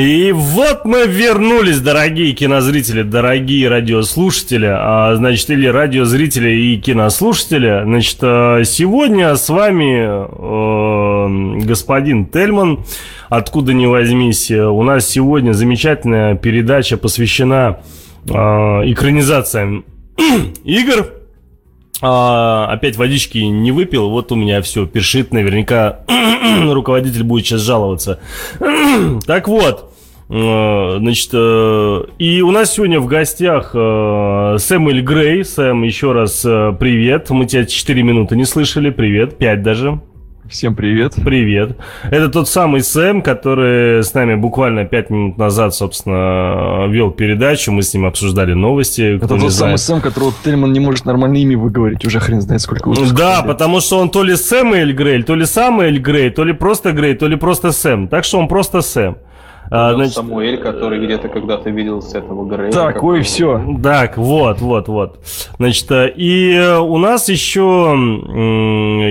И вот мы вернулись, дорогие кинозрители, дорогие радиослушатели, а, значит, или радиозрители и кинослушатели. Значит, а, сегодня с вами э, господин Тельман, откуда ни возьмись. У нас сегодня замечательная передача посвящена э, экранизациям игр. А, опять водички не выпил, вот у меня все першит, наверняка руководитель будет сейчас жаловаться. так вот, значит, э, и у нас сегодня в гостях э, Сэмюэль Грей. Сэм, еще раз привет. Мы тебя 4 минуты не слышали, привет, 5 даже. Всем привет. Привет. Это тот самый Сэм, который с нами буквально пять минут назад, собственно, вел передачу. Мы с ним обсуждали новости. Это тот самый Сэм, которого Тельман не может нормально имя выговорить. Уже хрен знает, сколько выпусков. Да, ходит. потому что он то ли Сэм Эль Грей, то ли сам Эль Грей, то ли просто Грей, то ли просто Сэм. Так что он просто Сэм. А, значит... Самуэль, который где-то когда-то видел с этого Грея. Так, ой, все. Так, вот, вот, вот. Значит, э, и э, у нас еще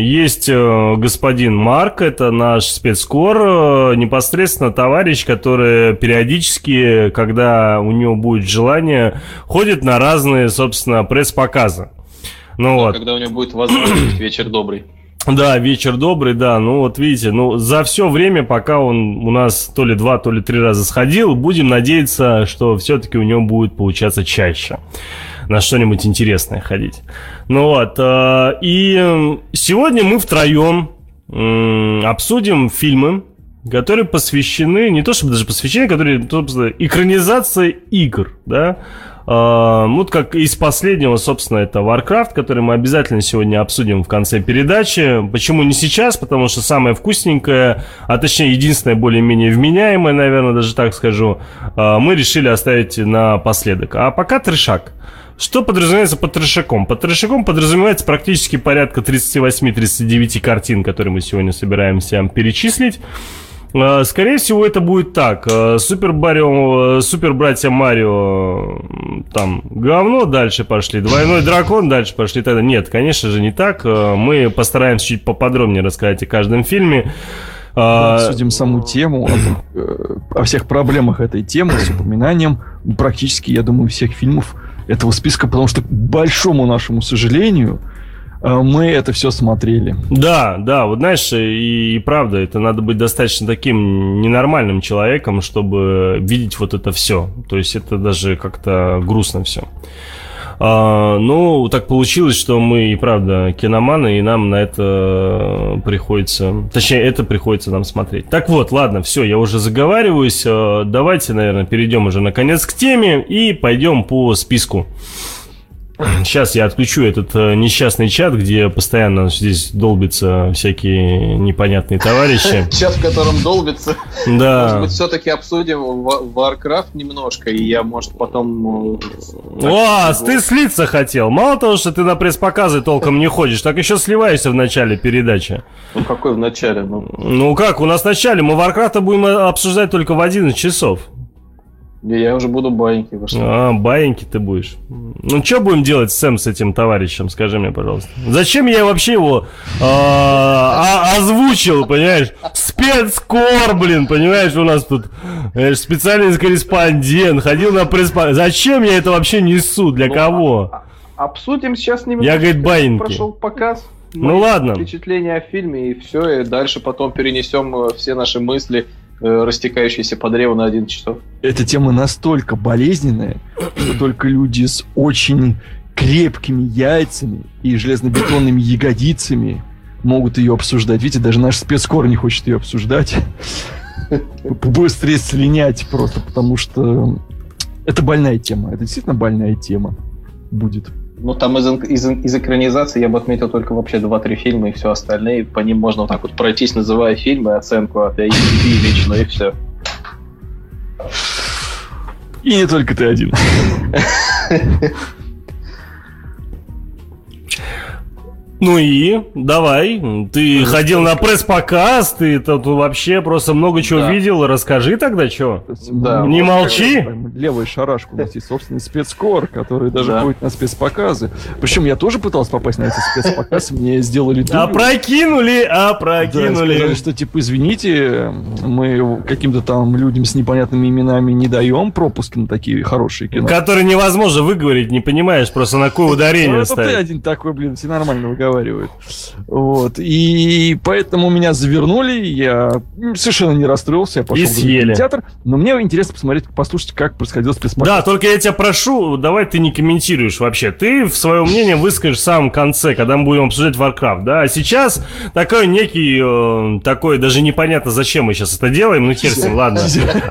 есть э, господин Марк, это наш спецкор, непосредственно товарищ, который периодически, когда у него будет желание, ходит на разные, собственно, пресс-показы. Ну, вот. Когда у него будет возможность, вечер добрый. Да, вечер добрый, да. Ну вот видите, ну за все время, пока он у нас то ли два, то ли три раза сходил, будем надеяться, что все-таки у него будет получаться чаще на что-нибудь интересное ходить. Ну вот, э, и сегодня мы втроем обсудим фильмы, которые посвящены, не то чтобы даже посвящены, которые, собственно, экранизация игр, да, вот как из последнего, собственно, это Warcraft, который мы обязательно сегодня обсудим в конце передачи. Почему не сейчас? Потому что самое вкусненькое, а точнее единственное более-менее вменяемое, наверное, даже так скажу, uh, мы решили оставить напоследок. А пока трешак. Что подразумевается под трешаком? Под трешаком подразумевается практически порядка 38-39 картин, которые мы сегодня собираемся перечислить. Э, скорее всего, это будет так. Э, Супер Марио, э, Супер Братья Марио, там, говно, дальше пошли. Двойной дракон, дальше пошли. Тогда нет, конечно же, не так. Мы постараемся чуть поподробнее рассказать о каждом фильме. Обсудим саму тему, о, о всех проблемах этой темы с упоминанием практически, я думаю, всех фильмов этого списка, потому что, к большому нашему сожалению, мы это все смотрели. Да, да, вот знаешь, и, и правда, это надо быть достаточно таким ненормальным человеком, чтобы видеть вот это все. То есть это даже как-то грустно все. А, ну, так получилось, что мы и правда киноманы, и нам на это приходится... Точнее, это приходится нам смотреть. Так вот, ладно, все, я уже заговариваюсь. Э, давайте, наверное, перейдем уже наконец к теме и пойдем по списку. Сейчас я отключу этот э, несчастный чат, где постоянно здесь долбятся всякие непонятные товарищи. Чат, в котором долбится. Да. Может быть, все-таки обсудим Warcraft немножко, и я, может, потом... Э, О, ты слиться хотел. Мало того, что ты на пресс-показы толком не ходишь, так еще сливаешься в начале передачи. Ну, какой в начале? Ну, ну как, у нас в начале. Мы Warcraft будем обсуждать только в 11 часов. Я уже буду баиньки. А, баиньки ты будешь. Ну, что будем делать, Сэм, с этим товарищем? Скажи мне, пожалуйста. Зачем я вообще его а, озвучил, понимаешь? Спецкор, блин, понимаешь, у нас тут специальный корреспондент, ходил на пресс Зачем я это вообще несу? Для ну, кого? А, а, обсудим сейчас немного. Я, говорит, баиньки. Прошел показ. Ну ладно. Впечатление о фильме, и все, и дальше потом перенесем э, все наши мысли Э, растекающийся по древу на 11 часов. Эта тема настолько болезненная, что только люди с очень крепкими яйцами и железнобетонными ягодицами могут ее обсуждать. Видите, даже наш спецкор не хочет ее обсуждать. Быстрее слинять просто, потому что это больная тема. Это действительно больная тема будет. Ну, там из, из, из экранизации я бы отметил только вообще 2-3 фильма и все остальные. По ним можно вот так вот пройтись, называя фильмы, оценку от IMDb лично, и все. И не только ты один. Ну и давай, ты ходил на пресс-показ, ты тут вообще просто много чего Да. видел, расскажи тогда что. Да, Не вот молчи. Левая шарашка, у нас есть собственный спецкор, который даже Да. ходит на спецпоказы. Причем я тоже пытался попасть на этот спецпоказ, мне сделали дубль. Опрокинули, Да, опрокинули. сказали, что типа, извините, мы каким-то там людям с непонятными именами не даем пропуски на такие хорошие кино. Которые невозможно выговорить, не понимаешь просто на какое Ну, ударение это ты ставить. один такой, блин, все нормально выговаривают. Вот. И поэтому меня завернули, я совершенно не расстроился, я пошел И в съели. театр. Но мне интересно посмотреть, послушать, как происходил спецпоказ. Да, только я тебя прошу, давай ты не комментируешь вообще. Ты в свое мнение выскажешь в самом конце, когда мы будем обсуждать Warcraft, да? А сейчас такой некий, э, такой, даже непонятно, зачем мы сейчас это делаем, ну хер с ним, ладно.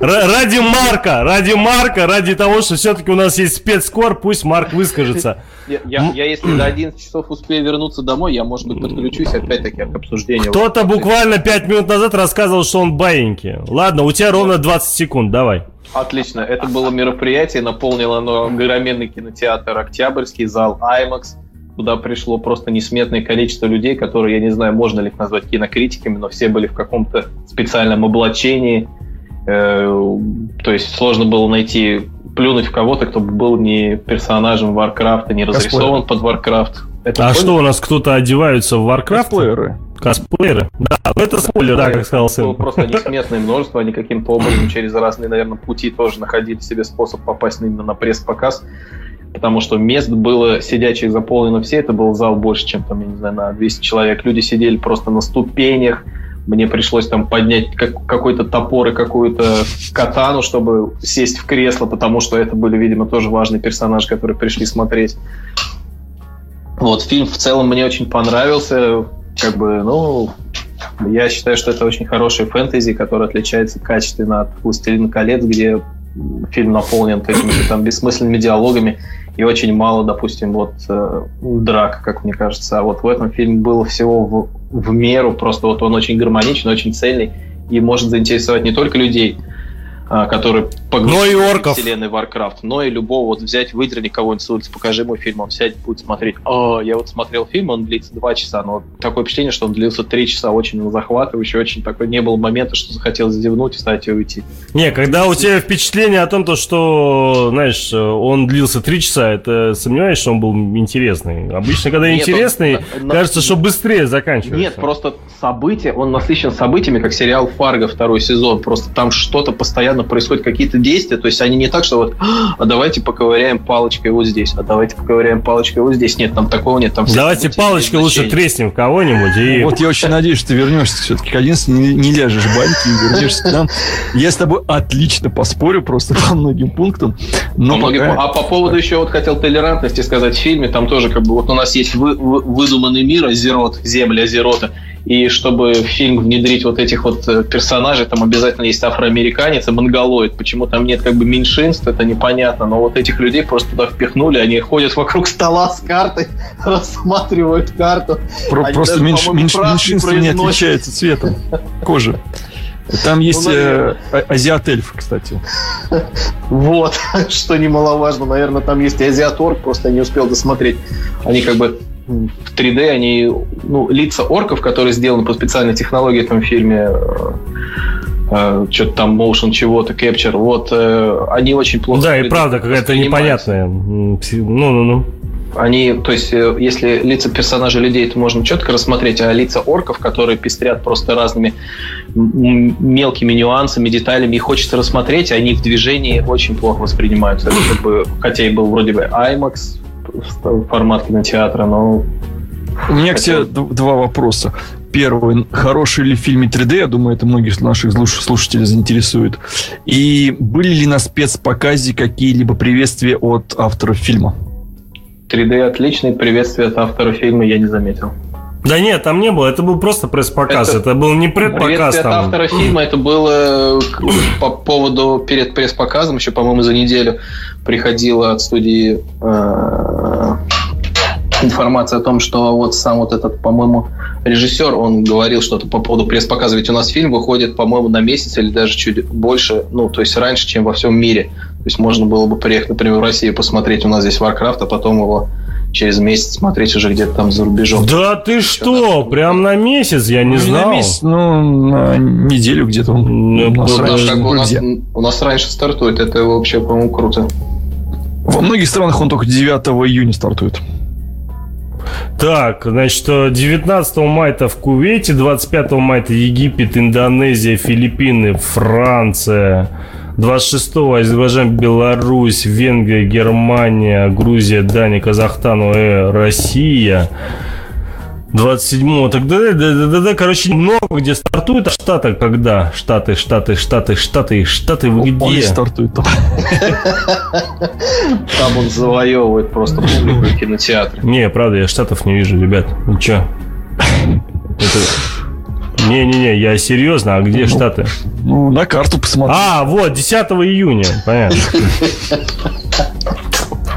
Ради Марка, ради Марка, ради того, что все-таки у нас есть спецкор, пусть Марк выскажется. Я, я- я если до 11 часов успею вернуться домой, я, может быть, подключусь опять-таки к обсуждению. Кто-то буквально 5 минут назад рассказывал, что он баиньки. Ладно, у тебя ровно 20 секунд, давай. Отлично. Это было мероприятие, наполнило оно огроменный кинотеатр «Октябрьский», зал IMAX, куда пришло просто несметное количество людей, которые, я не знаю, можно ли их назвать кинокритиками, но все были в каком-то специальном облачении. Э, То есть сложно было найти, плюнуть в кого-то, кто бы был не персонажем Варкрафта, не разрисован под Варкрафт. Это А спойлер? что, у нас кто-то одевается в Warcraft? Косплееры. Косплееры? Да, ну это спойлер, да, как сказал Было сын. просто несметное множество, они каким-то образом через разные, наверное, пути тоже находили себе способ попасть именно на пресс-показ, потому что мест было сидячих заполнено все, это был зал больше, чем там, я не знаю, на 200 человек. Люди сидели просто на ступенях, мне пришлось там поднять как- какой-то топор и какую-то катану, чтобы сесть в кресло, потому что это были, видимо, тоже важные персонажи, которые пришли смотреть. Вот, фильм в целом мне очень понравился. Как бы, ну, я считаю, что это очень хороший фэнтези, который отличается качественно от «Властелина колец», где фильм наполнен какими-то там бессмысленными диалогами и очень мало, допустим, вот э, драк, как мне кажется. А вот в этом фильме было всего в, в меру, просто вот он очень гармоничный, очень цельный и может заинтересовать не только людей, а, и в орков. вселенной Warcraft, но и любого вот взять, выдерни кого-нибудь с улицы, покажи ему фильм, он сядет, будет смотреть. О, я вот смотрел фильм, он длится два часа, но такое впечатление, что он длился три часа, очень захватывающий, очень такой, не было момента, что захотелось зевнуть, встать и уйти. Не, когда у тебя впечатление о том, то, что, знаешь, он длился три часа, это сомневаешься, что он был интересный. Обычно, когда Нет, он- интересный, на- кажется, что быстрее заканчивается. Нет, просто события, он насыщен событиями, как сериал «Фарго» второй сезон. Просто там что-то постоянно происходит, какие-то действия. То есть они не так, что вот, а давайте поковыряем палочкой вот здесь, а давайте поковыряем палочкой вот здесь. Нет, там такого нет. Там Давайте палочкой лучше треснем кого-нибудь и... Вот я очень надеюсь, что ты вернешься все-таки к 11, не, не ляжешь в баньки и вернешься к нам. Я с тобой отлично поспорю просто по многим пунктам. Но По многим- пока- А по поводу еще вот хотел толерантности сказать в фильме, там тоже как бы вот у нас есть вы- вы- выдуманный мир Азерот, земля Азерота, и чтобы в фильм внедрить вот этих вот э, персонажей, там обязательно есть афроамериканец и монголоид. Почему там нет как бы меньшинств, это непонятно, но вот этих людей просто туда впихнули, они ходят вокруг стола с картой, рассматривают карту. Про- Они просто даже, меньш- меньш- меньшинство не отличается цветом кожи. Там есть Ну, э, а- азиат-эльф, кстати. Вот, что немаловажно, наверное, там есть и азиаторг, просто я не успел досмотреть. Они как бы в 3D, они, ну, лица орков, которые сделаны по специальной технологии в этом фильме, что-то там motion чего-то, capture, вот, э, они очень плохо Да, и правда, какая-то непонятная. Ну-ну-ну. Они, то есть, э, если лица персонажей людей, то можно четко рассмотреть, а лица орков, которые пестрят просто разными мелкими нюансами, деталями, их хочется рассмотреть, они в движении очень плохо воспринимаются. Это как бы, хотя и был вроде бы IMAX формат кинотеатра, но У меня к тебе два вопроса. Первый, хороший ли в фильме 3D? Я думаю, это многих наших слуш- слушателей заинтересует. И были ли на спецпоказе какие-либо приветствия от авторов фильма? 3D отличный, приветствие от автора фильма я не заметил. Да нет, там не было, это был просто пресс-показ, Это это, был не предпоказ от там. автора фильма, это было по поводу перед пресс-показом, еще, по-моему, за неделю приходила от студии э, информация о том, что вот сам вот этот, по-моему, режиссер, он говорил что-то по поводу пресс-показа. Ведь у нас фильм выходит, по-моему, на месяц или даже чуть больше, ну, то есть раньше, чем во всем мире. То есть можно было бы приехать, например, в Россию посмотреть у нас здесь Warcraft, а потом его через месяц смотреть уже где-то там за рубежом. Да ты что, прям на месяц? Я не Ну, знал. На месяц, ну, на неделю где-то. Ну, у, нас раньше, как у, нас, у нас раньше стартует, это вообще, по-моему, круто. Во многих странах он только 9 июня стартует. Так, значит, 19 мая в Кувейте, 25 мая Египет, Индонезия, Филиппины, Франция, 26 Азербайджан, Беларусь, Венгрия, Германия, Грузия, Дания, Казахстан, ОЭ, Россия. 27 тогда, да, да, да, да, короче, много где стартует, а штаты когда? Штаты, штаты, штаты, штаты, штаты, вы Он не где? стартует там. Там он завоевывает просто публику кинотеатры. Не, правда, я штатов не вижу, ребят. Ну чё? Это... Не-не-не, я серьезно, а где штаты? Ну, на карту посмотри. А, вот, 10 июня, понятно.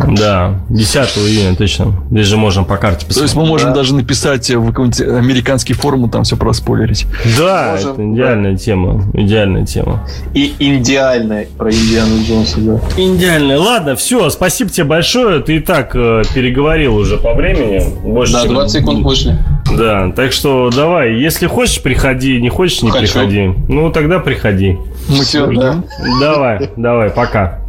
Да, 10 июня, точно. Здесь же можем по карте То есть посмотреть. мы можем Да. даже написать в какой-нибудь американский форум и там все проспойлерить. Да, Можем, это идеальная тема. Идеальная тема. И индиальная про Индиану Джонса, да. Идеальная. Ладно, все, спасибо тебе большое. Ты и так э, переговорил уже по времени. Больше, Да, чем- 20 секунд вышли. Да, так что давай, если хочешь, приходи, не хочешь, не Хочу. приходи. Ну, тогда приходи. Мы тебя да. Давай, давай, пока.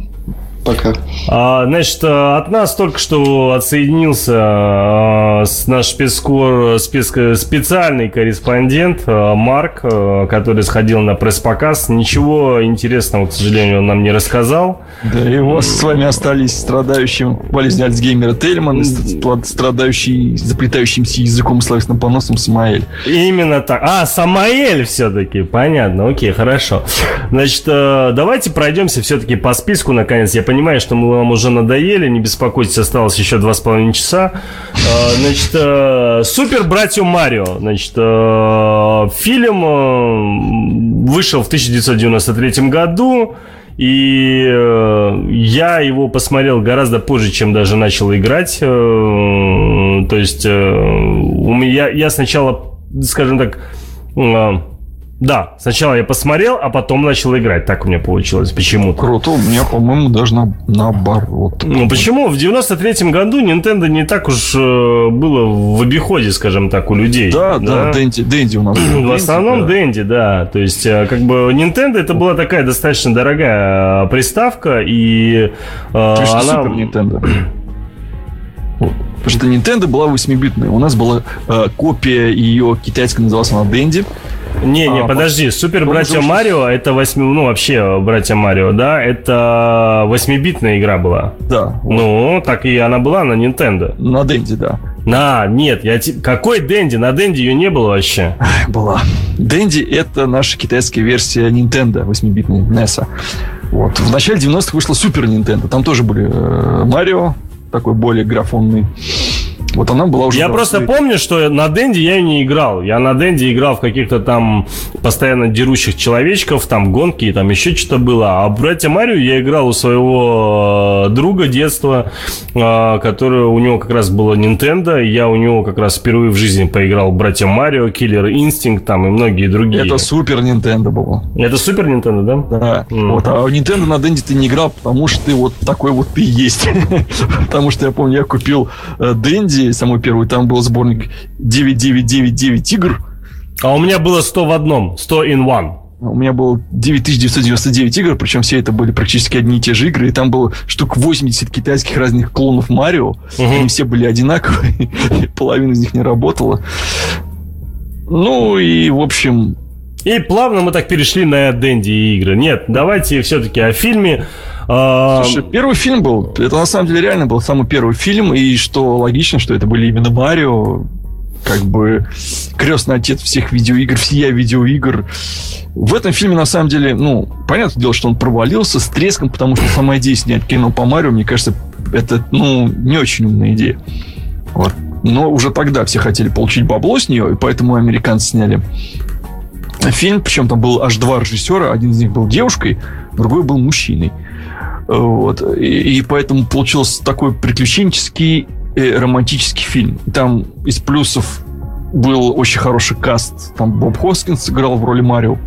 Пока. А, Значит, э, от нас только что отсоединился э, с наш спецкор, спец- специальный корреспондент э, Марк, э, который сходил на пресс-показ. Ничего интересного, к сожалению, он нам не рассказал. Да, и у вас с вами остались страдающим болезнью Альцгеймера Тельман и ст- страдающий заплетающимся языком и словесным поносом Самаэль. Именно так. А, Самаэль все-таки. Понятно, окей, хорошо. Значит, давайте пройдемся все-таки по списку, наконец. Я понимаю, что мы вам уже надоели, не беспокойтесь, осталось еще два с половиной часа. Э, Значит, э, Супер Братья Марио. Значит, э, фильм вышел в 1993 году. И я его посмотрел гораздо позже, чем даже начал играть. То есть у меня я сначала, скажем так, да, сначала я посмотрел, а потом начал играть. Так у меня получилось. Почему-то. Круто, у меня, по-моему, даже на, наоборот. Ну почему? В 93-м году Nintendo не так уж э, было в обиходе, скажем так, у людей. Да, да, Дэнди, Дэнди у нас. был. В основном да. Дэнди, да. То есть, э, как бы Nintendo это была такая достаточно дорогая э, приставка, и э, она... Супер Nintendo. Вот. Потому что Nintendo была 8-битная. У нас была э, копия ее китайская, называлась она Дэнди. Не, не, А, подожди, Супер по-моему, Братья уже- Марио, это восьми, ну вообще Братья Марио, да, это восьмибитная игра была. Да, вот. Ну, так и она была на Nintendo. на Дэнди, да. На, нет, я какой Дэнди? На Дэнди ее не было вообще. Была. Дэнди это наша китайская версия Nintendo 8-битной NES. Вот. В начале 90-х вышла Супер Nintendo. Там тоже были э, Марио, такой более графонный. Вот она была уже... Я просто России. помню, что на Дэнди я не играл. Я на Дэнди играл в каких-то там постоянно дерущих человечков, там гонки, там еще что-то было. А Братья Марио я играл у своего э, друга детства, э, который у него как раз было Nintendo. и Я у него как раз впервые в жизни поиграл в Братья Марио, Killer Instinct там и многие другие. Это Супер Nintendo было. Это Супер Nintendo, да? Да. Мгм. Вот, а у Nintendo на Дэнди ты не играл, потому что ты вот такой вот ты и есть. потому что я помню, я купил э, Дэнди, самый первый, там был сборник 9999 игр. А у меня было 100 в одном, 100 in one. У меня было 9999 игр, причем все это были практически одни и те же игры. И там было штук 80 китайских разных клонов Марио. Мгм. Они все были одинаковые. Половина из них не работала. Ну и, в общем, И плавно мы так перешли на Дэнди игры. Нет, давайте все-таки о фильме. А, Слушай, первый фильм был, это на самом деле реально был самый первый фильм, и что логично, что это были именно Марио, как бы крестный отец всех видеоигр, всея видеоигр. В этом фильме, на самом деле, ну, понятное дело, что он провалился с треском, потому что сама идея снять кино по Марио, мне кажется, это, ну, не очень умная идея. Вот. Но уже тогда все хотели получить бабло с нее, и поэтому американцы сняли фильм, причем там был аж два режиссера, один из них был девушкой, другой был мужчиной. Вот. И, и поэтому получился такой приключенческий э, романтический фильм. Там из плюсов был очень хороший каст. Там Боб Хоскинс играл в роли Марио.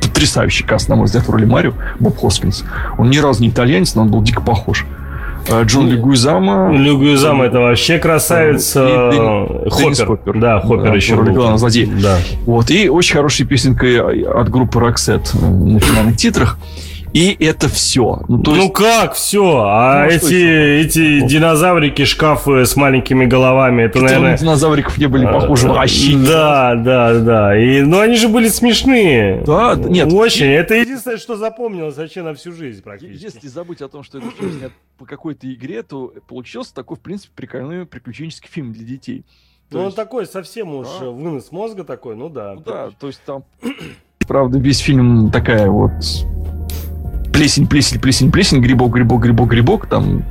Потрясающий каст, на мой взгляд, в роли Марио. Боб Хоскинс. Он ни разу не итальянец, но он был дико похож. А Джон Легуизама. Легуизама это вообще красавица. И Деннис Хоппер. Хоппер. Да, Хоппер Да, еще был. главного злодея. Да. Вот, и очень хорошая песенка от группы э, на финальных титрах. И это все. Ну, то ну есть, как, все? А Ну, что эти, эти динозаврики, шкафы с маленькими головами, это, которые на наверное... динозавриков не были похожи вообще. Да, да, да. И, ну, они же были смешные. Да, нет. Очень. Это единственное, что запомнилось вообще на всю жизнь практически. Если забыть о том, что это фильм снят по какой-то игре, то получился такой, в принципе, прикольный приключенческий фильм для детей. То Ну, он есть- такой совсем уж Да. вынос мозга такой, ну да. Ну да, то есть там, правда, весь фильм такая вот плесень, плесень, плесень, плесень, грибок, грибок, грибок, грибок, там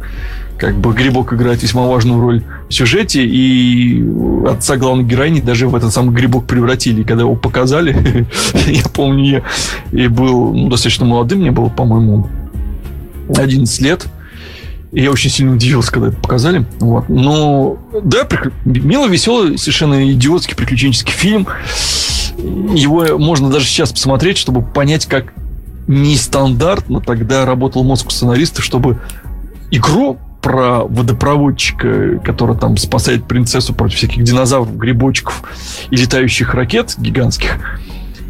как бы грибок играет весьма важную роль в сюжете, и отца главной героини даже в этот самый грибок превратили. Когда его показали, я помню, я и был ну, достаточно молодым, мне было, по-моему, 11 лет, и я очень сильно удивился, когда это показали. Вот. Но, да, мило, веселый, совершенно идиотский приключенческий фильм. Его можно даже сейчас посмотреть, чтобы понять, как нестандартно. Тогда работал мозг у сценаристов, чтобы игру про водопроводчика, который там спасает принцессу против всяких динозавров, грибочков и летающих ракет гигантских,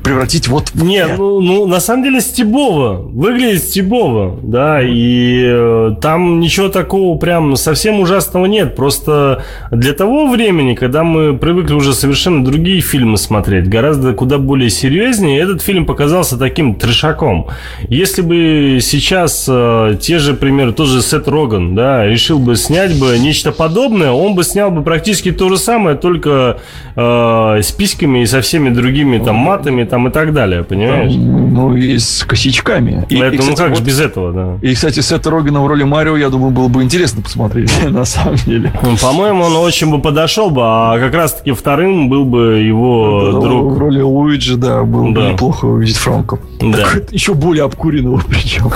превратить вот в Не, ну, ну, на самом деле стебово. Выглядит стебово, да, и э, там ничего такого прям совсем ужасного нет. Просто для того времени, когда мы привыкли уже совершенно другие фильмы смотреть, гораздо куда более серьезнее, этот фильм показался таким трешаком. Если бы сейчас э, те же примеры, тот же Сет Роган, да, решил бы снять бы нечто подобное, он бы снял бы практически то же самое, только э, с письками и со всеми другими там матами там и так далее, понимаешь? ну, и с косячками. И, и, Поэтому, ну кстати, как вот- же без этого, да. И, кстати, Сета Рогана в роли Марио, я думаю, было бы интересно посмотреть, на самом деле. Ну, По-моему, он очень бы подошел бы, а как раз-таки вторым был бы его Ну, В друг. роли Луиджи, да, было бы Да. неплохо увидеть Франко. Да. Еще более обкуренного причем.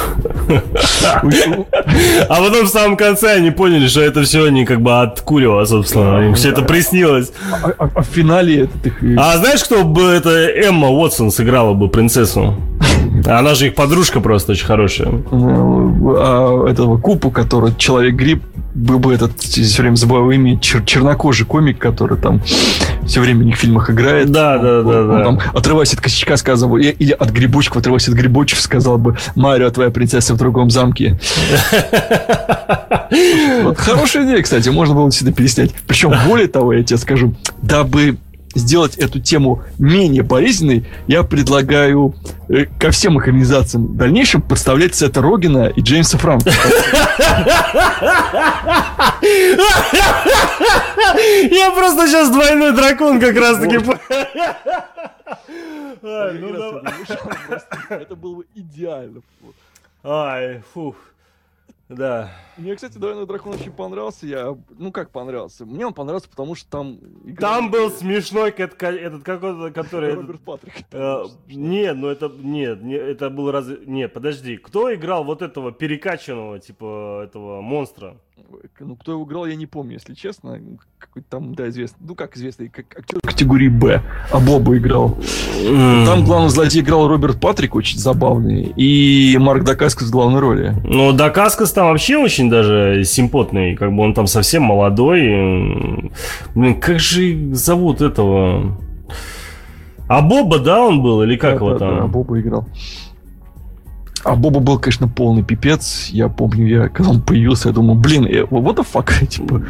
А потом в самом конце они поняли, что это все они как бы откуривало, собственно. Им все это приснилось. А а- а в финале этот их... и- А знаешь, кто бы это Эмма Уотсон сыграла бы принцессу? Она же их подружка просто очень хорошая. а этого Купу, который человек-гриб, был бы этот, все время забываю имя, чер- чернокожий комик, который там все время в них фильмах играет. Да, да, Он- да, он да. там, отрываясь от косячка, сказал бы, или от грибочков, отрываясь от грибочков, сказал бы, Марио, твоя принцесса в другом замке. Вот хорошая идея, кстати, можно было сюда переснять. Причем, более того, я тебе скажу, дабы сделать эту тему менее болезненной, я предлагаю э, ко всем организациям в дальнейшем подставлять Сета Рогина и Джеймса Франка. Я просто сейчас двойной дракон как раз таки. Ай, ну давай. Это было бы идеально. Ай, фух. Да. Мне, кстати, Двойной Дракон очень понравился. Я, ну как понравился? Мне он понравился, потому что там... играл- Там был смешной этот какой-то, который... Роберт Патрик. Э, Нет, ну это нет, не, это был раз. Нет, подожди, кто играл вот этого перекачанного типа этого монстра? Ну, кто его играл, я не помню, если честно. Какой-то там, да, известный. Ну, как известный, как актер категории Б. А Боба играл. Там главный злодей играл Роберт Патрик, очень забавный. И Марк Дакаскас в главной роли. Ну, Дакаскас там вообще очень даже симпотный, как бы он там совсем молодой. Блин, как же зовут этого? А Боба, да, он был, или как Да, его да, да, там? Боба играл. А Боба был, конечно, полный пипец. Я помню, я когда он появился, я думал, блин, э, what the fuck, типа.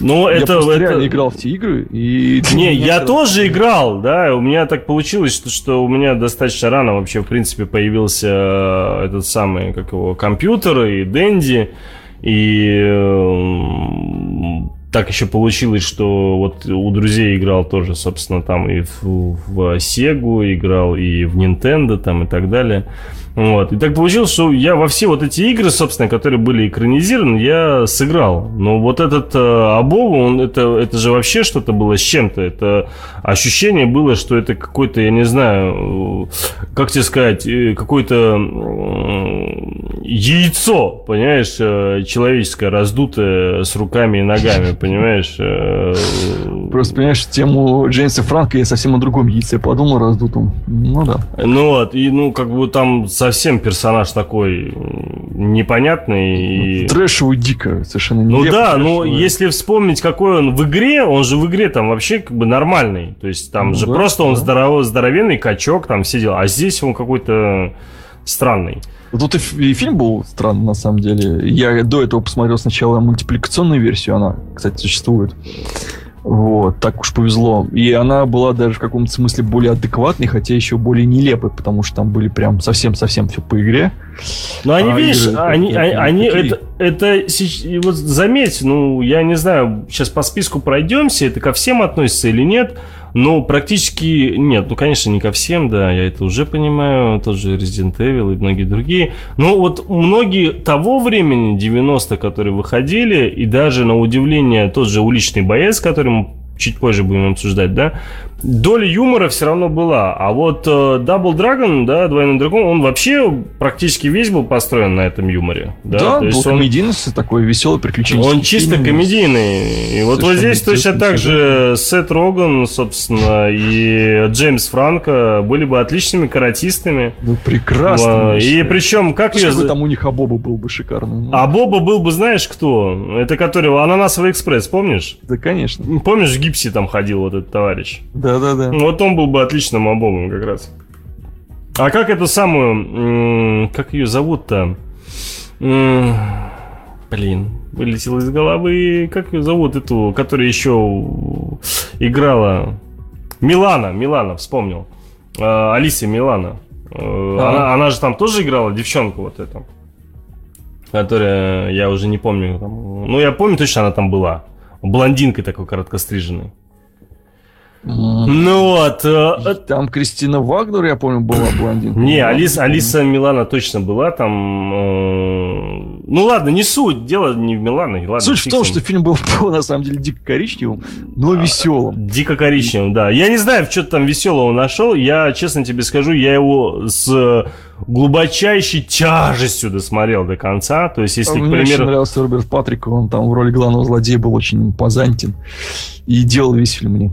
Ну, я это, просто это- играл в те игры. И Не, я тоже играл, да, у меня так получилось, что, что у меня достаточно рано вообще, в принципе, появился э, этот самый, как его, компьютер и Дэнди, и эм, так еще получилось, что вот у друзей играл тоже, собственно, там и в, в Сегу играл, и в Nintendo там и так далее. Вот. И так получилось, что я во все вот эти игры, собственно, которые были экранизированы, я сыграл. Но вот этот э, Абову, он это, это же вообще что-то было с чем-то. Это ощущение было, что это какой-то, я не знаю, э, как тебе сказать, э, какой-то м, яйцо, понимаешь, э, человеческое, раздутое с руками и ногами, понимаешь? Просто, понимаешь, тему Джеймса Франка я совсем о другом яйце подумал раздутом. Ну да. Ну вот, и ну как бы там совсем персонаж такой непонятный. И... Трэшевый дико, совершенно Ну да, но если вспомнить, какой он в игре, он же в игре там вообще как бы нормальный. То есть там Ну же да, просто он да. здоровый, здоровенный качок, там все дела. А здесь он какой-то странный. Тут и, и фильм был странный, на самом деле. Я до этого посмотрел сначала мультипликационную версию, она, кстати, существует. Вот, так уж повезло. И она была даже в каком-то смысле более адекватной, хотя еще более нелепой, потому что там были прям совсем-совсем все по игре. Но они, А видишь, игры они, такие, они, такие. это, это вот заметь, ну, я не знаю, сейчас по списку пройдемся, это ко всем относится или нет, но практически нет, ну, конечно, не ко всем, да, я это уже понимаю, тот же Resident Evil и многие другие, но вот многие того времени, 90 которые выходили, и даже, на удивление, тот же уличный боец, который мы чуть позже будем обсуждать, да, доля юмора все равно была. А вот э, Double Dragon, да, Двойной Дракон, он вообще практически весь был построен на этом юморе. Да, Да, То был есть он, такой веселый приключенческий он чисто фильм. комедийный. И вот, вот Совершенно здесь точно так же Сет Роган, собственно, и Джеймс Франко были бы отличными каратистами. Ну, прекрасно. И причем, как Слушай, ее... какой там у них Абоба был бы шикарный. Ну, А Боба был бы, знаешь, кто? Это который Ананасовый экспресс, помнишь? Да, конечно. Помнишь, в гипсе там ходил вот этот товарищ? Да-да-да. Вот он был бы отличным обомом как раз. А как эту самую... Как ее зовут-то? Блин, вылетело из головы. Как ее зовут эту, которая еще играла? Милана, Милана, вспомнил. А, Милана. Э, А. Она, она же там тоже играла девчонку вот эту. Которая, я уже не помню. Там, ну, я помню точно, она там была. Блондинкой такой короткостриженной. Ну вот. э, э, Там Кристина Вагнер, я помню, была блондинка. Не, Алис, помню. Алиса Милана точно была там. э, Ну ладно, не суть, дело не в Милане. Ладно, Суть в том, что фильм был на самом деле дико коричневым, но веселым. Дико коричневым, да. Я не знаю, что ты там веселого нашел. Я, честно тебе скажу, я его с глубочайшей тяжестью досмотрел до конца. То есть, если, к Мне очень примеру... нравился Роберт Патрик, он там в роли главного злодея был очень импозантен и делал весь фильм мне.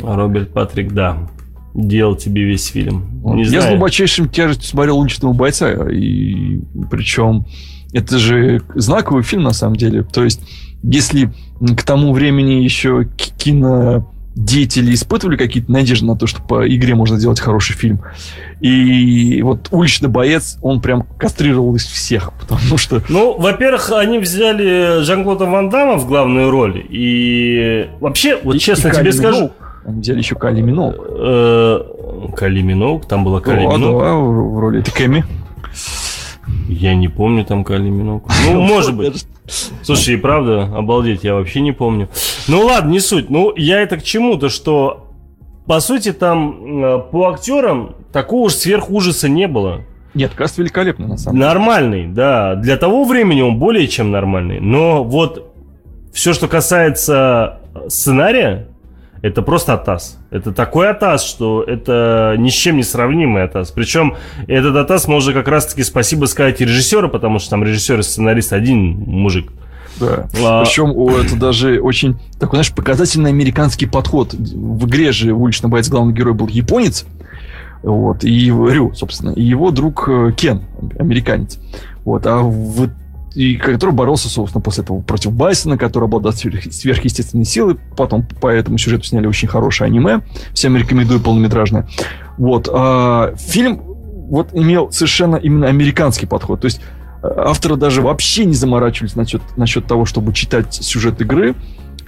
Роберт Патрик, да. Делал тебе весь фильм. Не Я с знаю. глубочайшим тяжестью смотрел «Уличного бойца», и причем это же знаковый фильм на самом деле. То есть, если к тому времени еще к- кинодеятели испытывали какие-то надежды на то, что по игре можно сделать хороший фильм, и вот «Уличный боец», он прям кастрировал из всех, потому что Ну, во-первых, они взяли Жан-Клода Ван Дамма в главную роль. И вообще, вот И- честно и тебе Кайли скажу... Они взяли еще Кайли Миноуг. Э, Кали Миноуг, там была Кали А, Миноуг. в роли это Кэми. Я не помню там Кали Миноуг. Ну, может быть. Слушай, и правда, обалдеть, я вообще не помню. Ну ладно, не суть. Ну, я это к чему-то, что по сути там э, по актерам такого уж сверхужаса не было. Нет, каст великолепный, на самом деле. Нормальный, да. Для того времени он более чем нормальный. Но вот все, что касается сценария, это просто атас. Это такой атас, что это ни с чем не сравнимый атас. Причем этот атас можно как раз-таки спасибо сказать и режиссеру, потому что там режиссер и сценарист один мужик. Да. А, Причем о, это даже очень такой, знаешь, показательный американский подход. В игре же «Уличный боец» главный герой был японец, вот, и Рю, собственно, и его друг э, Кен, американец. Вот, а в и который боролся, собственно, после этого против Байсона, который обладал сверх- сверхъестественной силой. Потом по этому сюжету сняли очень хорошее аниме. Всем рекомендую полнометражное. Вот. а фильм вот имел совершенно именно американский подход. То есть э, авторы даже вообще не заморачивались насчет, насчет того, чтобы читать сюжет игры.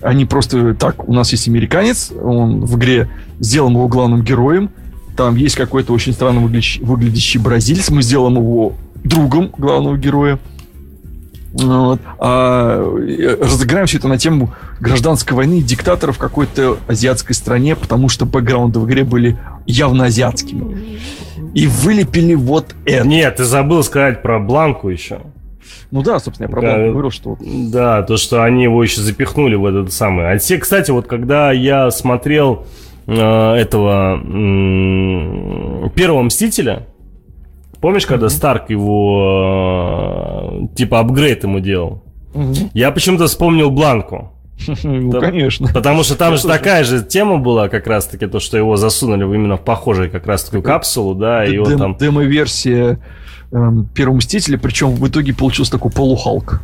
Они просто так, у нас есть американец, он в игре сделан его главным героем. Там есть какой-то очень странно выглядящий, выглядящий бразилец, мы сделаем его другом главного героя. Вот. А э, разыграем все это на тему гражданской войны и диктатора в какой-то азиатской стране, потому что бэкграунды в игре были явно азиатскими. И вылепили вот это. Нет, ты забыл сказать про Бланку еще. Ну да, собственно, я про Да. Бланку говорил, что вот Да, то, что они его еще запихнули в этот самый. А те, кстати, вот когда я смотрел э, этого м, первого Мстителя, Помнишь, когда Старк его э, типа апгрейд ему делал? Я почему-то вспомнил Бланку. Ну, Да. конечно. Потому что там же такая же тема была, как раз-таки, то, что его засунули именно в похожую как раз-таки капсулу, да, и Дем- там... Демо-версия эм, Первого Мстителя, причем в итоге получился такой полухалк.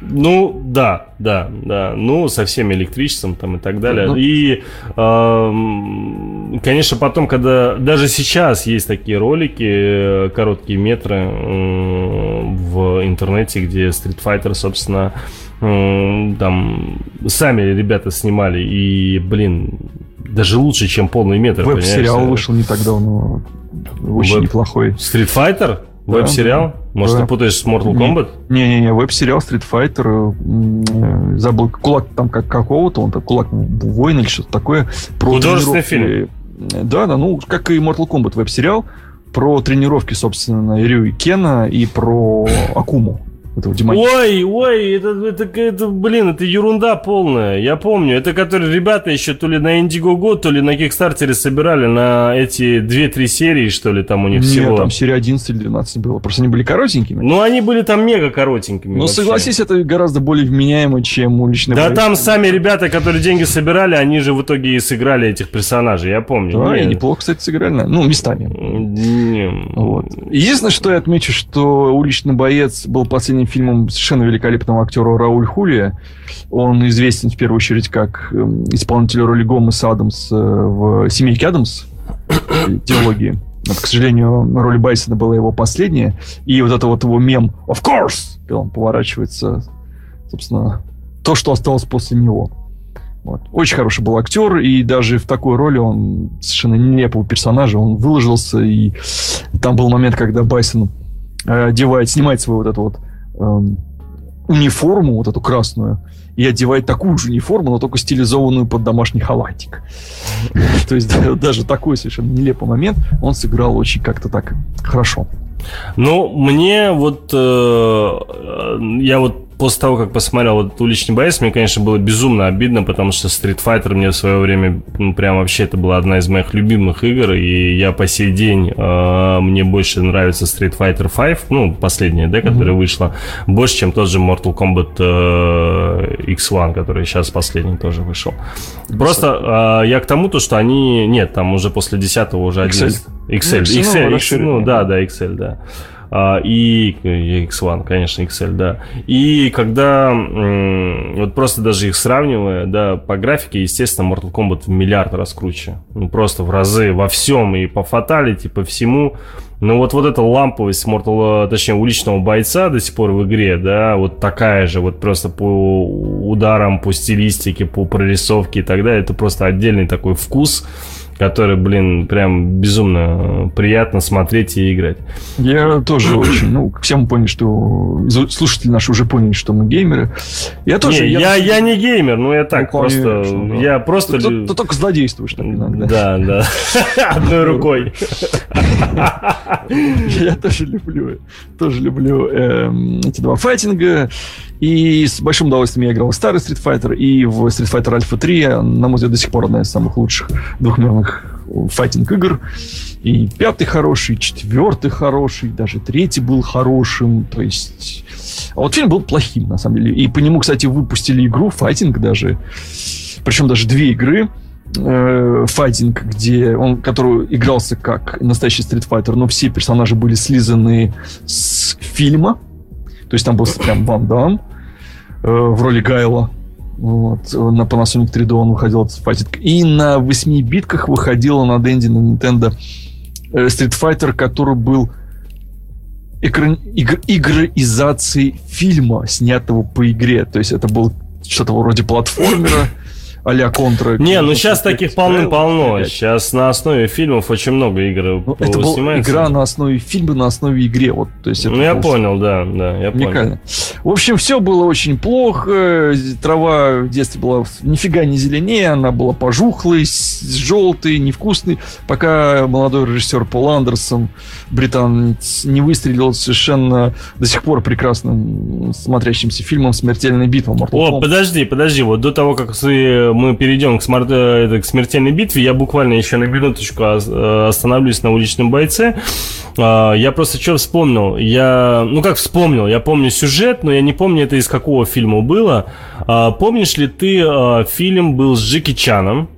Ну, да, да, да. Ну, со всеми электричеством там и так далее. Ну. И, эм, конечно, потом, когда... Даже сейчас есть такие ролики, э, короткие метры э, в интернете, где Street Fighter, собственно, э, там сами ребята снимали. И, блин, даже лучше, чем полный метр. Веб-сериал вышел не так давно. Очень Веб- неплохой. Street Fighter? Веб-сериал? Может, да. ты путаешь с Mortal. Kombat? Не-не-не, веб-сериал Street Fighter, м, э, забыл, кулак там как какого-то, он так кулак воин или что-то такое. Про Художественный тренировки. Э, Да, да, ну, как и Mortal Kombat веб-сериал, про тренировки, собственно, Рю и Кена и про Акуму. Этого демоника. Ой, ой, это, это, это, блин, это ерунда полная. Я помню, это которые ребята еще то ли на Indiegogo, то ли на Кикстартере собирали на эти 2-3 серии, что ли, там у них Нет, всего. там серия 11 или 12 было. Просто они были коротенькими. Ну, они были там мега коротенькими. Вообще. согласись, это гораздо более вменяемо, чем уличный Да там сами ребята, которые деньги собирали, они же в итоге и сыграли этих персонажей, я помню. Да, и неплохо, кстати, сыграли. Ну, местами. Не- Вот. Единственное, что я отмечу, что «Уличный боец» был последним фильмом совершенно великолепного актера Рауль Хулия. Он известен в первую очередь как эм, исполнитель роли Гомес Адамс э, в «Семейке Адамс» диалогии. Вот, к сожалению, роль Байсона была его последняя. И вот это вот его мем «Of course!» он поворачивается, собственно, то, что осталось после него. Вот. Очень хороший был актер, и даже в такой роли он совершенно нелепого персонажа, он выложился, и там был момент, когда Байсон э, одевает, снимает свою вот эту вот эм, униформу, вот эту красную, и одевает такую же униформу, но только стилизованную под домашний халатик. То есть да, даже такой совершенно нелепый момент он сыграл очень как-то так хорошо. Ну, мне вот... э, я вот после того, как посмотрел вот «Уличный боец», мне, конечно, было безумно обидно, потому что Street Fighter мне в свое время, ну, прям вообще это была одна из моих любимых игр, и я по сей день, э, мне больше нравится Street Fighter 5, ну, последняя, да, которая вышла, больше, чем тот же Mortal Kombat э, X1, который сейчас последний тоже вышел. Просто э, я к тому, то, что они... Нет, там уже после 10 уже XL. 11. XL, равно XL, X- расширенный. ну да, да, XL, да. А, и и X1, конечно, XL, да. И когда вот просто даже их сравнивая, да, по графике, естественно, Mortal Kombat в миллиард раз круче. Ну, просто в разы во всем, и по фаталити, по всему. Но вот, вот эта ламповость Mortal, точнее, уличного бойца до сих пор в игре, да, вот такая же, вот просто по ударам, по стилистике, по прорисовке и так далее, это просто отдельный такой вкус, который, блин, прям безумно приятно смотреть и играть. Я тоже очень, ну, все мы поняли, что слушатели наши уже поняли, что мы геймеры. Я тоже. не, я, я, не геймер, ну я так Ну, просто, конечно, да. я просто... Ты, лю- ты только злодействуешь так иногда. Да, да. Одной рукой. Я тоже люблю, тоже люблю эм, эти два файтинга. И с большим удовольствием я играл в старый Street Fighter и в Street Fighter Alpha 3. На мой взгляд, до сих пор одна из самых лучших двухмерных файтинг игр. И пятый хороший, четвертый хороший, даже третий был хорошим. То есть... А вот фильм был плохим, на самом деле. И по нему, кстати, выпустили игру, файтинг даже. Причем даже две игры э, файтинг, где он, который игрался как настоящий Fighter, но все персонажи были слизаны с фильма. То есть там был прям Ван Дам э, в роли Гайла. Вот. На Panasonic 3D он выходил этот файтинг. И на 8 битках выходила на Денди на Nintendo э, Street Fighter, который был экран... игр... игроизацией фильма, снятого по игре. То есть это был что-то вроде платформера а-ля контра. Не, ну сейчас таких полным-полно. Сейчас на основе фильмов очень много игр Ну, это была игра на основе фильма, на основе игре. Вот, то есть Ну я понял, да, да, я понял. Уникально. В общем, все было очень плохо. Трава в детстве была нифига не зеленее, она была пожухлой, желтой, невкусной, пока молодой режиссер Пол Андерсон, британец, не выстрелил совершенно до сих пор прекрасным смотрящимся фильмом «Смертельная битва» Mortal О, Kombat. подожди, подожди, вот до того, как ты мы перейдем к, смарт, э, это, к смертельной битве, я буквально еще на минуточку э, остановлюсь на уличном бойце. А, я просто что вспомнил? Я, ну как вспомнил, я помню сюжет, но я не помню это из какого фильма было. А, помнишь ли ты фильм был с Джеки Чаном?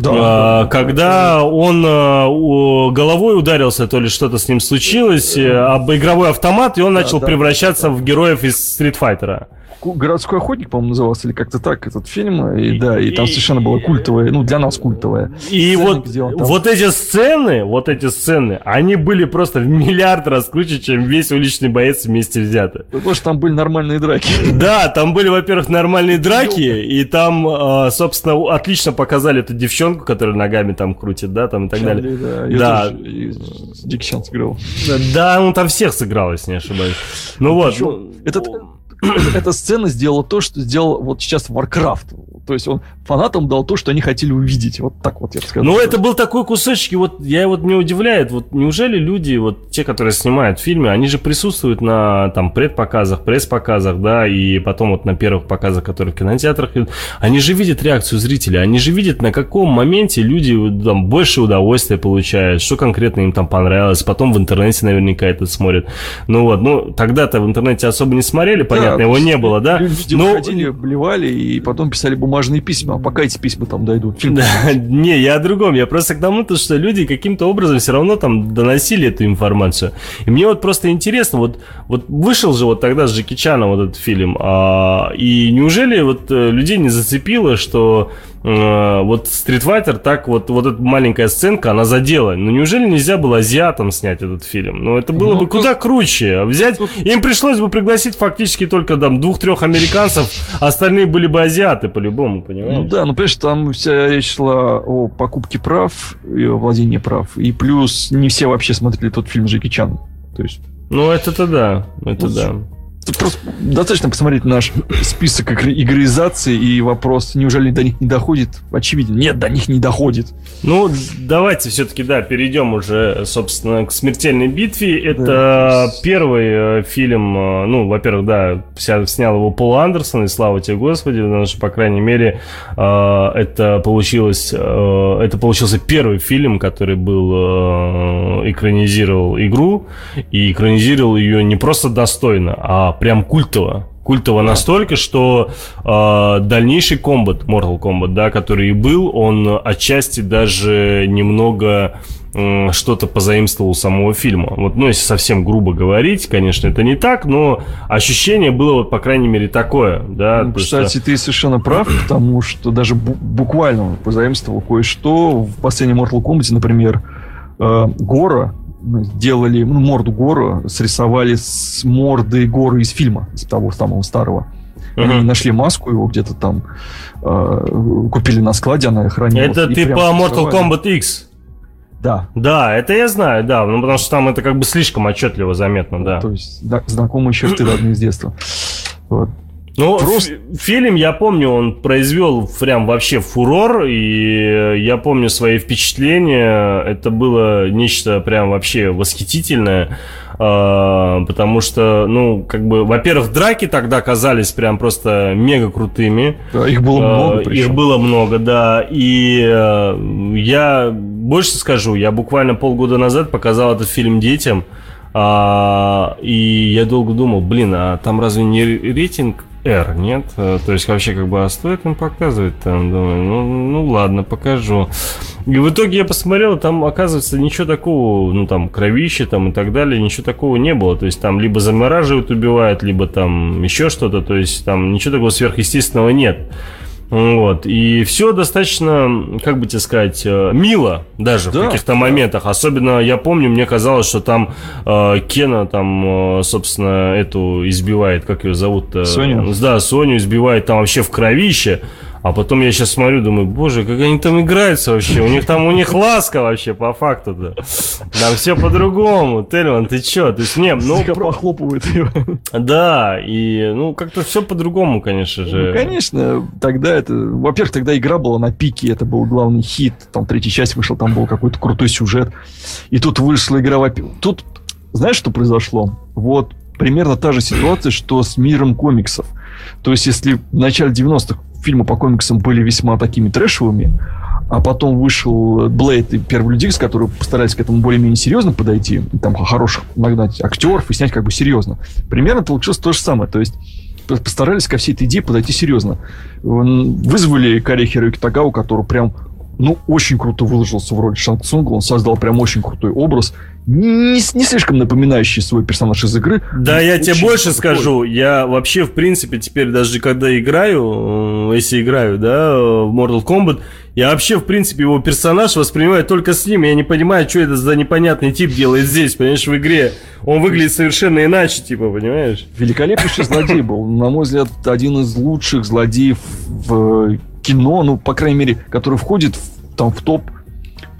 Да, а, когда он а, головой ударился, то ли что-то с ним случилось, да. об игровой автомат, и он да, начал да, превращаться да, да. в героев из Стритфайтера городской охотник, по-моему, назывался, или как-то так этот фильм. И, и да, и там совершенно было культовое, ну, для нас культовое. И вот, вот эти сцены, вот эти сцены, они были просто в миллиард раз круче, чем весь уличный боец вместе взятый. Потому что там были нормальные драки. Да, там были, во-первых, нормальные драки, и там, а, собственно, отлично показали эту девчонку, которая ногами там крутит, да, там и так далее. Да, да. Дик Чан сыграл. Да, он там всех сыграл, если не ошибаюсь. Ну вот. Ну, этот эта сцена сделала то, что сделал вот сейчас Warcraft. То есть он фанатам дал то, что они хотели увидеть. Вот так вот я бы сказал. Ну, это был такой кусочек, и вот я вот не удивляет, вот неужели люди, вот те, которые снимают фильмы, они же присутствуют на там предпоказах, пресс-показах, да, и потом вот на первых показах, которые в кинотеатрах, они же видят реакцию зрителя, они же видят, на каком моменте люди там больше удовольствия получают, что конкретно им там понравилось, потом в интернете наверняка это смотрят. Ну вот, ну тогда-то в интернете особо не смотрели, понятно, да, его не было, да? Люди Но... ходили, блевали и потом писали бумажные бумажные письма, а пока эти письма там дойдут. Фильм да, не, я о другом. Я просто к тому, то, что люди каким-то образом все равно там доносили эту информацию. И мне вот просто интересно, вот, вот вышел же вот тогда с Джеки Чаном вот этот фильм, а, и неужели вот э, людей не зацепило, что вот Street Fighter так вот, вот эта маленькая сценка, она задела. Ну неужели нельзя было азиатам снять этот фильм? Ну это было ну, бы тут... куда круче. Взять, тут... им пришлось бы пригласить фактически только там двух-трех американцев, остальные были бы азиаты по-любому, понимаешь? Ну да, ну понимаешь, там вся речь шла о покупке прав и о владении прав. И плюс не все вообще смотрели тот фильм Джеки Чан. То есть... Ну это-то да, это ну, да. Тут просто достаточно посмотреть наш список игроизации и вопрос, неужели до них не доходит? Очевидно, нет, до них не доходит. Ну, давайте все-таки, да, перейдем уже, собственно, к смертельной битве. Это да. первый э, фильм, э, ну, во-первых, да, снял его Пол Андерсон, и слава тебе, Господи, потому что, по крайней мере, э, это получилось, это получился первый фильм, который был, экранизировал игру, и экранизировал ее не просто достойно, а прям культово. Культово настолько, что э, дальнейший комбат, Mortal Kombat, да, который и был, он отчасти даже немного э, что-то позаимствовал самого фильма. Вот, ну, если совсем грубо говорить, конечно, это не так, но ощущение было, вот, по крайней мере, такое, да. Ну, кстати, что... ты совершенно прав, потому что даже буквально позаимствовал кое-что. В последнем Mortal Kombat, например, э, Гора сделали ну, морду Гору, срисовали с морды Горы из фильма, из того самого старого. Uh-huh. Они нашли маску его где-то там, э, купили на складе, она хранилась. Это ты по Mortal Kombat X? Да. Да, это я знаю, да, ну потому что там это как бы слишком отчетливо заметно, да. То есть да, знакомые черты родные с детства. Вот. Ну, Просто... фильм, я помню, он произвел прям вообще фурор, и я помню свои впечатления. Это было нечто прям вообще восхитительное, а, потому что, ну, как бы, во-первых, драки тогда казались прям просто мега крутыми. Да, их было а, много. Причем. Их было много, да. И э, я больше скажу, я буквально полгода назад показал этот фильм детям. А, и я долго думал, блин, а там разве не рейтинг R, нет? Э, то есть вообще как бы, а стоит им показывать там? Думаю, ну, ну ладно, покажу. И в итоге я посмотрел, там оказывается ничего такого, ну там кровище там и так далее, ничего такого не было. То есть там либо замораживают, убивают, либо там еще что-то. То есть там ничего такого сверхъестественного нет. Вот. И все достаточно, как бы тебе сказать, э, мило даже да, в каких-то да. моментах. Особенно я помню, мне казалось, что там э, Кена там, э, собственно, эту избивает, как ее зовут? Соню. Да, Соню избивает там вообще в кровище. А потом я сейчас смотрю, думаю, боже, как они там играются вообще. У них там, у них ласка вообще, по факту, да. Там все по-другому. Тельман, ты чё? То есть, не, ну... Про... похлопывает его. Да, и, ну, как-то все по-другому, конечно же. Ну, конечно, тогда это... Во-первых, тогда игра была на пике, это был главный хит. Там третья часть вышла, там был какой-то крутой сюжет. И тут вышла игра... Тут, знаешь, что произошло? Вот примерно та же ситуация, что с миром комиксов – То есть, если в начале 90-х фильмы по комиксам были весьма такими трэшевыми, а потом вышел Блейд и Первый Людикс, которые постарались к этому более-менее серьезно подойти, там хороших нагнать актеров и снять как бы серьезно. Примерно получилось то же самое. То есть постарались ко всей этой идее подойти серьезно. Вызвали Кари Хироюки Тагау, который прям ну, очень круто выложился в роли Шанг Цунга. Он создал прям очень крутой образ. Не, не слишком напоминающий свой персонаж из игры. Да, я тебе больше крутой. скажу. Я вообще, в принципе, теперь даже когда играю, э, если играю, да, в Mortal Kombat, я вообще, в принципе, его персонаж воспринимаю только с ним. Я не понимаю, что это за непонятный тип делает здесь, понимаешь, в игре. Он выглядит совершенно иначе, типа, понимаешь? Великолепнейший злодей был. На мой взгляд, один из лучших злодеев в кино, ну, по крайней мере, который входит в, там в топ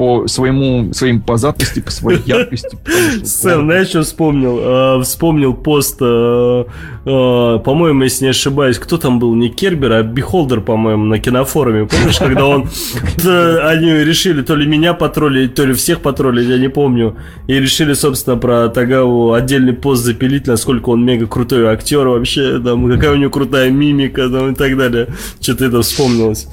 по своему, своим пиздатости, по своей яркости. Сэм, знаешь, что вспомнил? А, вспомнил пост, а, а, по-моему, если не ошибаюсь, кто там был? Не Кербер, а Бихолдер, по-моему, на кинофоруме. Помнишь, когда он... Они решили то ли меня потроллить, то ли всех потроллить, я не помню. И решили, собственно, про Тагаву отдельный пост запилить, насколько он мега крутой актер вообще, там, какая у него крутая мимика, там, и так далее. Что-то это вспомнилось.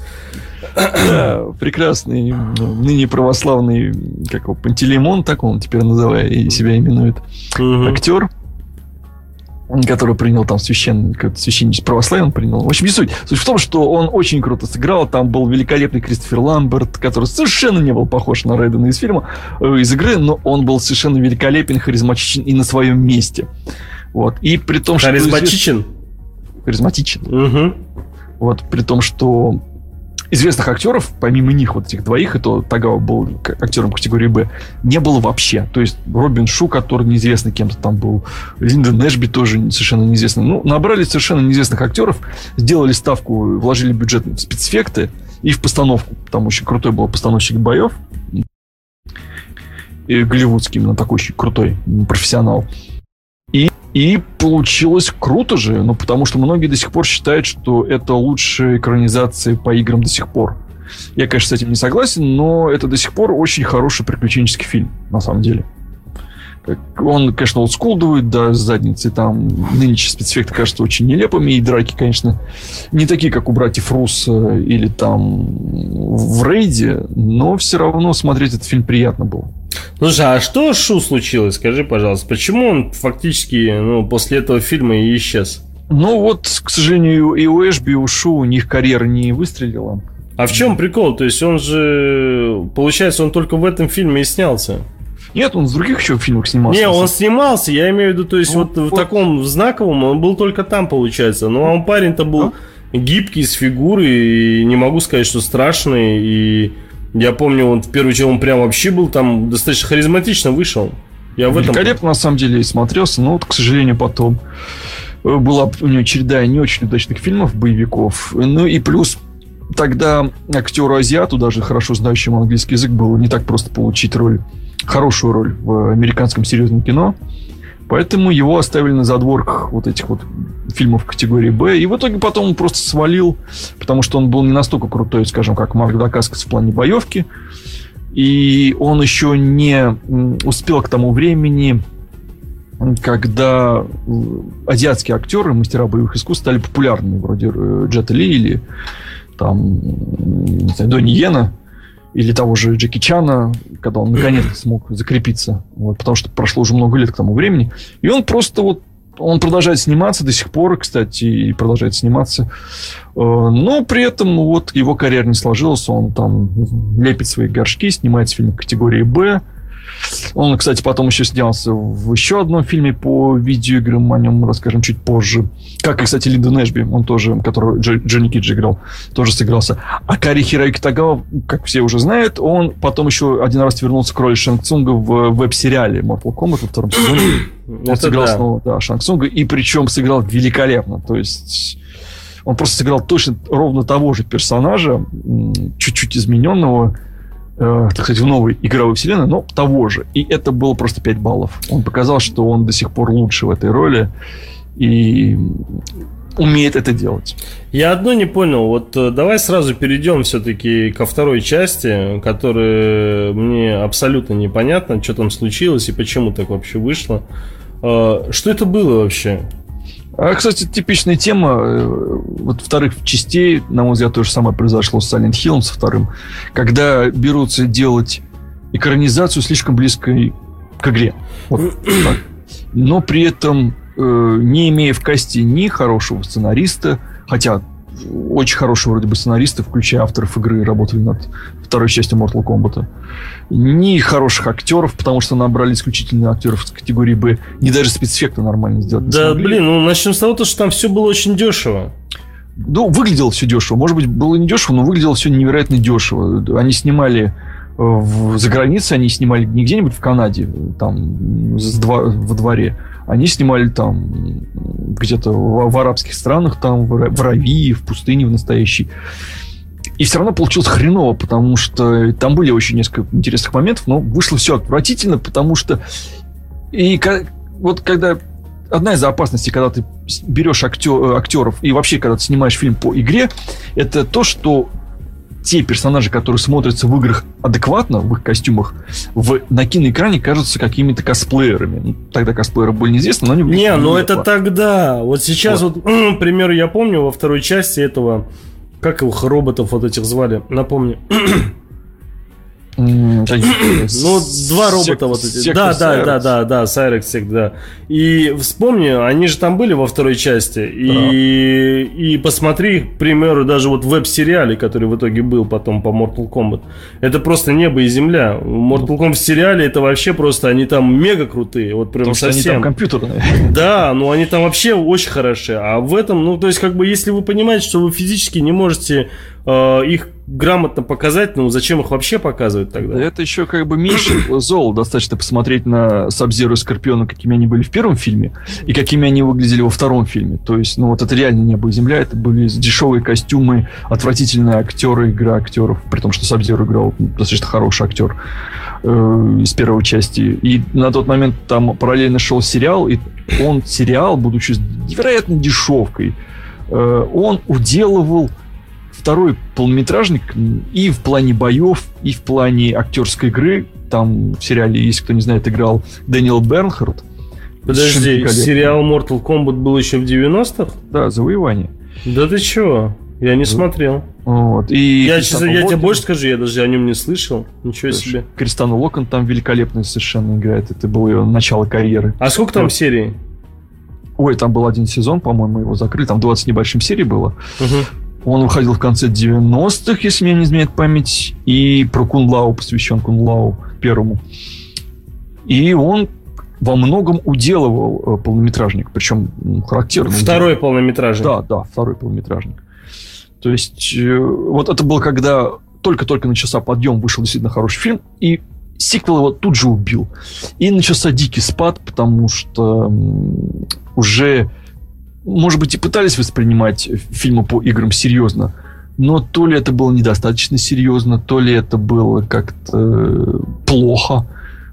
Да, прекрасный ныне православный, как его, Пантелеймон, так он теперь называет и себя именует, актер, который принял там священный, священник православен принял. В общем, не суть. Суть в том, что он очень круто сыграл. Там был великолепный Кристофер Ламберт, который совершенно не был похож на Рейдена из фильма, э, из игры, но он был совершенно великолепен, харизматичен и на своем месте. Вот. И при том, что... Харизматичен? Харизматичен. Угу. Вот, при том, что известных актеров, помимо них, вот этих двоих, и то был актером категории Б, не было вообще. То есть Робин Шу, который неизвестно кем-то там был, Линда Нэшби тоже совершенно неизвестно. Ну, набрали совершенно неизвестных актеров, сделали ставку, вложили бюджет в спецэффекты и в постановку. Там очень крутой был постановщик боев. И голливудский именно такой очень крутой профессионал. И и получилось круто же, ну, потому что многие до сих пор считают, что это лучшая экранизация по играм до сих пор. Я, конечно, с этим не согласен, но это до сих пор очень хороший приключенческий фильм, на самом деле. Он, конечно, олдскулдует, да, с задницы. Там нынешние спецэффекты кажутся очень нелепыми. И драки, конечно, не такие, как у братьев Рус или там в Рейде. Но все равно смотреть этот фильм приятно было. Слушай, а что Шу случилось? Скажи, пожалуйста, почему он фактически ну, после этого фильма и исчез? Ну вот, к сожалению, и у Эшби, и у Шу у них карьера не выстрелила. А в чем прикол? То есть он же, получается, он только в этом фильме и снялся. Нет, он в других еще фильмах снимался. Не, он снимался, я имею в виду, то есть ну, вот, вот в таком знаковом он был только там, получается. Ну, а он парень-то был а? гибкий, с фигурой, и не могу сказать, что страшный, и я помню, он первую очередь он прям вообще был там достаточно харизматично вышел. Я в этом... Великолепно, на самом деле, и смотрелся, но вот, к сожалению, потом э, была у него череда не очень удачных фильмов, боевиков. Ну и плюс тогда актеру азиату, даже хорошо знающему английский язык, было не так просто получить роль, хорошую роль в американском серьезном кино. Поэтому его оставили на задворках вот этих вот фильмов категории Б. И в итоге потом он просто свалил, потому что он был не настолько крутой, скажем, как Марк Дакаскас в плане боевки. И он еще не успел к тому времени, когда азиатские актеры, мастера боевых искусств стали популярными, вроде э, Джета Ли или там, не знаю, Донни Йена или того же Джеки Чана, когда он наконец смог закрепиться, вот, потому что прошло уже много лет к тому времени. И он просто вот он продолжает сниматься до сих пор, кстати, и продолжает сниматься. Э, но при этом вот его карьера не сложилась. Он там лепит свои горшки, снимает фильм категории «Б», он, кстати, потом еще снялся в еще одном фильме по видеоиграм, о нем расскажем чуть позже. Как и, кстати, Линда Нэшби, он тоже, который Дж, Джонни Киджи играл, тоже сыгрался. А Кари Хирайки Тагава, как все уже знают, он потом еще один раз вернулся к роли Шанг Цунга в веб-сериале Mortal Kombat во втором сезоне. Он сыграл да. снова да, Шанг Цунга, и причем сыграл великолепно. То есть он просто сыграл точно ровно того же персонажа, чуть-чуть измененного, э, так сказать, в новой игровой вселенной, но того же. И это было просто 5 баллов. Он показал, что он до сих пор лучше в этой роли и умеет это делать. Я одно не понял. Вот э, давай сразу перейдем все-таки ко второй части, которая мне абсолютно непонятно, что там случилось и почему так вообще вышло. Э, что это было вообще? А, кстати, типичная тема э, вот вторых частей, на мой взгляд, то же самое произошло с Silent Hill со вторым, когда берутся делать экранизацию слишком близкой к игре. Вот. Но при этом, э, не имея в касте ни хорошего сценариста, хотя очень хорошие вроде бы сценаристы, включая авторов игры, работали над второй частью Mortal Kombat. Ни хороших актеров, потому что набрали исключительно актеров категории Б, ни даже спецэффекты нормально сделать не Да, смогли. блин, ну начнем с того, то, что там все было очень дешево. Ну, выглядело все дешево. Может быть, было не дешево, но выглядело все невероятно дешево. Они снимали э, в, за границей, они снимали не где-нибудь в Канаде, там, с два- во дворе. Они снимали там где-то в, в арабских странах, там, в, в Равии, в пустыне в настоящей. И все равно получилось хреново, потому что там были очень несколько интересных моментов, но вышло все отвратительно, потому что и вот когда одна из опасностей, когда ты берешь актё- э, актеров и вообще, когда ты снимаешь фильм по игре, это то, что те персонажи, которые смотрятся в играх адекватно, в их костюмах, в, на киноэкране кажутся какими-то косплеерами. Ну, тогда косплееры были неизвестны, но они Не, ну это тогда. Вот сейчас вот, к примеру, я помню во второй части этого, как их роботов вот этих звали, напомню. Ну, два робота вот эти. Да, да, да, да, да, Сайрекс, Сек, да. И вспомни, они же там были во второй части. И, и посмотри, к примеру, даже вот веб-сериале, который в итоге был потом по Mortal Kombat. Это просто небо и земля. Mortal Kombat в сериале это вообще просто, они там мега крутые. Вот прям Потому что они совсем. там компьютерные. Да, ну они там вообще очень хороши. А в этом, ну, то есть, как бы, если вы понимаете, что вы физически не можете э, их грамотно показать, ну, зачем их вообще показывать Да тогда? Это еще как бы меньше зол. Достаточно посмотреть на Сабзиру и Скорпиона, какими они были в первом фильме, и какими они выглядели во втором фильме. То есть, ну вот это реально небо и земля. Это были дешевые костюмы, отвратительные актеры, игра актеров. При том, что Сабзиру играл достаточно хороший актер э, из первой части. И на тот момент там параллельно шел сериал, и он сериал, будучи с невероятной дешевкой, э, он уделывал второй полнометражник и в плане боев, и в плане актерской игры. Там в сериале, если кто не знает, играл Дэниел Бернхард. Подожди, сериал Mortal Kombat был еще в 90-х? Да, завоевание. Да ты чего? Я не смотрел. Вот. И Я, честно, я тебе больше скажу, я даже о нем не слышал. Ничего себе. Кристана Локон там великолепно совершенно играет. Это было ее начало карьеры. А сколько там Вот. серий? Ой, там был один сезон, по-моему, его закрыли. Там 20 небольшим серий было. Мгм. Он выходил в конце 90-х, если меня не изменяет память. И про Кунлау посвящен Кунлау первому. И он во многом уделывал э, полнометражник. Причем м, характерно. Второй полнометражный. Да, да, второй полнометражник. То есть, э, вот это было, когда только-только начался подъем, вышел действительно хороший фильм, и сиквел его тут же убил. И начался дикий спад, потому что уже, может быть, и пытались воспринимать фильмы по играм серьезно, но то ли это было недостаточно серьезно, то ли это было как-то плохо.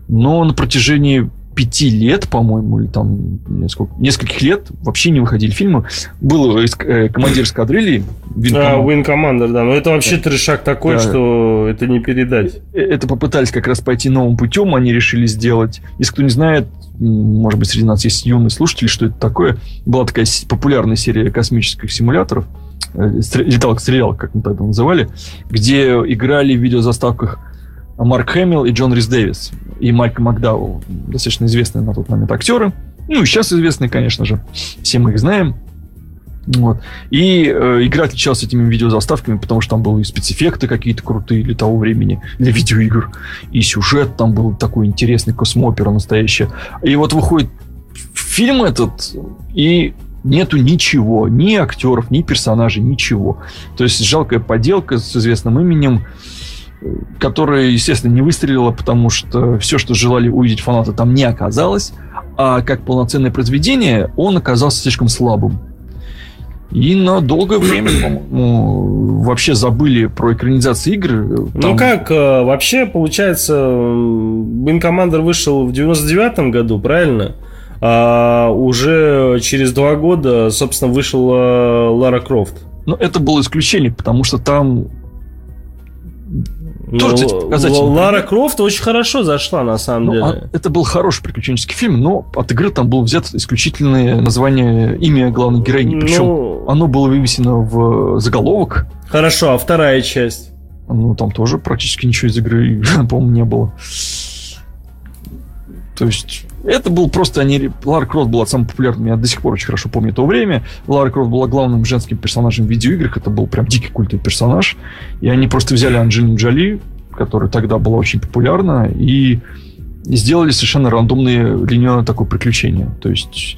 Но на протяжении пяти лет, по-моему, или там несколько, нескольких лет вообще не выходили фильмы. Был э, командир эскадрильи. Вин А, Win Commander, да. Но это вообще трешак такой, Да. что это не передать. Э, Это попытались как раз пойти новым путем, они решили сделать. Если кто не знает, может быть, среди нас есть юные слушатели, что это такое. Была такая популярная серия космических симуляторов, э, стр- леталок стрелялок, как мы тогда называли, где играли в видеозаставках Марк Хэмилл и Джон Рис Дэвис, и Майк Макдауэлл, достаточно известные на тот момент актеры. Ну, и сейчас известные, конечно же. Все мы их знаем. Вот. И э, игра отличалась этими видеозаставками, потому что там были и спецэффекты какие-то крутые для того времени, для видеоигр. И сюжет там был такой интересный, космопера настоящая. И вот выходит фильм этот, и нету ничего, ни актеров, ни персонажей, ничего. То есть жалкая поделка с известным именем, которая, естественно, не выстрелила, потому что все, что желали увидеть фанаты, там не оказалось. А как полноценное произведение, он оказался слишком слабым. И на долгое время, по-моему, вообще забыли про экранизации игр. Ну Там- как, э, вообще, получается, Win Commander вышел в 99 году, правильно? А уже через два года, собственно, вышла Лара Крофт. Но это было исключение, потому что там Тоже, кстати, Лара. Крофт очень хорошо зашла, на самом Ну, деле. а это был хороший приключенческий фильм, но от игры там было взято исключительное название, имя главной героини. Причем Ну, оно было вывесено в заголовок. хорошо, а вторая часть? Ну, там тоже практически ничего из игры, по-моему, не было. То есть, это был просто... Они... Лара Крофт была самым популярным, я до сих пор очень хорошо помню то время. Лара Крофт была главным женским персонажем в видеоиграх, это был прям дикий культовый персонаж. И они просто взяли Анджелину Джоли, которая тогда была очень популярна, и сделали совершенно рандомное линейное такое приключение. То есть,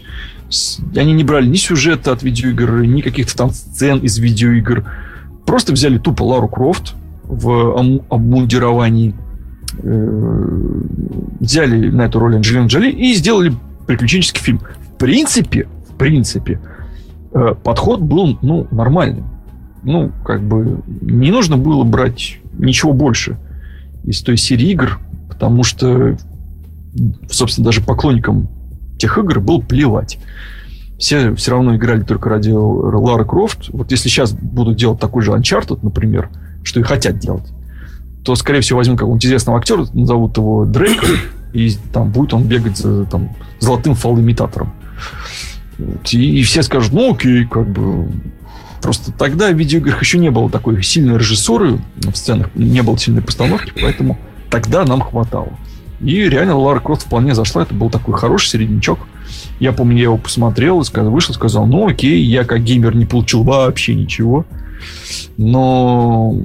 они не брали ни сюжета от видеоигр, ни каких-то там сцен из видеоигр. Просто взяли тупо Лару Крофт в обмундировании, взяли на эту роль Анджелину Джоли и сделали приключенческий фильм. В принципе, в принципе, э, подход был, ну, нормальный. Ну, как бы, не нужно было брать ничего больше из той серии игр, потому что, собственно, даже поклонникам тех игр было плевать. Все все равно играли только ради Лары Крофт. Вот если сейчас будут делать такой же Uncharted, например, что и хотят делать, то, скорее всего, возьмут какого-нибудь известного актера, назовут его Дрейк, и там будет он бегать за там, золотым фалоимитатором. Вот. И, и все скажут, ну окей, как бы... Просто тогда в видеоиграх еще не было такой сильной режиссуры в сценах, не было сильной постановки, поэтому тогда нам хватало. И реально Лара Крофт вполне зашла, это был такой хороший середнячок. Я помню, я его посмотрел, и сказал, вышел, сказал, ну окей, я как геймер не получил вообще ничего. Но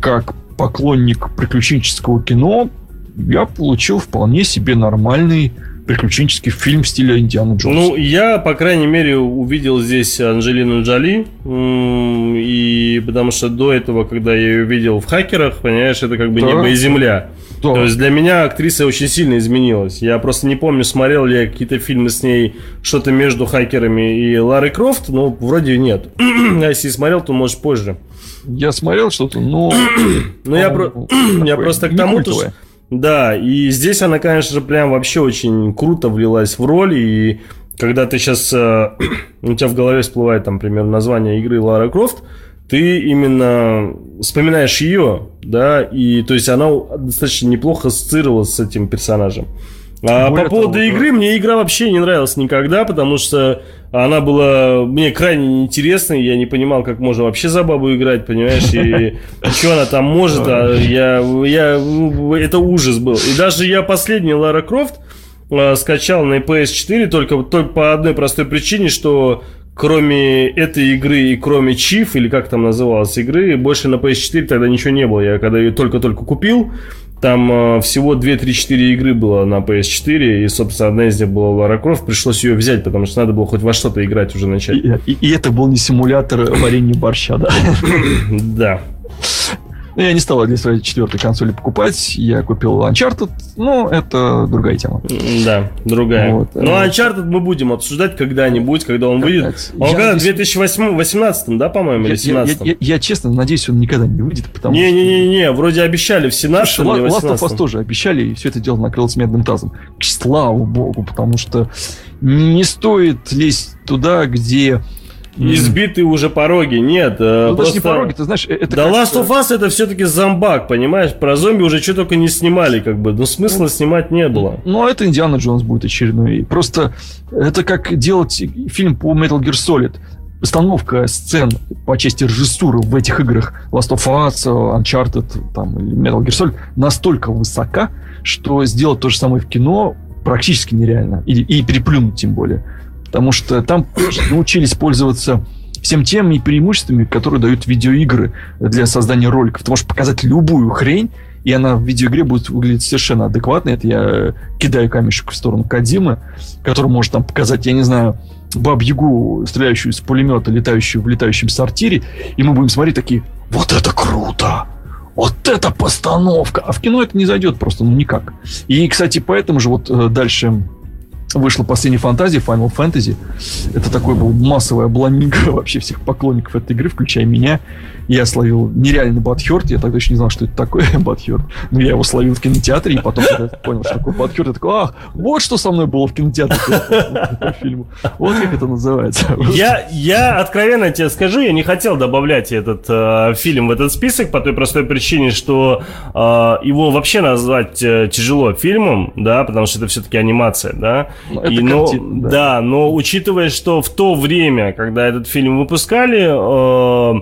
как поклонник приключенческого кино, я получил вполне себе нормальный приключенческий фильм в стиле Индиана Джонса. Ну, я, по крайней мере, увидел здесь Анджелину Джоли. И потому что до этого, когда я ее видел в хакерах, понимаешь, это как бы Да. небо и земля. Да. То есть для меня актриса очень сильно изменилась. Я просто не помню, смотрел ли я какие-то фильмы с ней, что-то между хакерами и Ларой Крофт, но вроде нет. А если смотрел, то может позже. Я смотрел что-то, но... Ну, я, про- я просто к тому, то, что- Да, и здесь она, конечно же, прям вообще очень круто влилась в роль, и когда ты сейчас... у тебя в голове всплывает, там, примерно, название игры Лара Крофт, ты именно вспоминаешь ее, да, и то есть она достаточно неплохо ассоциировалась с этим персонажем. А Более по поводу того, игры, мне игра вообще не нравилась никогда, потому что она была мне крайне неинтересной, я не понимал, как можно вообще за бабу играть, понимаешь, и что она там может, а я, я, это ужас был. И даже я последний Лара Крофт э, скачал на PS4 только, только по одной простой причине, что кроме этой игры и кроме Чиф, или как там называлась игры, больше на PS4 тогда ничего не было. Я когда ее только-только купил, там э, всего 2-3-4 игры было на PS4, и, собственно, одна из них была Лара Крофт. Пришлось ее взять, потому что надо было хоть во что-то играть уже начать. И, и- и это был не симулятор варенья борща, да. Да. Но я не стал для своей четвертой консоли покупать. Я купил Uncharted, но это другая тема. Да, другая. Вот, ну, э, Uncharted мы будем обсуждать когда-нибудь, когда он выйдет. Когда-нибудь. Он Я когда? В надеюсь- 2018, да, по-моему, Я, или я- я- 17 я- я честно надеюсь, он никогда не выйдет, потому что... Не-не-не, вроде обещали в 17 Слушай, или Last of Us 18 тоже обещали, и все это дело накрылось медным тазом. К- Слава богу, потому что не стоит лезть туда, где... Избитые уже пороги, нет. э, Ну, даже не просто- пороги, ты знаешь, э, это Да Last э, of Us это все-таки зомбак, понимаешь? Про зомби уже что только не снимали, как бы. Но смысла снимать не было. Ну, а это Индиана Джонс будет очередной. Просто это как делать фильм по Metal Gear Solid. Постановка сцен по части режиссуры в этих играх Last of Us, Uncharted, там, Metal Gear Solid настолько высока, что сделать то же самое в кино практически нереально. И, и переплюнуть тем более. Потому что там научились пользоваться всем теми преимуществами, которые дают видеоигры для создания роликов. Ты можешь показать любую хрень, и она в видеоигре будет выглядеть совершенно адекватно. Это я кидаю камешек в сторону Кадимы, который может там показать, я не знаю, баб-ягу, стреляющую из пулемета, летающую в летающем сортире, и мы будем смотреть такие, вот это круто! Вот это постановка! А в кино это не зайдет просто, ну никак. И, кстати, поэтому же вот э, дальше вышла последняя фантазия, Final Fantasy. Это такой был массовая обломинка вообще всех поклонников этой игры, включая меня. Я словил нереальный батхерт, я тогда еще не знал, что это такое батхерт, но я его словил в кинотеатре, и потом понял, что такое батхерт, я такой, ах, вот что со мной было в кинотеатре по фильму. Вот как это называется. Я, я откровенно тебе скажу, я не хотел добавлять этот э, фильм в этот список по той простой причине, что э, его вообще назвать э, тяжело фильмом, да, потому что это все-таки анимация, да. Ну, И, но, картина, да. да, но учитывая, что в то время, когда этот фильм выпускали, э,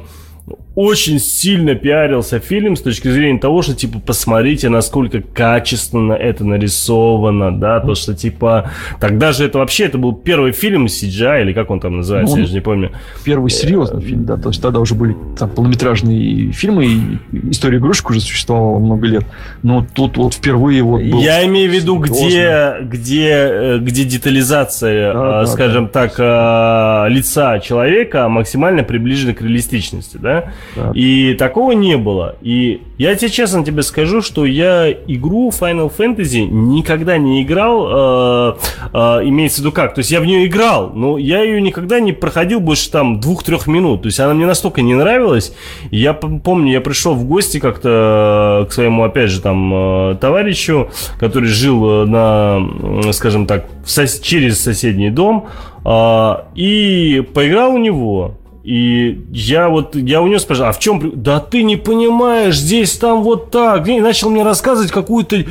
очень сильно пиарился фильм с точки зрения того, что, типа, посмотрите, насколько качественно это нарисовано, да, то, что, типа, тогда же это вообще, это был первый фильм CGI, или как он там называется, Ну, я же не помню. Первый серьезный фильм, да, то есть тогда уже были там полнометражные фильмы, и история игрушек уже существовала много лет, но тут вот впервые вот был Я имею в виду, где, где, э, где детализация, Да, э, да, скажем так, э, лица человека максимально приближена к реалистичности, да? И такого не было. И я тебе честно тебе скажу, что я игру Final Fantasy никогда не играл, э, э, имеется в виду как, то есть я в нее играл, но я ее никогда не проходил больше там двух-трех минут, то есть она мне настолько не нравилась, я помню, я пришел в гости как-то э, к своему, опять же, там, э, товарищу, который жил э, на, скажем так, сос- через соседний дом, а, и поиграл у него. И я вот, я у него спрашиваю, а в чем... Да ты не понимаешь, здесь, там, вот так. И начал мне рассказывать какую-то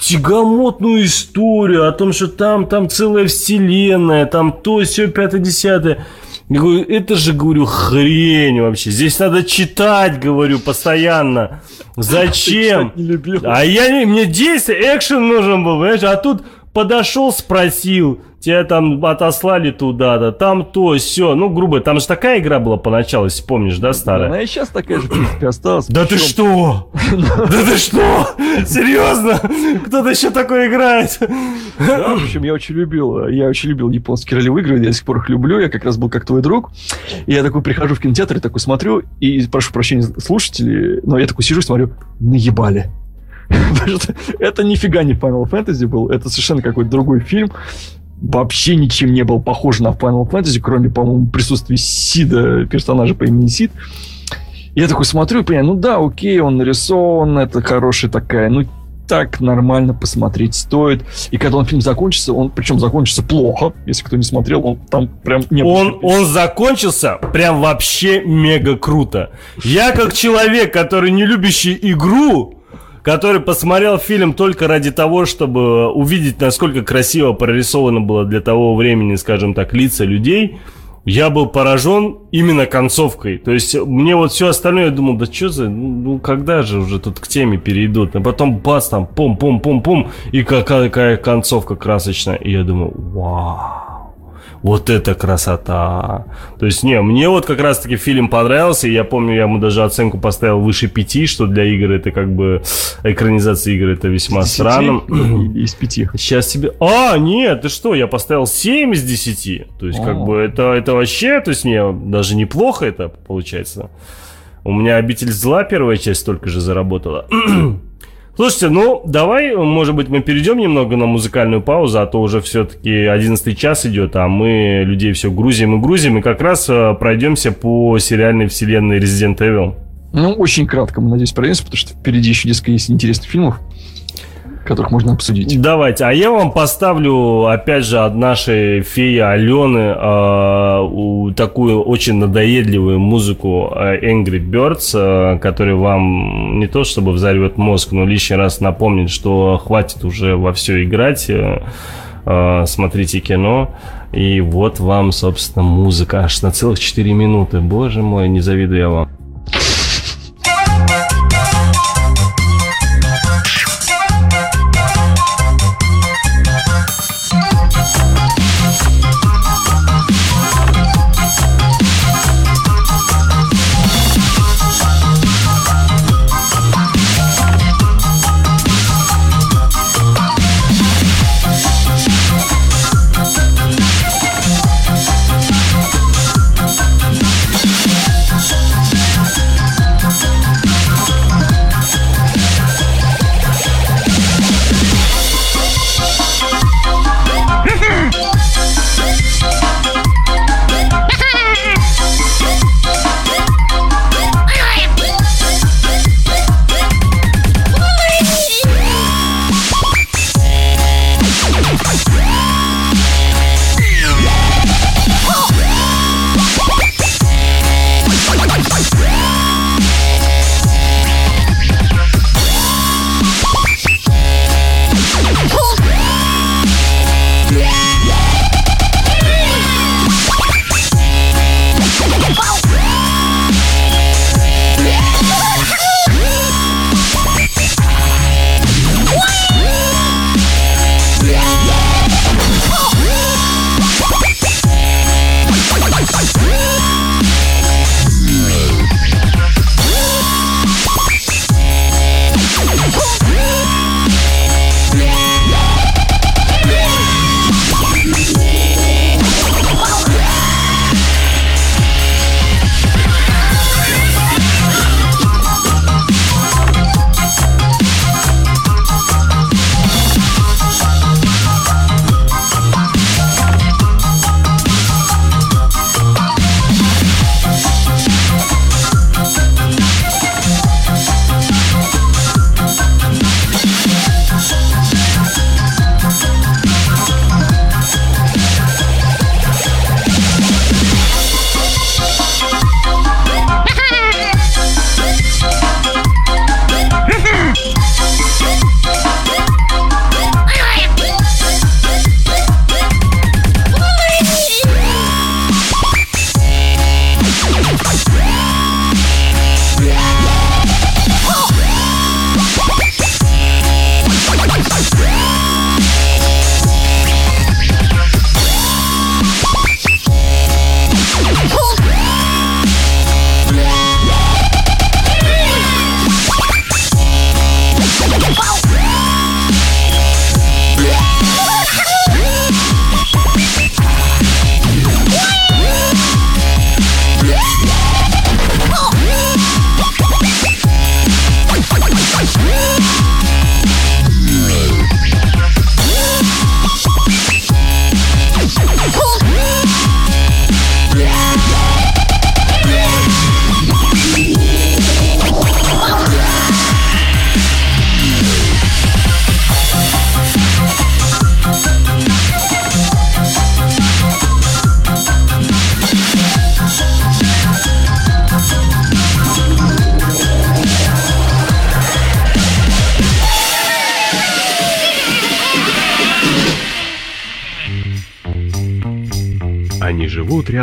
тягомотную историю о том, что там, там целая вселенная, там то, все, пятое, десятое. Я говорю, это же, говорю, хрень вообще. Здесь надо читать, говорю, постоянно. Зачем? А я не, мне действие, экшен нужен был, понимаешь? А тут подошел, спросил, тебя там отослали туда-то, там то, все. Ну, грубо, там же такая игра была поначалу, если помнишь, да, старая? Она и сейчас такая же, в принципе, осталась. Да ты что? Да ты что? Серьезно? Кто-то еще такой играет? Да, в общем, я очень любил, я очень любил японские ролевые игры, я до сих пор их люблю, я как раз был как твой друг. И я такой прихожу в кинотеатр и такой смотрю, и прошу прощения слушателей, но я такой сижу и смотрю, наебали. Потому что это нифига не Final Fantasy был, это совершенно какой-то другой фильм. Вообще ничем не был похож на Final Fantasy, кроме, по-моему, присутствия Сида, персонажа по имени Сид. Я такой смотрю и понимаю, ну да, окей, он нарисован, это хорошая такая, ну так нормально посмотреть стоит. И когда он фильм закончится, он причем закончится плохо, если кто не смотрел, он там прям не Он, он закончился прям вообще мега круто. Я как человек, который не любящий игру, который посмотрел фильм только ради того, чтобы увидеть, насколько красиво прорисовано было для того времени, скажем так, лица людей, я был поражен именно концовкой. То есть мне вот все остальное, я думал, да что за, ну когда же уже тут к теме перейдут? А потом бац, там пум-пум-пум-пум, и какая концовка красочная. И я думаю, вау. Вот это красота. То есть, не, мне вот как раз-таки фильм понравился, и я помню, я ему даже оценку поставил выше пяти, что для игр это как бы, экранизация игры это весьма Из странно. Из пяти. Сейчас тебе... А, нет, ты что, я поставил 7 из 10. То есть, как О. бы, это, это вообще, то есть, мне даже неплохо это получается. У меня «Обитель зла» первая часть столько же заработала. Слушайте, ну, давай, может быть, мы перейдем немного на музыкальную паузу, а то уже все-таки 11 час идет, а мы людей все грузим и грузим, и как раз э, пройдемся по сериальной вселенной Resident Evil. Ну, очень кратко, мы, надеюсь, пройдемся, потому что впереди еще несколько есть интересных фильмов, которых можно обсудить. Давайте, а я вам поставлю, опять же, от нашей феи Алены э, такую очень надоедливую музыку э, Angry Birds, э, которая вам не то чтобы взорвет мозг, но лишний раз напомнит, что хватит уже во все играть, э, э, смотрите кино. И вот вам, собственно, музыка аж на целых 4 минуты. Боже мой, не завидую я вам.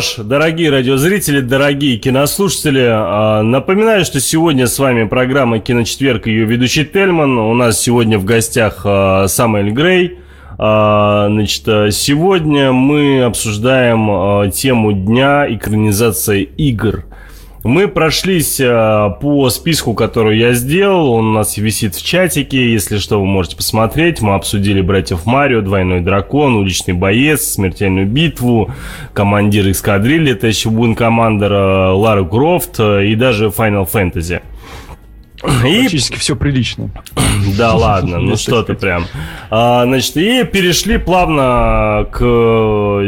Ж, дорогие радиозрители, дорогие кинослушатели, а, напоминаю, что сегодня с вами программа «Киночетверг» и ее ведущий Тельман. У нас сегодня в гостях а, Самуэль Грей. А, значит, сегодня мы обсуждаем тему дня экранизации игр – мы прошлись э, по списку, который я сделал. Он у нас висит в чатике. Если что, вы можете посмотреть. Мы обсудили братьев Марио, Двойной дракон, Уличный боец, Смертельную битву, Командир эскадрильи, это еще Бун Командер, Лара Крофт и даже Final Fantasy. И... Практически все прилично. Да ладно, ну что ты прям. А, значит, и перешли плавно к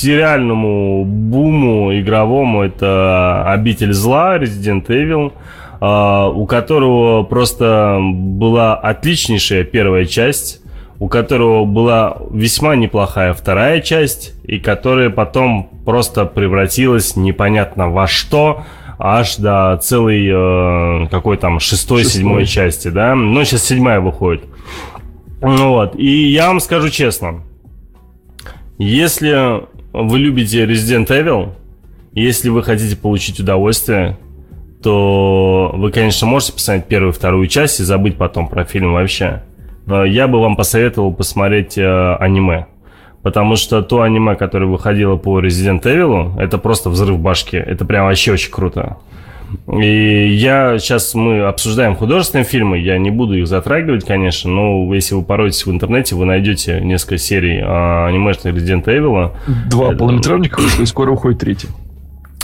сериальному буму игровому это «Обитель зла», Resident Evil, а, у которого просто была отличнейшая первая часть, у которого была весьма неплохая вторая часть, и которая потом просто превратилась непонятно во что, аж до целой э, какой там шестой, седьмой части, да. Ну, сейчас седьмая выходит. Ну вот. И я вам скажу честно, если вы любите Resident Evil, если вы хотите получить удовольствие, то вы, конечно, можете посмотреть первую и вторую часть и забыть потом про фильм вообще. Но я бы вам посоветовал посмотреть э, аниме. Потому что то аниме, которое выходило по Resident Evil, это просто взрыв башки. Это прям вообще очень круто. И я сейчас мы обсуждаем художественные фильмы, я не буду их затрагивать, конечно, но если вы пороетесь в интернете, вы найдете несколько серий а, анимешных Resident Evil. Два это... полнометражника и скоро уходит третий.